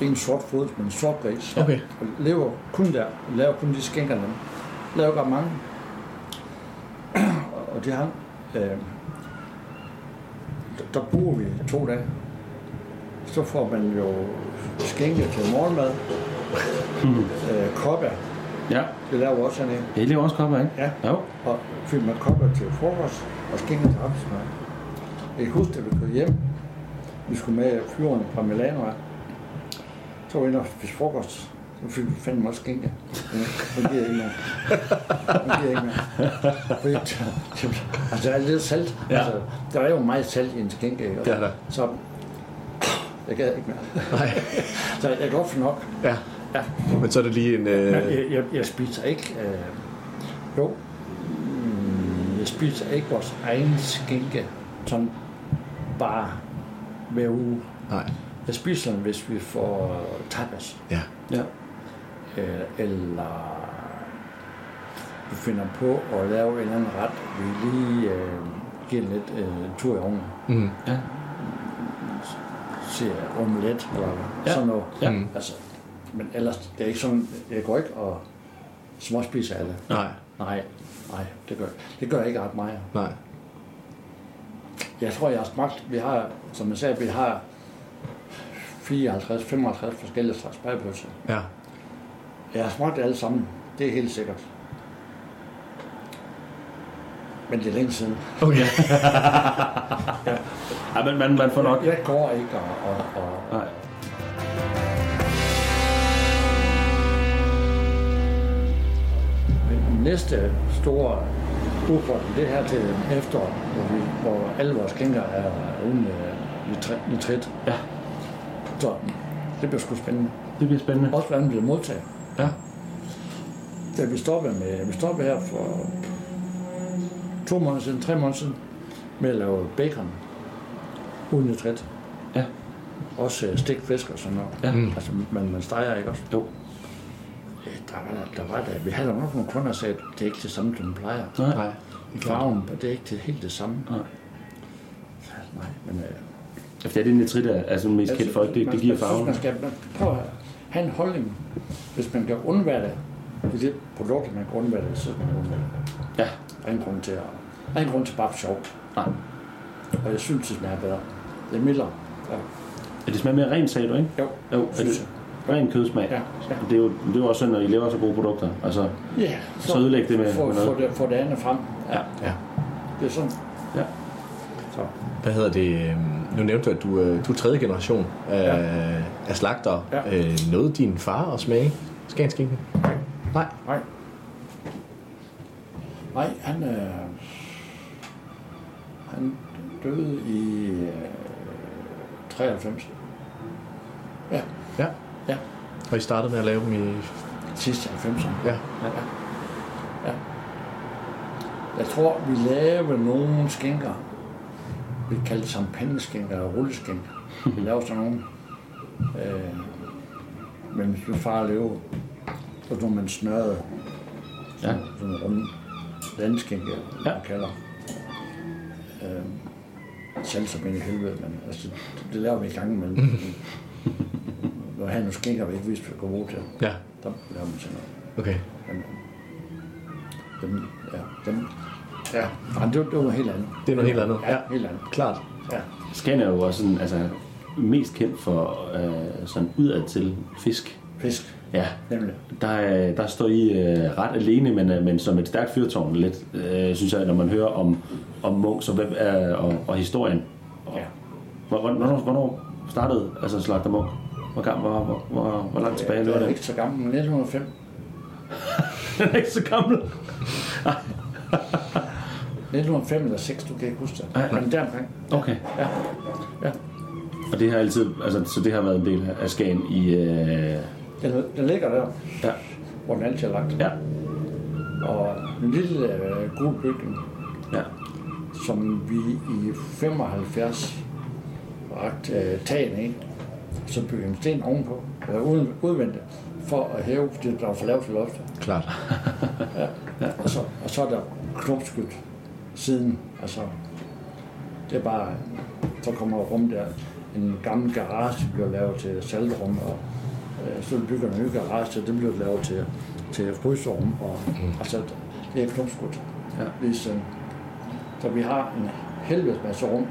Ikke en sort fod, men en sort gris. Okay. Og lever kun der, laver kun de skænker dem. Laver godt mange. Og de har, øh, der, bruger vi to dage. Så får man jo skænke til morgenmad. Mhm. øh, kopper. Ja. Det laver også hernede. Ja, I laver også kopper, ikke? Ja. Jo. Og fyldt med kopper til frokost og skænke til aftensmad. Jeg kan huske, da vi kørte hjem, vi skulle med flyverne fra Milano af. Så var vi inde og spise frokost. Så fik vi fandme også skænke. Det giver ikke mere. Det giver ikke mere. Fordi, altså, der er lidt salt. Ja. Altså, der er jo meget salt i en skænke. ikke? Det er der. Så jeg gad ikke mere. Nej. Så jeg går for nok. Ja. ja. Men så er det lige en... Øh, jeg, jeg, jeg spiser ikke... Øh, jo, mm, jeg spiser ikke vores egen skinke, sådan bare hver uge. Nej. Jeg spiser den, hvis vi får tapas. Ja. Ja. Øh, eller vi finder på at lave en eller anden ret, vi lige øh, giver lidt øh, tur i ovnen. Mhm. Ja. Siger omelet eller Ja. sådan noget. Ja. Mm. Altså, men ellers, det er ikke sådan, jeg går ikke og småspiser alle. Nej. Nej, nej, det gør, det gør jeg ikke ret meget. Nej. Jeg tror, jeg har smagt, vi har, som jeg sagde, vi har 54-55 forskellige slags bagepølser. Ja. Jeg har smagt alle sammen, det er helt sikkert. Men det er længe siden. Okay. ja. ja, men man, man får nok... Jeg går ikke og... og, og Nej. Men næste store udfordring, det er her til efterår, hvor, vi, hvor alle vores kænger er uden øh, nitri- nitrit. Ja. Så det bliver sgu spændende. Det bliver spændende. Også hvordan bliver modtaget. Ja. Da vi stoppede, med, vi stoppede her for to måneder siden, tre måneder siden, med at lave bacon uden nitrit. Ja. Også øh, stegt fisk og sådan noget. Ja. Altså, man, man steger ikke også? Jo. Der var, der var der, vi havde nok nogle kunder, der sagde, at det er ikke det samme, som plejer. Nej. Nej. Farven, det er ikke det, helt det samme. Nej. Nej, men... Øh, Efter det er nitrit, er- altså mest kendte folk, det, det giver man synes, farven. Man skal man prøve at have en holdning. Hvis man kan undvære det, det er det produkt, man kan undvære det, så skal man undvære det. Ja. Der er ingen grund til at... Der er ingen grund til bare for sjov. Nej. Og jeg synes, det smager bedre. Det er mildere. Ja. Er det smager mere rent, sagde du, ikke? Jo. Jo, Synes det ren kødsmag? Ja. ja. Det er, jo, det er jo også sådan, når I laver så gode produkter. Altså, Ja, så ødelæg det med... Få, med noget. det, få det andet frem. Ja. ja. Det er sådan. Ja. Så. Hvad hedder det? øhm, Nu nævnte du, at du, øh, du er tredje generation af, ja. af slagter. Ja. Øh, nåede din far at smage skanskinken? Nej. Nej. Nej, han, øh, han døde i øh, 93. Ja. Ja. Ja. Og I startede med at lave dem i... Sidste 90'erne. Ja. ja. ja. Jeg tror, vi lavede nogle skænker. Vi kaldte champagne-skænker og rulleskænker. Vi lavede sådan nogle. Øh, men hvis min far levede, så var man snørrede. Ja. Sådan, en runde landskænke, ja. man kalder. Øh, selv som en i helvede, men altså, det, det laver vi i gang imellem. Når han nogle skænker, vi ikke vidste, vi kunne bruge til. Ja. Der laver man sådan noget. Okay. Men, dem, ja, dem, ja, nej, det, det var helt andet. Det er noget helt andet. Ja, Ja. helt andet. Klart. Ja. Skagen er jo også sådan, altså, mest kendt for øh, sådan udad til fisk. Fisk. Ja. Nemlig. Der, er- der står I øh, ret alene, men, øh, men som et stærkt fyrtårn lidt, øh, synes jeg, når man hører om, om Munch og, hvem, øh, og, og historien. Ja. Hvor, hvor- hvornår, hvornår startede altså Slagter Munk? Hvor, gammel, hvor, hvor, hvor, hvor langt tilbage Jeg løber er det? ikke så gammel, men 1905. Den er ikke så gammel. 1905 eller 6, du kan ikke huske det. Nej. Men deromkring. Okay. Ja. ja. Og det har altid, altså, så det har været en del af Skagen i... Øh, Den, den ligger der, ja. hvor den altid er lagt. Ja. Og en lille øh, gul bygning, ja. som vi i 75 ragt øh, tagen ind, så byggede en sten ovenpå, eller uden, udvendigt, for at hæve, fordi der var for lavt til loftet. Klart. ja. ja. Og, så, og så er der knopskyld siden. Altså, det er bare, så kommer rum der, en gammel garage bliver lavet til saltrum, og øh, så bygger en ny garage, det bliver lavet til, til fryserum, og mm. altså, det er knopskyld. Ja. Hvis, øh, så vi har en helvedes masse rum,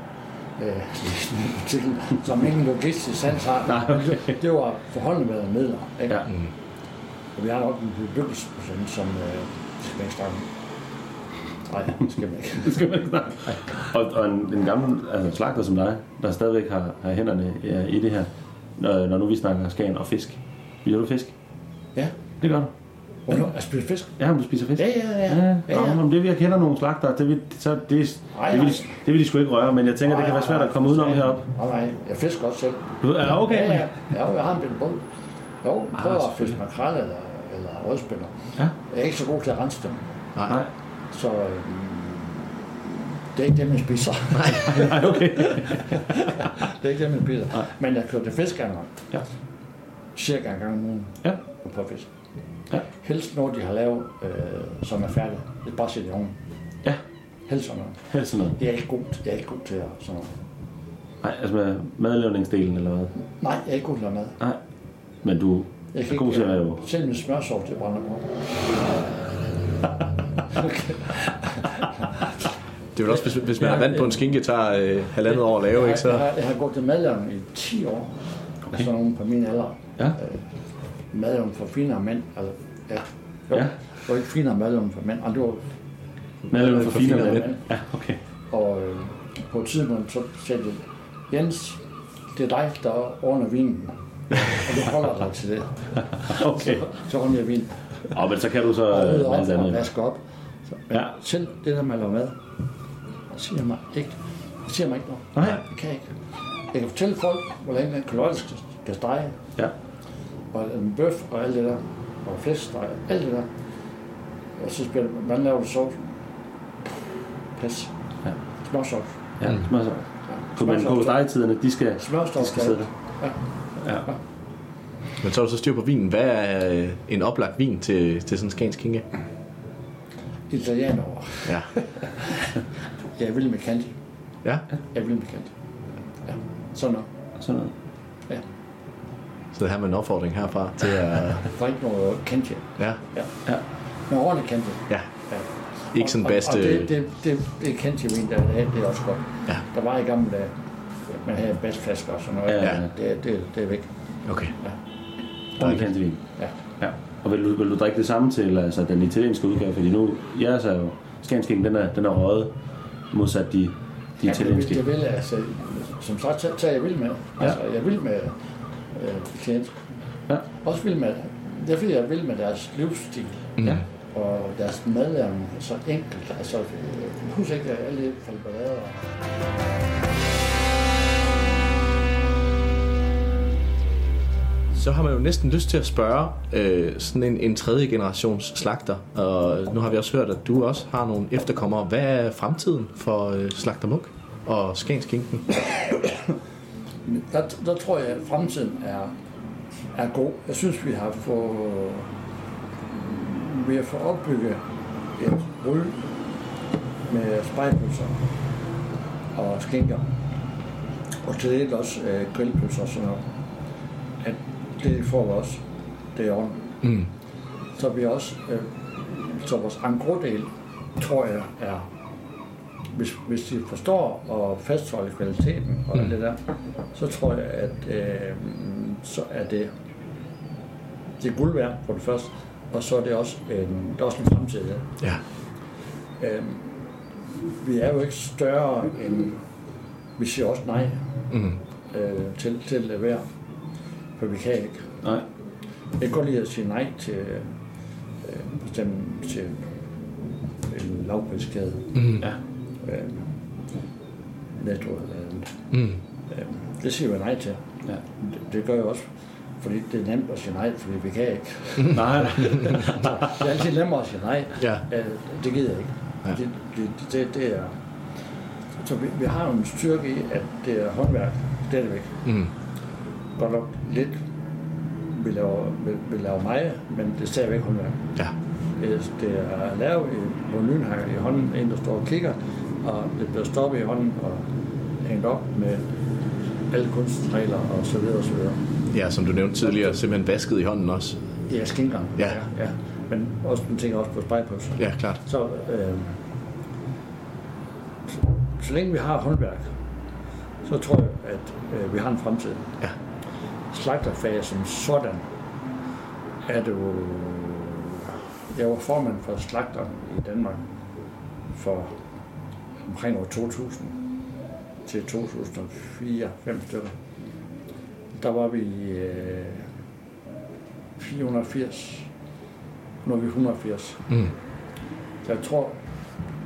øh, til, som ingen logistisk sans har. Nej, okay. det, det var forholdene med midler. Ikke? Ja. Og vi har nok en bebyggelsesprocent, som øh, skal ikke snakke. Nej, det skal man ikke. det skal man ikke. Og, og en, en gammel altså, slagter som dig, der stadigvæk har, har hænderne ja, i det her, når, når nu vi snakker Skagen og fisk. Spiser du fisk? Ja. Det gør du. Hvornår? Jeg spiser fisk? Ja, du spiser fisk. Ja, ja, ja. ja, Ja, ja. Men det vi jeg kender nogle slagter, det, vil, så det, det, Nej, det, vil, nej. det vil de sgu ikke røre, men jeg tænker, det kan være svært at komme udenom heroppe. Nej, nej, jeg fisker også selv. Du, ja, okay. Ja, ja. ja jeg har en bitte båd. Jo, jeg Ah, prøver at fiske makrel eller, eller rødspænder. Ja. Jeg er ikke så god til at rense dem. Nej. Så øhm, det er ikke det, man spiser. Nej, okay. det er ikke det, man spiser. Men jeg kører til fiskerne. Ja. Cirka en gang om ugen. Ja. På fisk. Ja. Helst noget, de har lavet, øh, som er færdigt. Det er bare sætte i ovnen. Ja. Helst sådan noget. Helst sådan noget. Jeg er ikke god, jeg er ikke god til at sådan noget. Nej, altså med madlavningsdelen eller hvad? Nej, jeg er ikke god til at lave mad. Nej. Men du Jeg er god til at lave... selv med smørsovs, det brænder på. Det er vel også, hvis, hvis man er vant på en skinke, tager øh, halvandet år at lave, jeg, ikke? Så... Jeg, har, jeg har gået til madlavning i 10 år. Okay. Sådan nogen på min alder. Ja. Øh, madlavning for finere mænd. Altså, ja. Jo. Ja. Det var ikke finere madlavning for mænd. Altså, det var Madlavning for finere mænd. Ja, okay. Og øh, på et tidspunkt så sagde de, Jens, det er dig, der ordner vinen. Og du holder dig til det. Okay. Så, så ordner jeg vin. Og men så kan du så Og rydde øh, op alt og vaske op. Så, men Ja. selv det der med at lave mad, siger mig ikke, det siger mig ikke noget. Nej. Det kan jeg ikke. Jeg kan fortælle folk, hvor længe en kalorier skal, skal stege. Ja. Og en bøf og alt det der. Og flæskesteg, alt det der. Og så spiller hvordan laver du sovs? Pas. Ja. Smørsovs. Ja, smør så. Så men på stegetiderne, de skal, Smørsovs. de skal sidde der. Ja. Ja. Men så er du så styr på vinen. Hvad er øh, en oplagt vin til, til sådan en skansk kinke? Italiener. Ja. Jeg vil med Candy. Ja? Jeg vil med Candy. Ja. Sådan noget. Sådan noget. Ja. Så det her med en opfordring herfra til at... Ikke noget Candy. Ja. Ja. ja. Men ordentligt Candy. Ja. ja. Ikke sådan Og- bedste... Og, og det, det, det, det Candy vin, der er, det er også godt. Ja. Der var i gamle dage, man havde bedstflasker og sådan noget. Ja, ja. Det, det, det er væk. Okay. Ja. Ordentlig kantivin. Ja. ja. Og vil du, vil du drikke det samme til altså, den italienske udgave? Fordi nu, jeres er jo Skagenskingen, den er, den er røget, modsat de, de Ja, italienske. det, det vil, altså, som sagt, så, så er jeg vild med. Altså, jeg vil med øh, italiensk. Ja. Også vild med, det er fordi, jeg vild med deres livsstil. Ja. Og deres mad er så enkelt. Altså, jeg husker ikke, alle falberader. Så har man jo næsten lyst til at spørge øh, sådan en, en tredje generations slagter. Og nu har vi også hørt, at du også har nogle efterkommere. Hvad er fremtiden for øh, Slagter Munk og Skagenskinken? Der, der tror jeg, at fremtiden er, er god. Jeg synes, vi har fået, vi har fået opbygget et rull med spejpølser og skinker. Og til det også øh, grillpølser og sådan noget. At det får vi også. Det er. Mm. Så vi også, øh, så vores angrodel, tror jeg, er, hvis, hvis de forstår og fastholde kvaliteten og alt det der, så tror jeg, at øh, så er det, det er guld værd for det første, og så er det også en, der er også en fremtid det. Ja. Øh, vi er jo ikke større end, vi siger også nej Mm. øh, til, til at levere, for vi kan ikke. Nej. Jeg kan godt lide at sige nej til, øh, bestemt til en lavpriskæde. Mm. Ja. Øh, netto eller andet. Mm. Øh, det siger vi nej til. Ja. Det, det gør jeg også, fordi det er nemt at sige nej, fordi vi kan ikke. Nej, nej. det er altid nemmere at sige nej. Ja. Øh, det gider jeg ikke. Ja. Det, det, det, det er... Så vi, vi har jo en styrke i, at det er håndværk stadigvæk. Mm. Godt nok lidt vi laver, vi, vi laver meget, men det er stadigvæk håndværk. Ja. Det, det er lavet i, på lynhakker i hånden, en der står og kigger, og det bliver stoppet i hånden og hængt op med alle kunstens regler og så videre og så videre. Ja, som du nævnte tidligere, simpelthen vasket i hånden også. Det er skingang. Ja. ja. Men også, man tænker også på spejpølser. Ja, klart. Så, øh, så, så længe vi har håndværk, så tror jeg, at øh, vi har en fremtid. Ja. Slagterfag som sådan er det jo... Jeg var formand for slagter i Danmark for omkring år 2000 til 2004 fem stykker. Der var vi øh, 480. Nu er vi 180. Mm. Så jeg tror,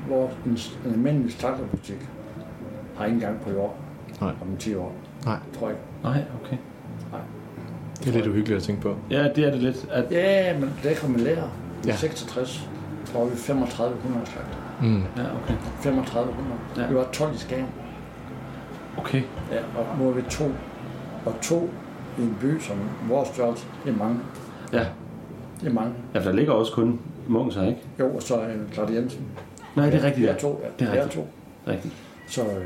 vores en, en almindelig slagterbutik har ikke engang på i år. Nej. Om 10 år. Nej. Tror jeg. Nej, okay. Nej. Det er lidt uhyggeligt at tænke på. Ja, det er det lidt. At... Ja, men det kan man lære. I Ja. 66 var vi 3500 slagter. Mm. Ja, okay. 3500. Ja. Vi var 12 i Skagen. Okay. Ja, og nu er vi to. Og to i en by som vores størrelse, det er mange. Ja. Det er mange. Ja, for der ligger også kun Mungs her, ikke? Jo, og så er Claude Jensen. Nej, det er rigtigt, Ja, ja. to. Ja. Det er rigtigt. to. Rigtigt. Så øh,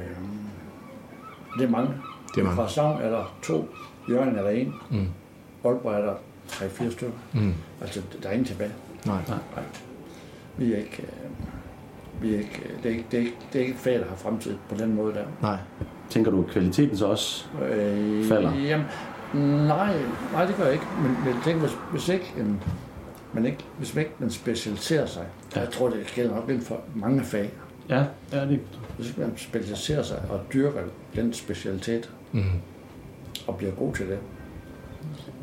det er mange. Det er mange. Fra Savn er der to, Jørgen er der en, Mm. Aalborg er der tre-fire stykker. Mm. Altså, der er ingen tilbage. Nej. Nej. Vi er ikke... Øh, vi er ikke, det, er ikke, det, er ikke, det er ikke et fag, der har fremtid på den måde der. Nej. Tænker du, at kvaliteten så også Øh, falder? Jamen, nej, nej, det gør jeg ikke. Men, men tænker, hvis, hvis ikke en, men ikke, hvis man ikke man specialiserer sig, ja. jeg tror, det gælder nok inden for mange fag. Ja, ja, det Hvis ikke man specialiserer sig og dyrker den specialitet, Mm. og bliver god til det,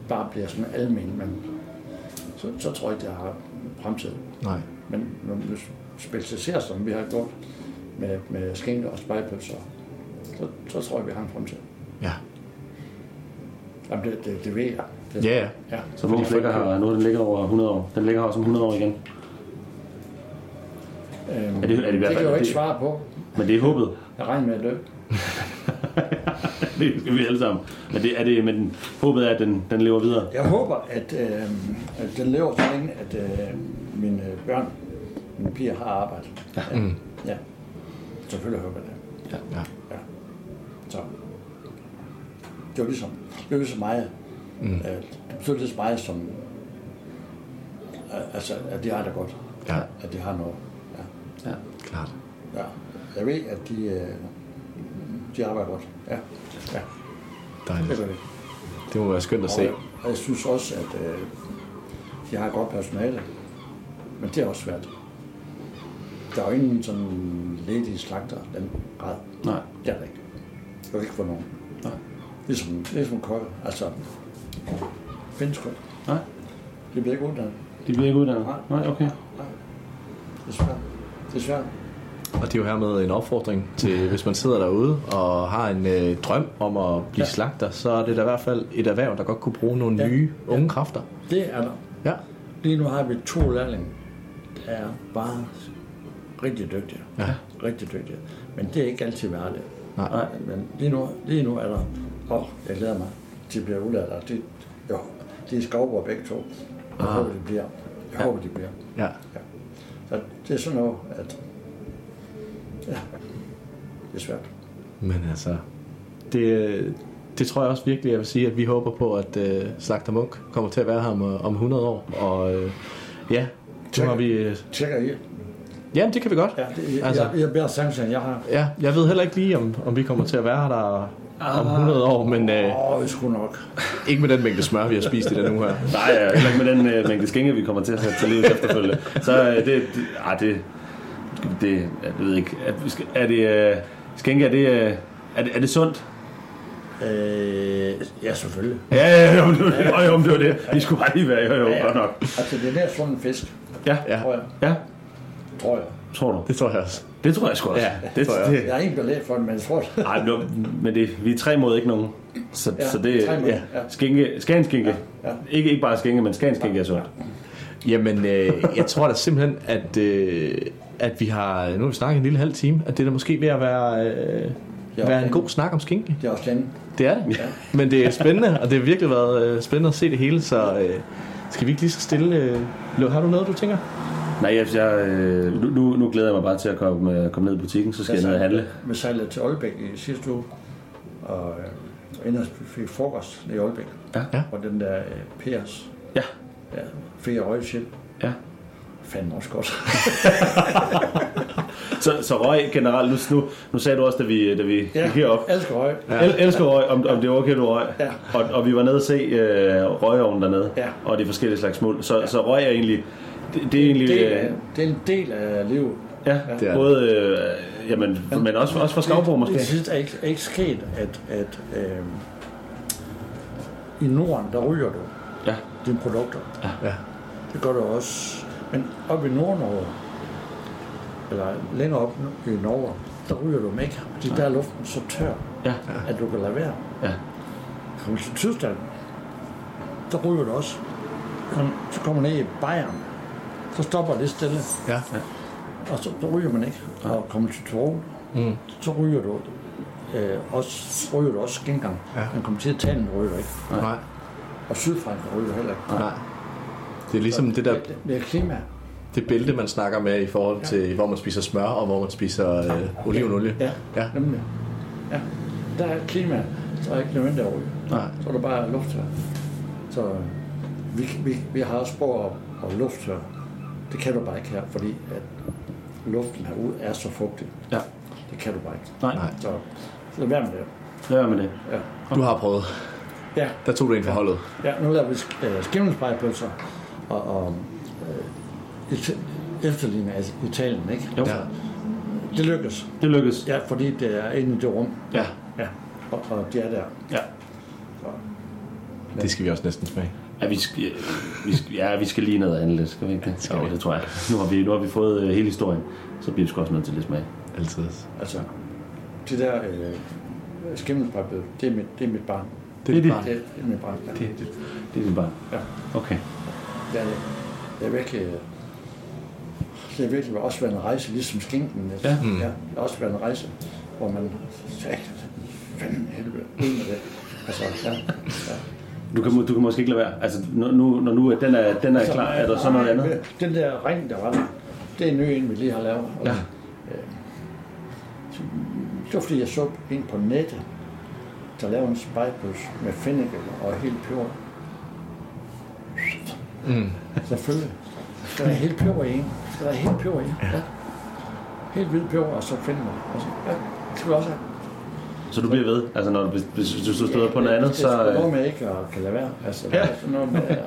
bare bliver sådan almen, men så, så tror jeg ikke, det har fremtid. Nej. Men når man specialiserer sig, som vi har gjort med, med skinker og spejpølser, så, så tror jeg, vi har en fremtid. Ja. Jamen, det, det, det ved jeg. Det, Ja, ja. ja. Så Mungs ligger her, nu den ligger over 100 år. Den ligger her også om 100 år igen. Øhm, Er det- er det i hvert det fald- kan jeg jo ikke det- svare på. Men det er håbet. Jeg regner med at dø. det skal vi alle sammen. Men, det, er det, men håbet er, at den, den lever videre. Jeg håber, at, øh, at den lever så længe, at øh, mine børn, mine piger har arbejde. Ja. Mm. ja. Selvfølgelig håber jeg det. Ja. ja. ja. Så. Det var ligesom, det var ligesom mig. Mm. Øh, det betyder lige så meget som, øh, altså, at de har det godt. Ja. At de har noget. Ja. Ja. Klart. Ja. Jeg ved, at de, øh, de arbejder godt. Ja. ja. Dejligt. Det det. Det må være skønt at Og se. jeg, jeg synes også, at øh, de har godt personale. Men det er også svært. Der er jo ingen sådan ledige slagter den grad. Nej. Det er der ikke. Det er ikke for nogen. Nej. Ligesom, ligesom kokke. Altså, findes kun. Nej. Det bliver ikke uddannet. De bliver ikke uddannet? Nej, okay. Det er svært. Det er svært. Og det er jo hermed en opfordring til, hvis man sidder derude og har en øh, drøm om at blive ja. slagter, så er det da i hvert fald et erhverv, der godt kunne bruge nogle ja. nye unge kræfter. Det er der. Ja. Lige nu har vi to lærlinge, der er bare rigtig dygtige. Ja. Rigtig dygtige. Men det er ikke altid hverdag. Nej. Men lige nu, lige nu er der... Åh, oh, jeg glæder mig. De bliver udlært. og Det, jo, de er skovbror begge to. Jeg Ah. håber, de bliver. Jeg Ja. håber, de bliver. Ja. ja. Så det er sådan noget, at... Ja, det er svært. Men altså, det, det tror jeg også virkelig, jeg vil sige, at vi håber på, at øh, Slagter Munk kommer til at være her om, øh, om 100 år. Og øh, ja, nu har vi... Øh, Tjekker I? Jamen, det kan vi godt. Ja, det, jeg, altså, jeg, jeg beder Samson, jeg har... Ja, jeg ved heller ikke lige, om, om vi kommer til at være her der om 100 år, men... Øh, Åh, oh, sgu nok. Ikke med den mængde smør, vi har spist i den uge her. Nej, ja, heller ikke med den øh, mængde skænke, vi kommer til at sætte til livet efterfølgende. Så øh, det, det, ej, det, det, jeg ved ikke, er, vi skal- er det, øh, skænke, er det, øh, er det, er det sundt? Øh, ja, selvfølgelig. Ja, ja, jo, det, jo, jo, det var det. Vi skulle bare lige være, jo, jo, Ja, ja. godt nok. Altså, det er der sådan en fisk. Ja, ja. Tror jeg. Ja. Tror jeg. Tror du? Det tror jeg også. Det tror jeg sgu også. Ja, det, tror jeg. det, Jeg er ikke belæg for det, men jeg tror det. Nej, men, det, vi er tre mod ikke nogen. Så, Ja, så det mod, ja. ja. Skænke, skanskænke. Ja, ja. Ikke, ikke bare skænke, men skanskænke er sundt. Jamen, øh, jeg tror da simpelthen, at, øh, at vi har... Nu har vi snakket en lille halv time, at det er da måske ved at være, øh, være en god snak om skinke. Det er også den. Det er det. Ja. Men det er spændende, og det har virkelig været øh, spændende at se det hele, så øh, skal vi ikke lige så stille... Øh, har du noget, du tænker? Nej, jeg, jeg, øh, nu, nu, nu glæder jeg mig bare til at komme, øh, komme ned i butikken, så skal jeg ned og handle. Vi sejlede til Aalbæk i sidste uge, og øh, inde og fik frokost nede i Aalbæk. Ja. ja. Og den der øh, Pers. Ja. Ja, jeg røgshjælp. Ja. Fanden også godt. Så, så røg generelt, nu, nu, nu sagde du også, da vi, da vi Ja, gik herop. elsker røg. Ja. El, elsker røg, om, om det er okay, du røg. Ja. Og, og vi var nede og se øh, røgovnen dernede, Ja. og de forskellige slags muld. Så, ja. så røg er egentlig, det, det er egentlig... del øh, af, det er en del af livet. Ja, Det er både, øh, jamen, men også, også for skovbrug måske. Det, det er ikke, ikke sket, at, at øh, i Norden, der ryger du ja. dine produkter. Ja. ja. Det gør du også. Men oppe i Nord-Norge, eller længere op i Norge, der ryger du dem ikke. Fordi der er luften så tør, ja. at du kan lade være. Ja. Kommer du til Tyskland, der ryger du også. Kom, så kommer ned i Bayern, så stopper det stille. Ja. ja. Og så, så ryger man ikke. Og kommer til Tyrol, Mm. så ryger du øh, også, ryger du også skængang. Ja. Men kommer til Italien, ryger du ikke. Nej. Og Sydfrankrig ryger heller ikke. Nej. Det er ligesom det der Det, det er klima. det bælte, man snakker med i forhold til, hvor man spiser smør og hvor man spiser øh, olivenolie. Ja, ja. nemlig. Ja. Der er klima, så er ikke nødvendigt at ryge. Nej. Så er det bare lufttør. Så øh, vi, vi, vi har også spor og, og lufttør. Det kan du bare ikke her, fordi at luften herude er så fugtig. Ja. Det kan du bare ikke. Nej. Så, så lad være med det. Lad være med det. Ja. Du har prøvet. Ja. Der tog du en for holdet. Ja, nu laver vi øh, skimmelspejepølser og, og øh, Ita- efterligner altså Italien, ikke? Jo. Ja. Det lykkes. Det lykkes. Ja, fordi det er inde i det rum. Ja. Ja, og, og de er der. Ja. Det skal vi også næsten smage. Ja, vi skal, vi skal, ja, vi skal lige ned og handle lidt, skal vi ikke det? Jo, det tror jeg. Nu har vi, nu har vi fået øh, hele historien, så bliver vi sgu også nødt til lidt smag. Altid. Altså, det der øh, skimmelspejepølse, det er mit, det er mit barn. Det er dit barn? Det, det er mit barn, ja. Det, det, det er din barn? Ja. Okay. Det er det. Det er virkelig... øh, Det er virkelig også været en rejse, ligesom skinken. Ja. Mm. Ja. Det har også været en rejse, hvor man sagde, fanden helvede, ud med det. Altså, ja. ja. Du kan, du kan måske ikke lade være. Altså, nu, nu- når nu den er, den er Altså, klar, er der så noget andet? Den der ring, der var der, det er en ny en, vi lige har lavet. Og, Ja. øh, så- Det var fordi, jeg så en på nettet, der lavede en spejpølse med fennikel og helt peber. Mm. Selvfølgelig. Skal der helt peber i en? Skal der helt peber i? Ja. Helt hvid peber, og så fennikel. Og så, ja, det skal vi også have. Så du bliver ved? Altså, når du, hvis, hvis hvis du støder på noget andet, det så... er øh, noget med ikke at kan lade være. Altså, Ja. ja. sådan noget med, at,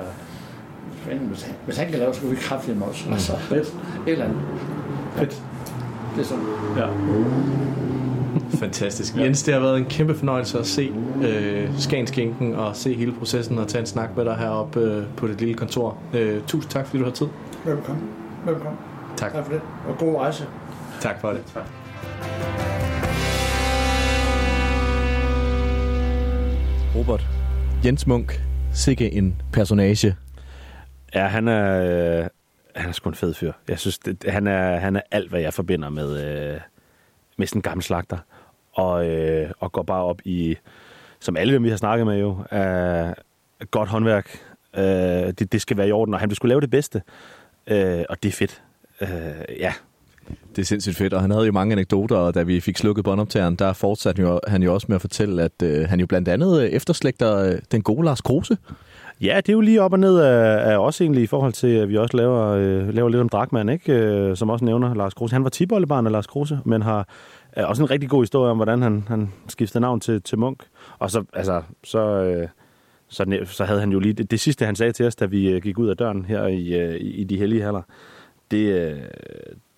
hvis, han, hvis han kan lave, så skal vi kraftigt med os. Altså, Fedt. et eller andet. Fedt. Det er sådan. Ja. Fantastisk. Jens, det har været en kæmpe fornøjelse at se øh, Skanskinken og se hele processen og tage en snak med dig heroppe øh, på det lille kontor. Øh, tusind tak, fordi du har tid. Velkommen. Velkommen. Tak. Tak for det. Og god rejse. Tak for det. Tak. Robert. Jens Munk. Sikke en personage. Ja, han er, øh, han er sgu en fed fyr. Jeg synes, det, han, er, han er alt, hvad jeg forbinder med, øh, med sådan en gammel slagter. Og, øh, og går bare op i, som alle dem, vi har snakket med jo, øh, godt håndværk. Øh, det, det skal være i orden, og han vil skulle lave det bedste. Øh, og det er fedt. Øh, ja, det er sindssygt fedt, og han havde jo mange anekdoter, og da vi fik slukket båndoptageren, der fortsatte han jo, han jo også med at fortælle, at øh, han jo blandt andet øh, efterslægter øh, den gode Lars Kruse. Ja, det er jo lige op og ned af, af os egentlig, i forhold til, at vi også laver, øh, laver lidt om Drakman, ikke? Øh, som også nævner Lars Kruse. Han var tibollebarn af Lars Kruse, men har øh, også en rigtig god historie om, hvordan han, han skiftede navn til, til Munk. Og så, altså, så, øh, så, så havde han jo lige... Det, det sidste, han sagde til os, da vi øh, gik ud af døren her i, øh, i, i de hellige haller, det, øh,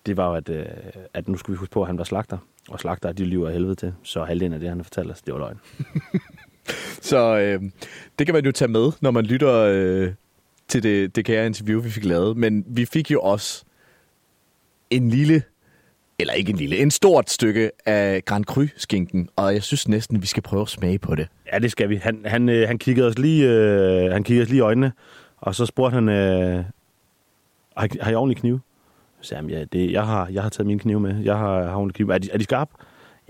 det var jo, at, øh, at nu skulle vi huske på, at han var slagter. Og slagter, de lyver af helvede til. Så halvdelen af det, han har fortalt os, det var løgn. Så øh, det kan man jo tage med, når man lytter øh, til det, det kære interview, vi fik lavet. Men vi fik jo også en lille, eller ikke en lille, en stort stykke af Grand Cru-skinken. Og jeg synes næsten, vi skal prøve at smage på det. Ja, det skal vi. Han, han, øh, han kiggede os lige, øh, han kiggede os lige i øjnene, og så spurgte han, øh, har, I- har I ordentlig kniv? Så han, ja, det, jeg, har, jeg har taget min kniv med. Jeg har, kniv. Er de, er de skarpe?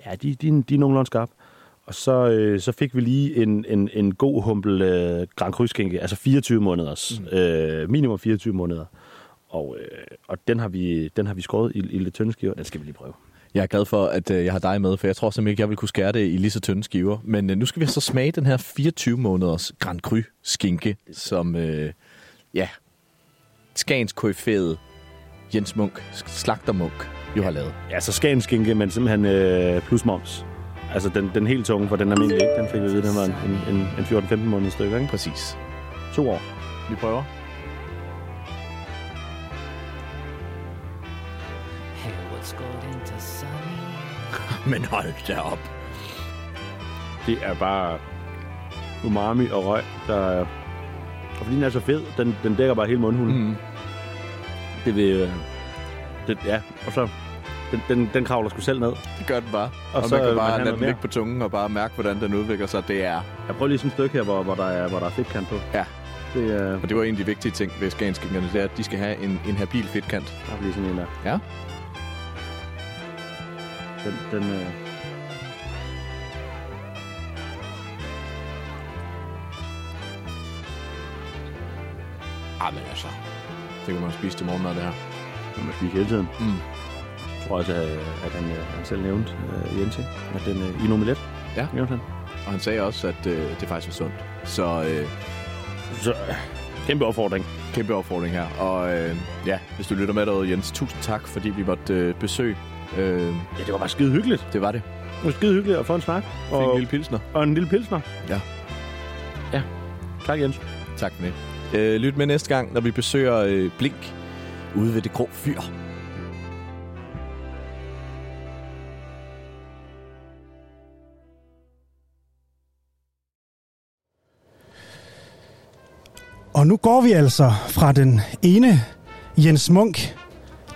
Ja, de, de, de er nogenlunde skarpe. Og så, øh, så fik vi lige en, en, en god humpel øh, Grand Cru-skinke, altså 24 måneders, mm. øh, minimum 24 måneder. Og, øh, og den, har vi, den har vi skåret i, i lidt tynde skiver. Den skal vi lige prøve. Jeg er glad for, at øh, jeg har dig med, for jeg tror simpelthen ikke, jeg vil kunne skære det i lige så tynde skiver. Men øh, nu skal vi så smage den her 24 måneders Grand Cru skinke, som, øh, ja, Skans koryfæde Jens Munk, slagtermunk, jo har lavet. Ja, så skagenskinke, men simpelthen øh, plus moms. Altså den, den helt tunge, for den almindelige ikke. Den fik vi at vide, den var en, en, en 14-15 måneder stykke, ikke? Præcis. To år. Vi prøver. Men hold da op. Det er bare umami og røg, der er... Og fordi den er så fed, den, den dækker bare hele mundhulen. Mm. Det vil... øh, Det, ja, og så... Den, den, den kravler sgu selv ned. Det gør den bare. Og, Og så, man kan øh, bare man lade den ligge på tungen og bare mærke, hvordan den udvikler sig. Det er... Jeg prøver lige sådan et stykke her, hvor, hvor, der, er, hvor der er fedtkant på. Ja. Det er... Og det var en af de vigtige ting ved skanskingerne, det er, at de skal have en, en habil fedtkant. Der er lige sådan en der. Ja. Den, den, øh... Ah, men altså. Det kan man spise til morgenmad, det her. Det man spise hele tiden. Mm. Jeg tror også, at, at han, øh, han selv nævnte, uh, Jens, at den uh, i en omelet. Ja. Nævnte han. Og han sagde også, at øh, det faktisk var sundt. Så, øh, så kæmpe opfordring. Kæmpe opfordring her. Og øh, ja, hvis du lytter med derude, Jens, tusind tak, fordi vi måtte øh, besøge. Øh, ja, det var bare skide hyggeligt. Det var det. Det var skide hyggeligt at få en snak. Fik en lille pilsner. Og en lille pilsner. Ja. Ja. Tak, Jens. Tak det. Øh, lyt med næste gang, når vi besøger øh, Blink ude ved det grå fyr. Og nu går vi altså fra den ene Jens Munk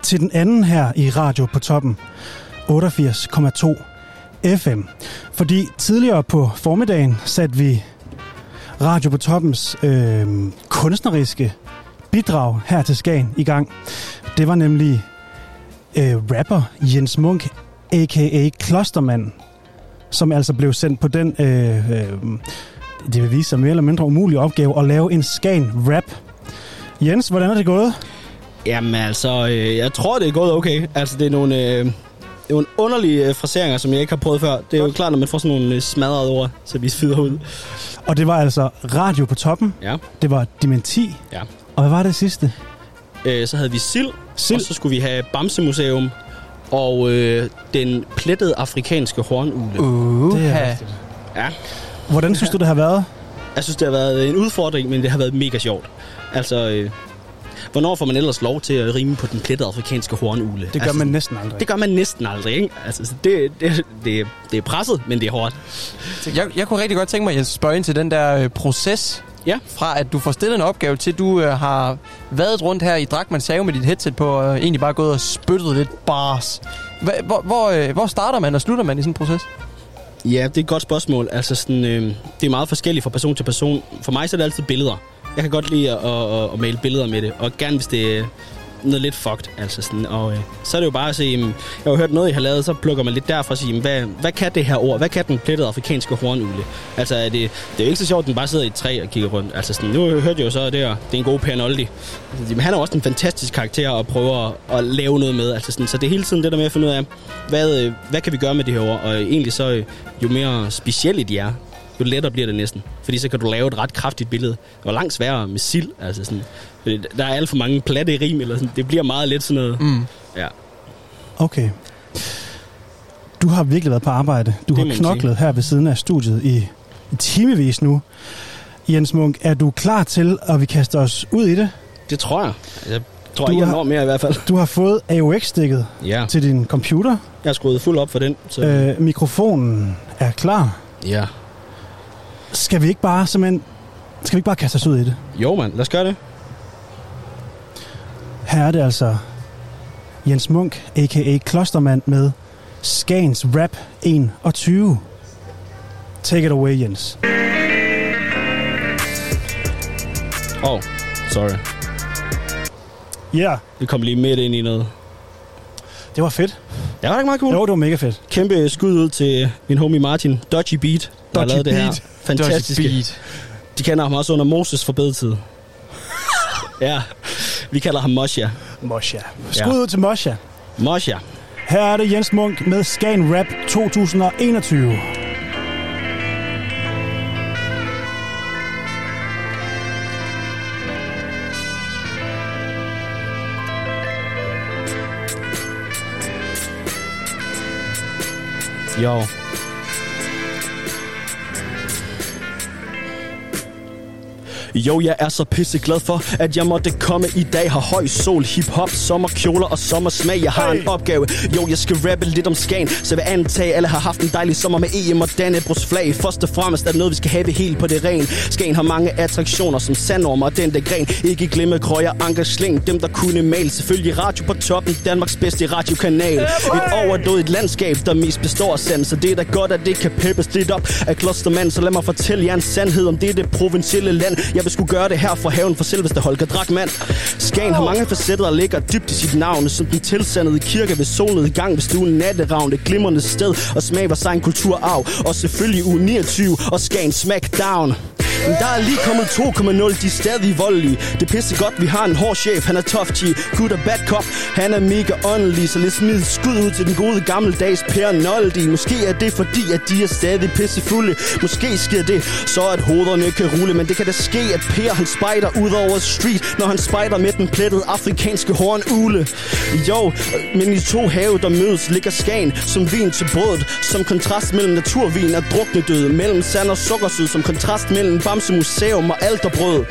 til den anden her i Radio på toppen 88,2 FM. Fordi tidligere på formiddagen satte vi Radio på toppens øh, kunstneriske bidrag her til Skagen i gang. Det var nemlig øh, rapper Jens Munk, a.k.a. Klostermand, som altså blev sendt på den, øh, øh, det vil vise sig mere eller mindre umulige opgave, at lave en Skagen-rap. Jens, hvordan er det gået? Jamen altså, øh, jeg tror, det er gået okay. Altså, det er nogle, øh, nogle underlige øh, fraseringer, som jeg ikke har prøvet før. Det er jo klart, når man får sådan nogle øh, smadrede ord, så vi svider ud. Og det var altså Radio på toppen. Ja. Det var Dementi. Ja. Og hvad var det sidste? Øh, så havde vi Sild, Sild, og så skulle vi have Bamsemuseum og øh, den plettede afrikanske hornugle. Uh, det er Ja. Hvordan synes du, det har været? Jeg synes, det har været en udfordring, men det har været mega sjovt. Altså, øh, hvornår får man ellers lov til at rime på den plettede afrikanske hornugle? Det gør man næsten aldrig. Det gør man næsten aldrig, ikke? Altså, så det, det, det, det er presset, men det er hårdt. Jeg, jeg kunne rigtig godt tænke mig, at spørge ind til den der øh, proces. Ja. Fra at du får stillet en opgave til, du øh, har været rundt her i Drakmans have med dit headset på, og øh, egentlig bare gået og spyttet lidt bars. Hva, hvor, hvor, øh, hvor starter man og slutter man i sådan en proces? Ja, det er et godt spørgsmål. Altså, sådan, øh, det er meget forskelligt fra person til person. For mig så er det altid billeder. Jeg kan godt lide at, at, at, at male billeder med det, og gerne hvis det er noget lidt fucked. Altså sådan, og øh, så er det jo bare at sige, jeg har hørt noget, I har lavet, så plukker man lidt derfra og siger, hvad, hvad kan det her ord? Hvad kan den plettede afrikanske hornugle? Altså, er det, det er jo ikke så sjovt, at den bare sidder i et træ og kigger rundt. Altså sådan, nu hørte jeg jo så, at det er, det er en god Pernoldi. Altså, jamen, han er også en fantastisk karakter at prøve at, at lave noget med. Altså sådan, så det er hele tiden det der med at finde ud af, hvad, øh, hvad kan vi gøre med det her ord? Og egentlig så, øh, jo mere specielle de er, jo lettere bliver det næsten. Fordi så kan du lave et ret kraftigt billede. Og langt sværere med sild. Altså sådan, der er alt for mange platte rim, eller sådan. Det bliver meget let sådan noget. Mm. Ja. Okay. Du har virkelig været på arbejde. Du Det har knoklet her ved siden af studiet i, timevis nu. Jens Munk, er du klar til, at vi kaster os ud i det? Det tror jeg. Jeg tror Du ikke, jeg har- når mere i hvert fald. Du har fået AUX-stikket Ja. til din computer. Jeg har skruet fuld op for den. Så. Øh, mikrofonen er klar. Ja. Skal vi ikke bare simpelthen... Skal vi ikke bare kaste os ud i det? Jo, mand. Lad os gøre det. Her er det altså Jens Munk, a.k.a. Klostermand, med Skans Rap 21. Take it away, Jens. Oh, sorry. Ja. Yeah. Vi kom lige midt ind i noget. Det var fedt. Det var ikke meget cool. Jo, det var mega fedt. Kæmpe skud ud til min homie Martin. Dodgy Beat, der har Dodgy lavet det her Beat. fantastiske. Dodgy Beat. De kender ham også under Moses forbedetid. ja, vi kalder ham Mosha. Mosha. Skud ud til Mosha. Mosha. Her er det Jens Munk med Scan Rap 2021. Jo. Jo, jeg er så pisseglad for, at jeg måtte komme i dag. Har høj sol, hip-hop, sommerkjoler og sommersmag. Jeg har en opgave. Jo, jeg skal rappe lidt om Skagen. Så vil antage, alle har haft en dejlig sommer med EM og Dannebrogs flag. Først og fremmest er det noget, vi skal have helt på det ren. Skagen har mange attraktioner som sandorm og den der gren. Ikke glemme krøjer, anker, sling. Dem, der kunne male. Selvfølgelig radio på toppen. Danmarks bedste radiokanal. Et overdådigt landskab, der mest består af sand. Så det er da godt, at det kan peppes lidt op af klostermand. Så lad mig fortælle jer en sandhed om det, det provincielle land. Jeg vil skulle gøre det her fra haven for selveste Holger Drakmand. Skagen har mange facetter, og ligger dybt i sit navn. Som den tilsandede kirke ved solen i gang ved stuen natteravn. Det glimrende sted og smag var sig kulturarv. Og selvfølgelig u 29 og Skagen Smackdown. Men der er lige kommet 2,0, de er stadig voldelige. Det pisse godt, vi har en hård chef, han er tough G Good og bad cop, han er mega åndelig Så lidt smid skud ud til den gode gammeldags Per Noldi. Måske er det fordi, at de er stadig pissefulde Måske sker det, så at hovederne kan rulle. Men det kan da ske, at Per han spejder ud over street Når han spejder med den plettede afrikanske hornugle Jo, men i to have, der mødes, ligger Skagen Som vin til brødet. Som kontrast mellem naturvin og druknedød. Mellem sand og sukkersød. Som kontrast mellem Bamse Museum og alterbrød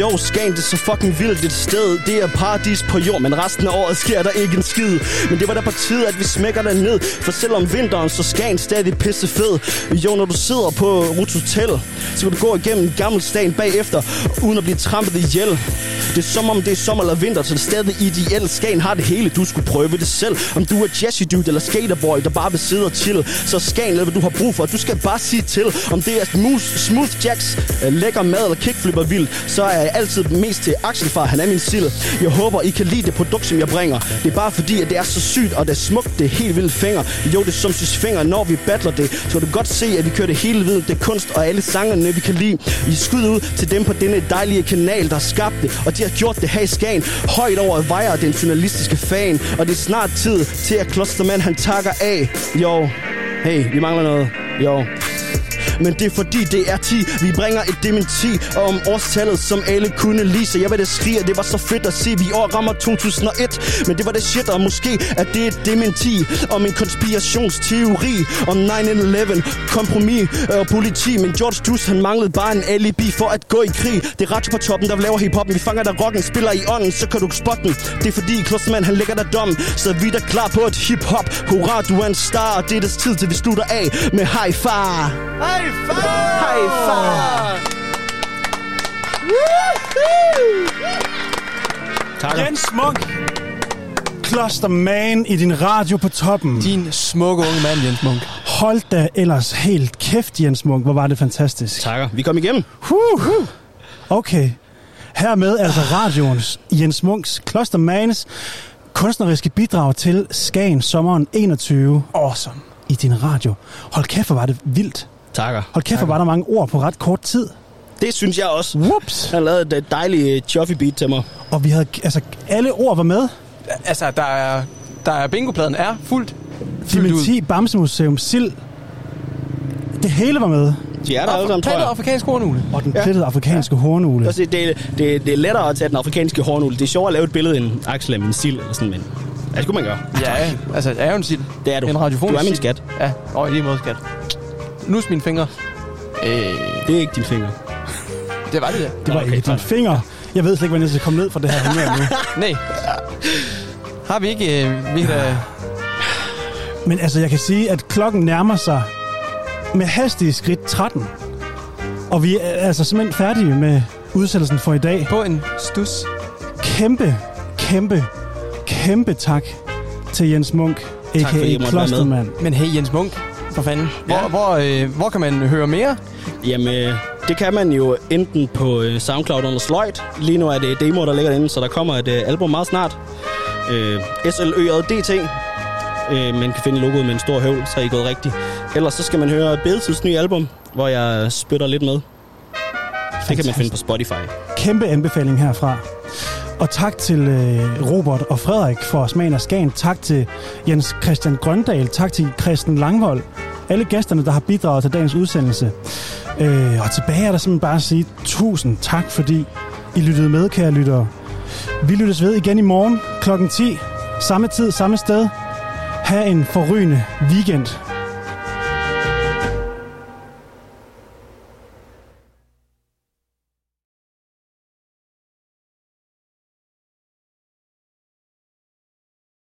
Jo, Skagen, det er så fucking vildt et sted. Det er paradis på jord, men resten af året sker der ikke en skid. Men det var da på tide, at vi smækker den ned For selvom vinteren, så Skagen stadig pisse fed Jo, når du sidder på Ruts Hotel Så kan du gå igennem gammel stand bagefter Uden at blive trampet ihjel. Det er som om det er sommer eller vinter, så det er stadig ideelt. Skagen har det hele, du skulle prøve det selv. Om du er Jesse Dude eller Skaterboy, der bare vil sidde og chill Så Skagen eller hvad du har brug for, du skal bare sige til Om det er smooth, smooth jacks, Øh, lækker mad eller kickflipper vildt Så er jeg altid mest til Axelfar, han er min sild Jeg håber, I kan lide det produkt, som jeg bringer. Det er bare fordi, at det er så sygt, og det er smukt, det er helt vildt finger. Jo, det er som synes finger, når vi battler det. Så kan du godt se, at vi kører det hele ved Det er kunst og alle sangerne, vi kan lide. I skud ud til dem på denne dejlige kanal, der har skabt det Og de har gjort det her i Skagen. Højt over vejer den journalistiske fan. Og det er snart tid til, at Klostermand han takker af. Jo, hey, vi mangler noget. Jo men det er fordi det er 10 Vi bringer et dementi om årstallet Som alle kunne lide. Så jeg vil det skrige det var så fedt at se. Vi år rammer 2001 Men det var det shit og måske at det er et dementi. Om en konspirationsteori Om 9-11 Kompromis øh, og politi. Men George Dus, han manglede bare en alibi For at gå i krig. Det er Radio på toppen der laver hiphoppen. Vi fanger der rocken Spiller i ånden så kan du spotte den. Det er fordi Klostermand han lægger dig dom. Så vi er der klar på et hiphop. Hurra du er en star Og det er det tid til vi slutter af med high far High five! High five! Tak. Jens Munk. Klosterman i din radio på toppen. Din smukke unge mand, Jens Munk. Hold da ellers helt kæft, Jens Munk. Hvor var det fantastisk. Takker. Vi kom igennem. Huh, huh. Okay. Hermed altså radioens Jens Munks Klostermans kunstneriske bidrag til Skagen sommeren 21. Awesome. I din radio. Hold kæft, hvor var det vildt. Takker. Hold kæft, hvor var der mange ord på ret kort tid. Det synes jeg også. Whoops. Han lavede et dejligt chuffy beat til mig. Og vi havde, altså, alle ord var med. Altså, der er, der er bingopladen er fuldt. Dementi, Bamsemuseum, Sild. Det hele var med. De er der alle sammen, tror jeg. afrikansk hornugle. Og den plettede afrikanske hornugle. Altså, det, det, det er lettere at tage den afrikanske hornugle. Det er sjovere at lave et billede end Axel af min sild eller sådan, men ja, det skulle man gøre. Ja, altså, jeg er jo en sild. Det er du. En radiofonisk Du er min skat. Ja, og i lige måde skat. Nus mine fingre. Øh, det er ikke dine fingre. Det var det, ja. Det var ikke dine fingre. Jeg ved slet ikke, hvordan jeg skal komme ned fra det her humør nu. Nej. Har vi ikke... Øh, vi da... Men altså, jeg kan sige, at klokken nærmer sig med hastige skridt 13. Og vi er altså simpelthen færdige med udsættelsen for i dag. På en stus. Kæmpe, kæmpe, kæmpe tak til Jens Munk, a.k.a. Klostermand. Men hey, Jens Munk, for fanden. Hvor, ja. hvor, øh, hvor kan man høre mere? Jamen, øh, det kan man jo enten på øh, SoundCloud under Sløjt. Lige nu er det demo, der ligger derinde, så der kommer et øh, album meget snart. Øh, SLØJDT. Øh, man kan finde logoet med en stor høvl, så er I gået rigtigt. Ellers så skal man høre Beatles nye album, hvor jeg spytter lidt med. Det kan man finde på Spotify. Kæmpe anbefaling herfra. Og tak til øh, Robert og Frederik for smagen af Skagen. Tak til Jens Christian Grøndal. Tak til Christian Langvold. Alle gæsterne, der har bidraget til dagens udsendelse. Øh, og tilbage er der simpelthen bare at sige tusind tak, fordi I lyttede med, kære lyttere. Vi lyttes ved igen i morgen kl. 10. Samme tid, samme sted. Ha' en forrygende weekend.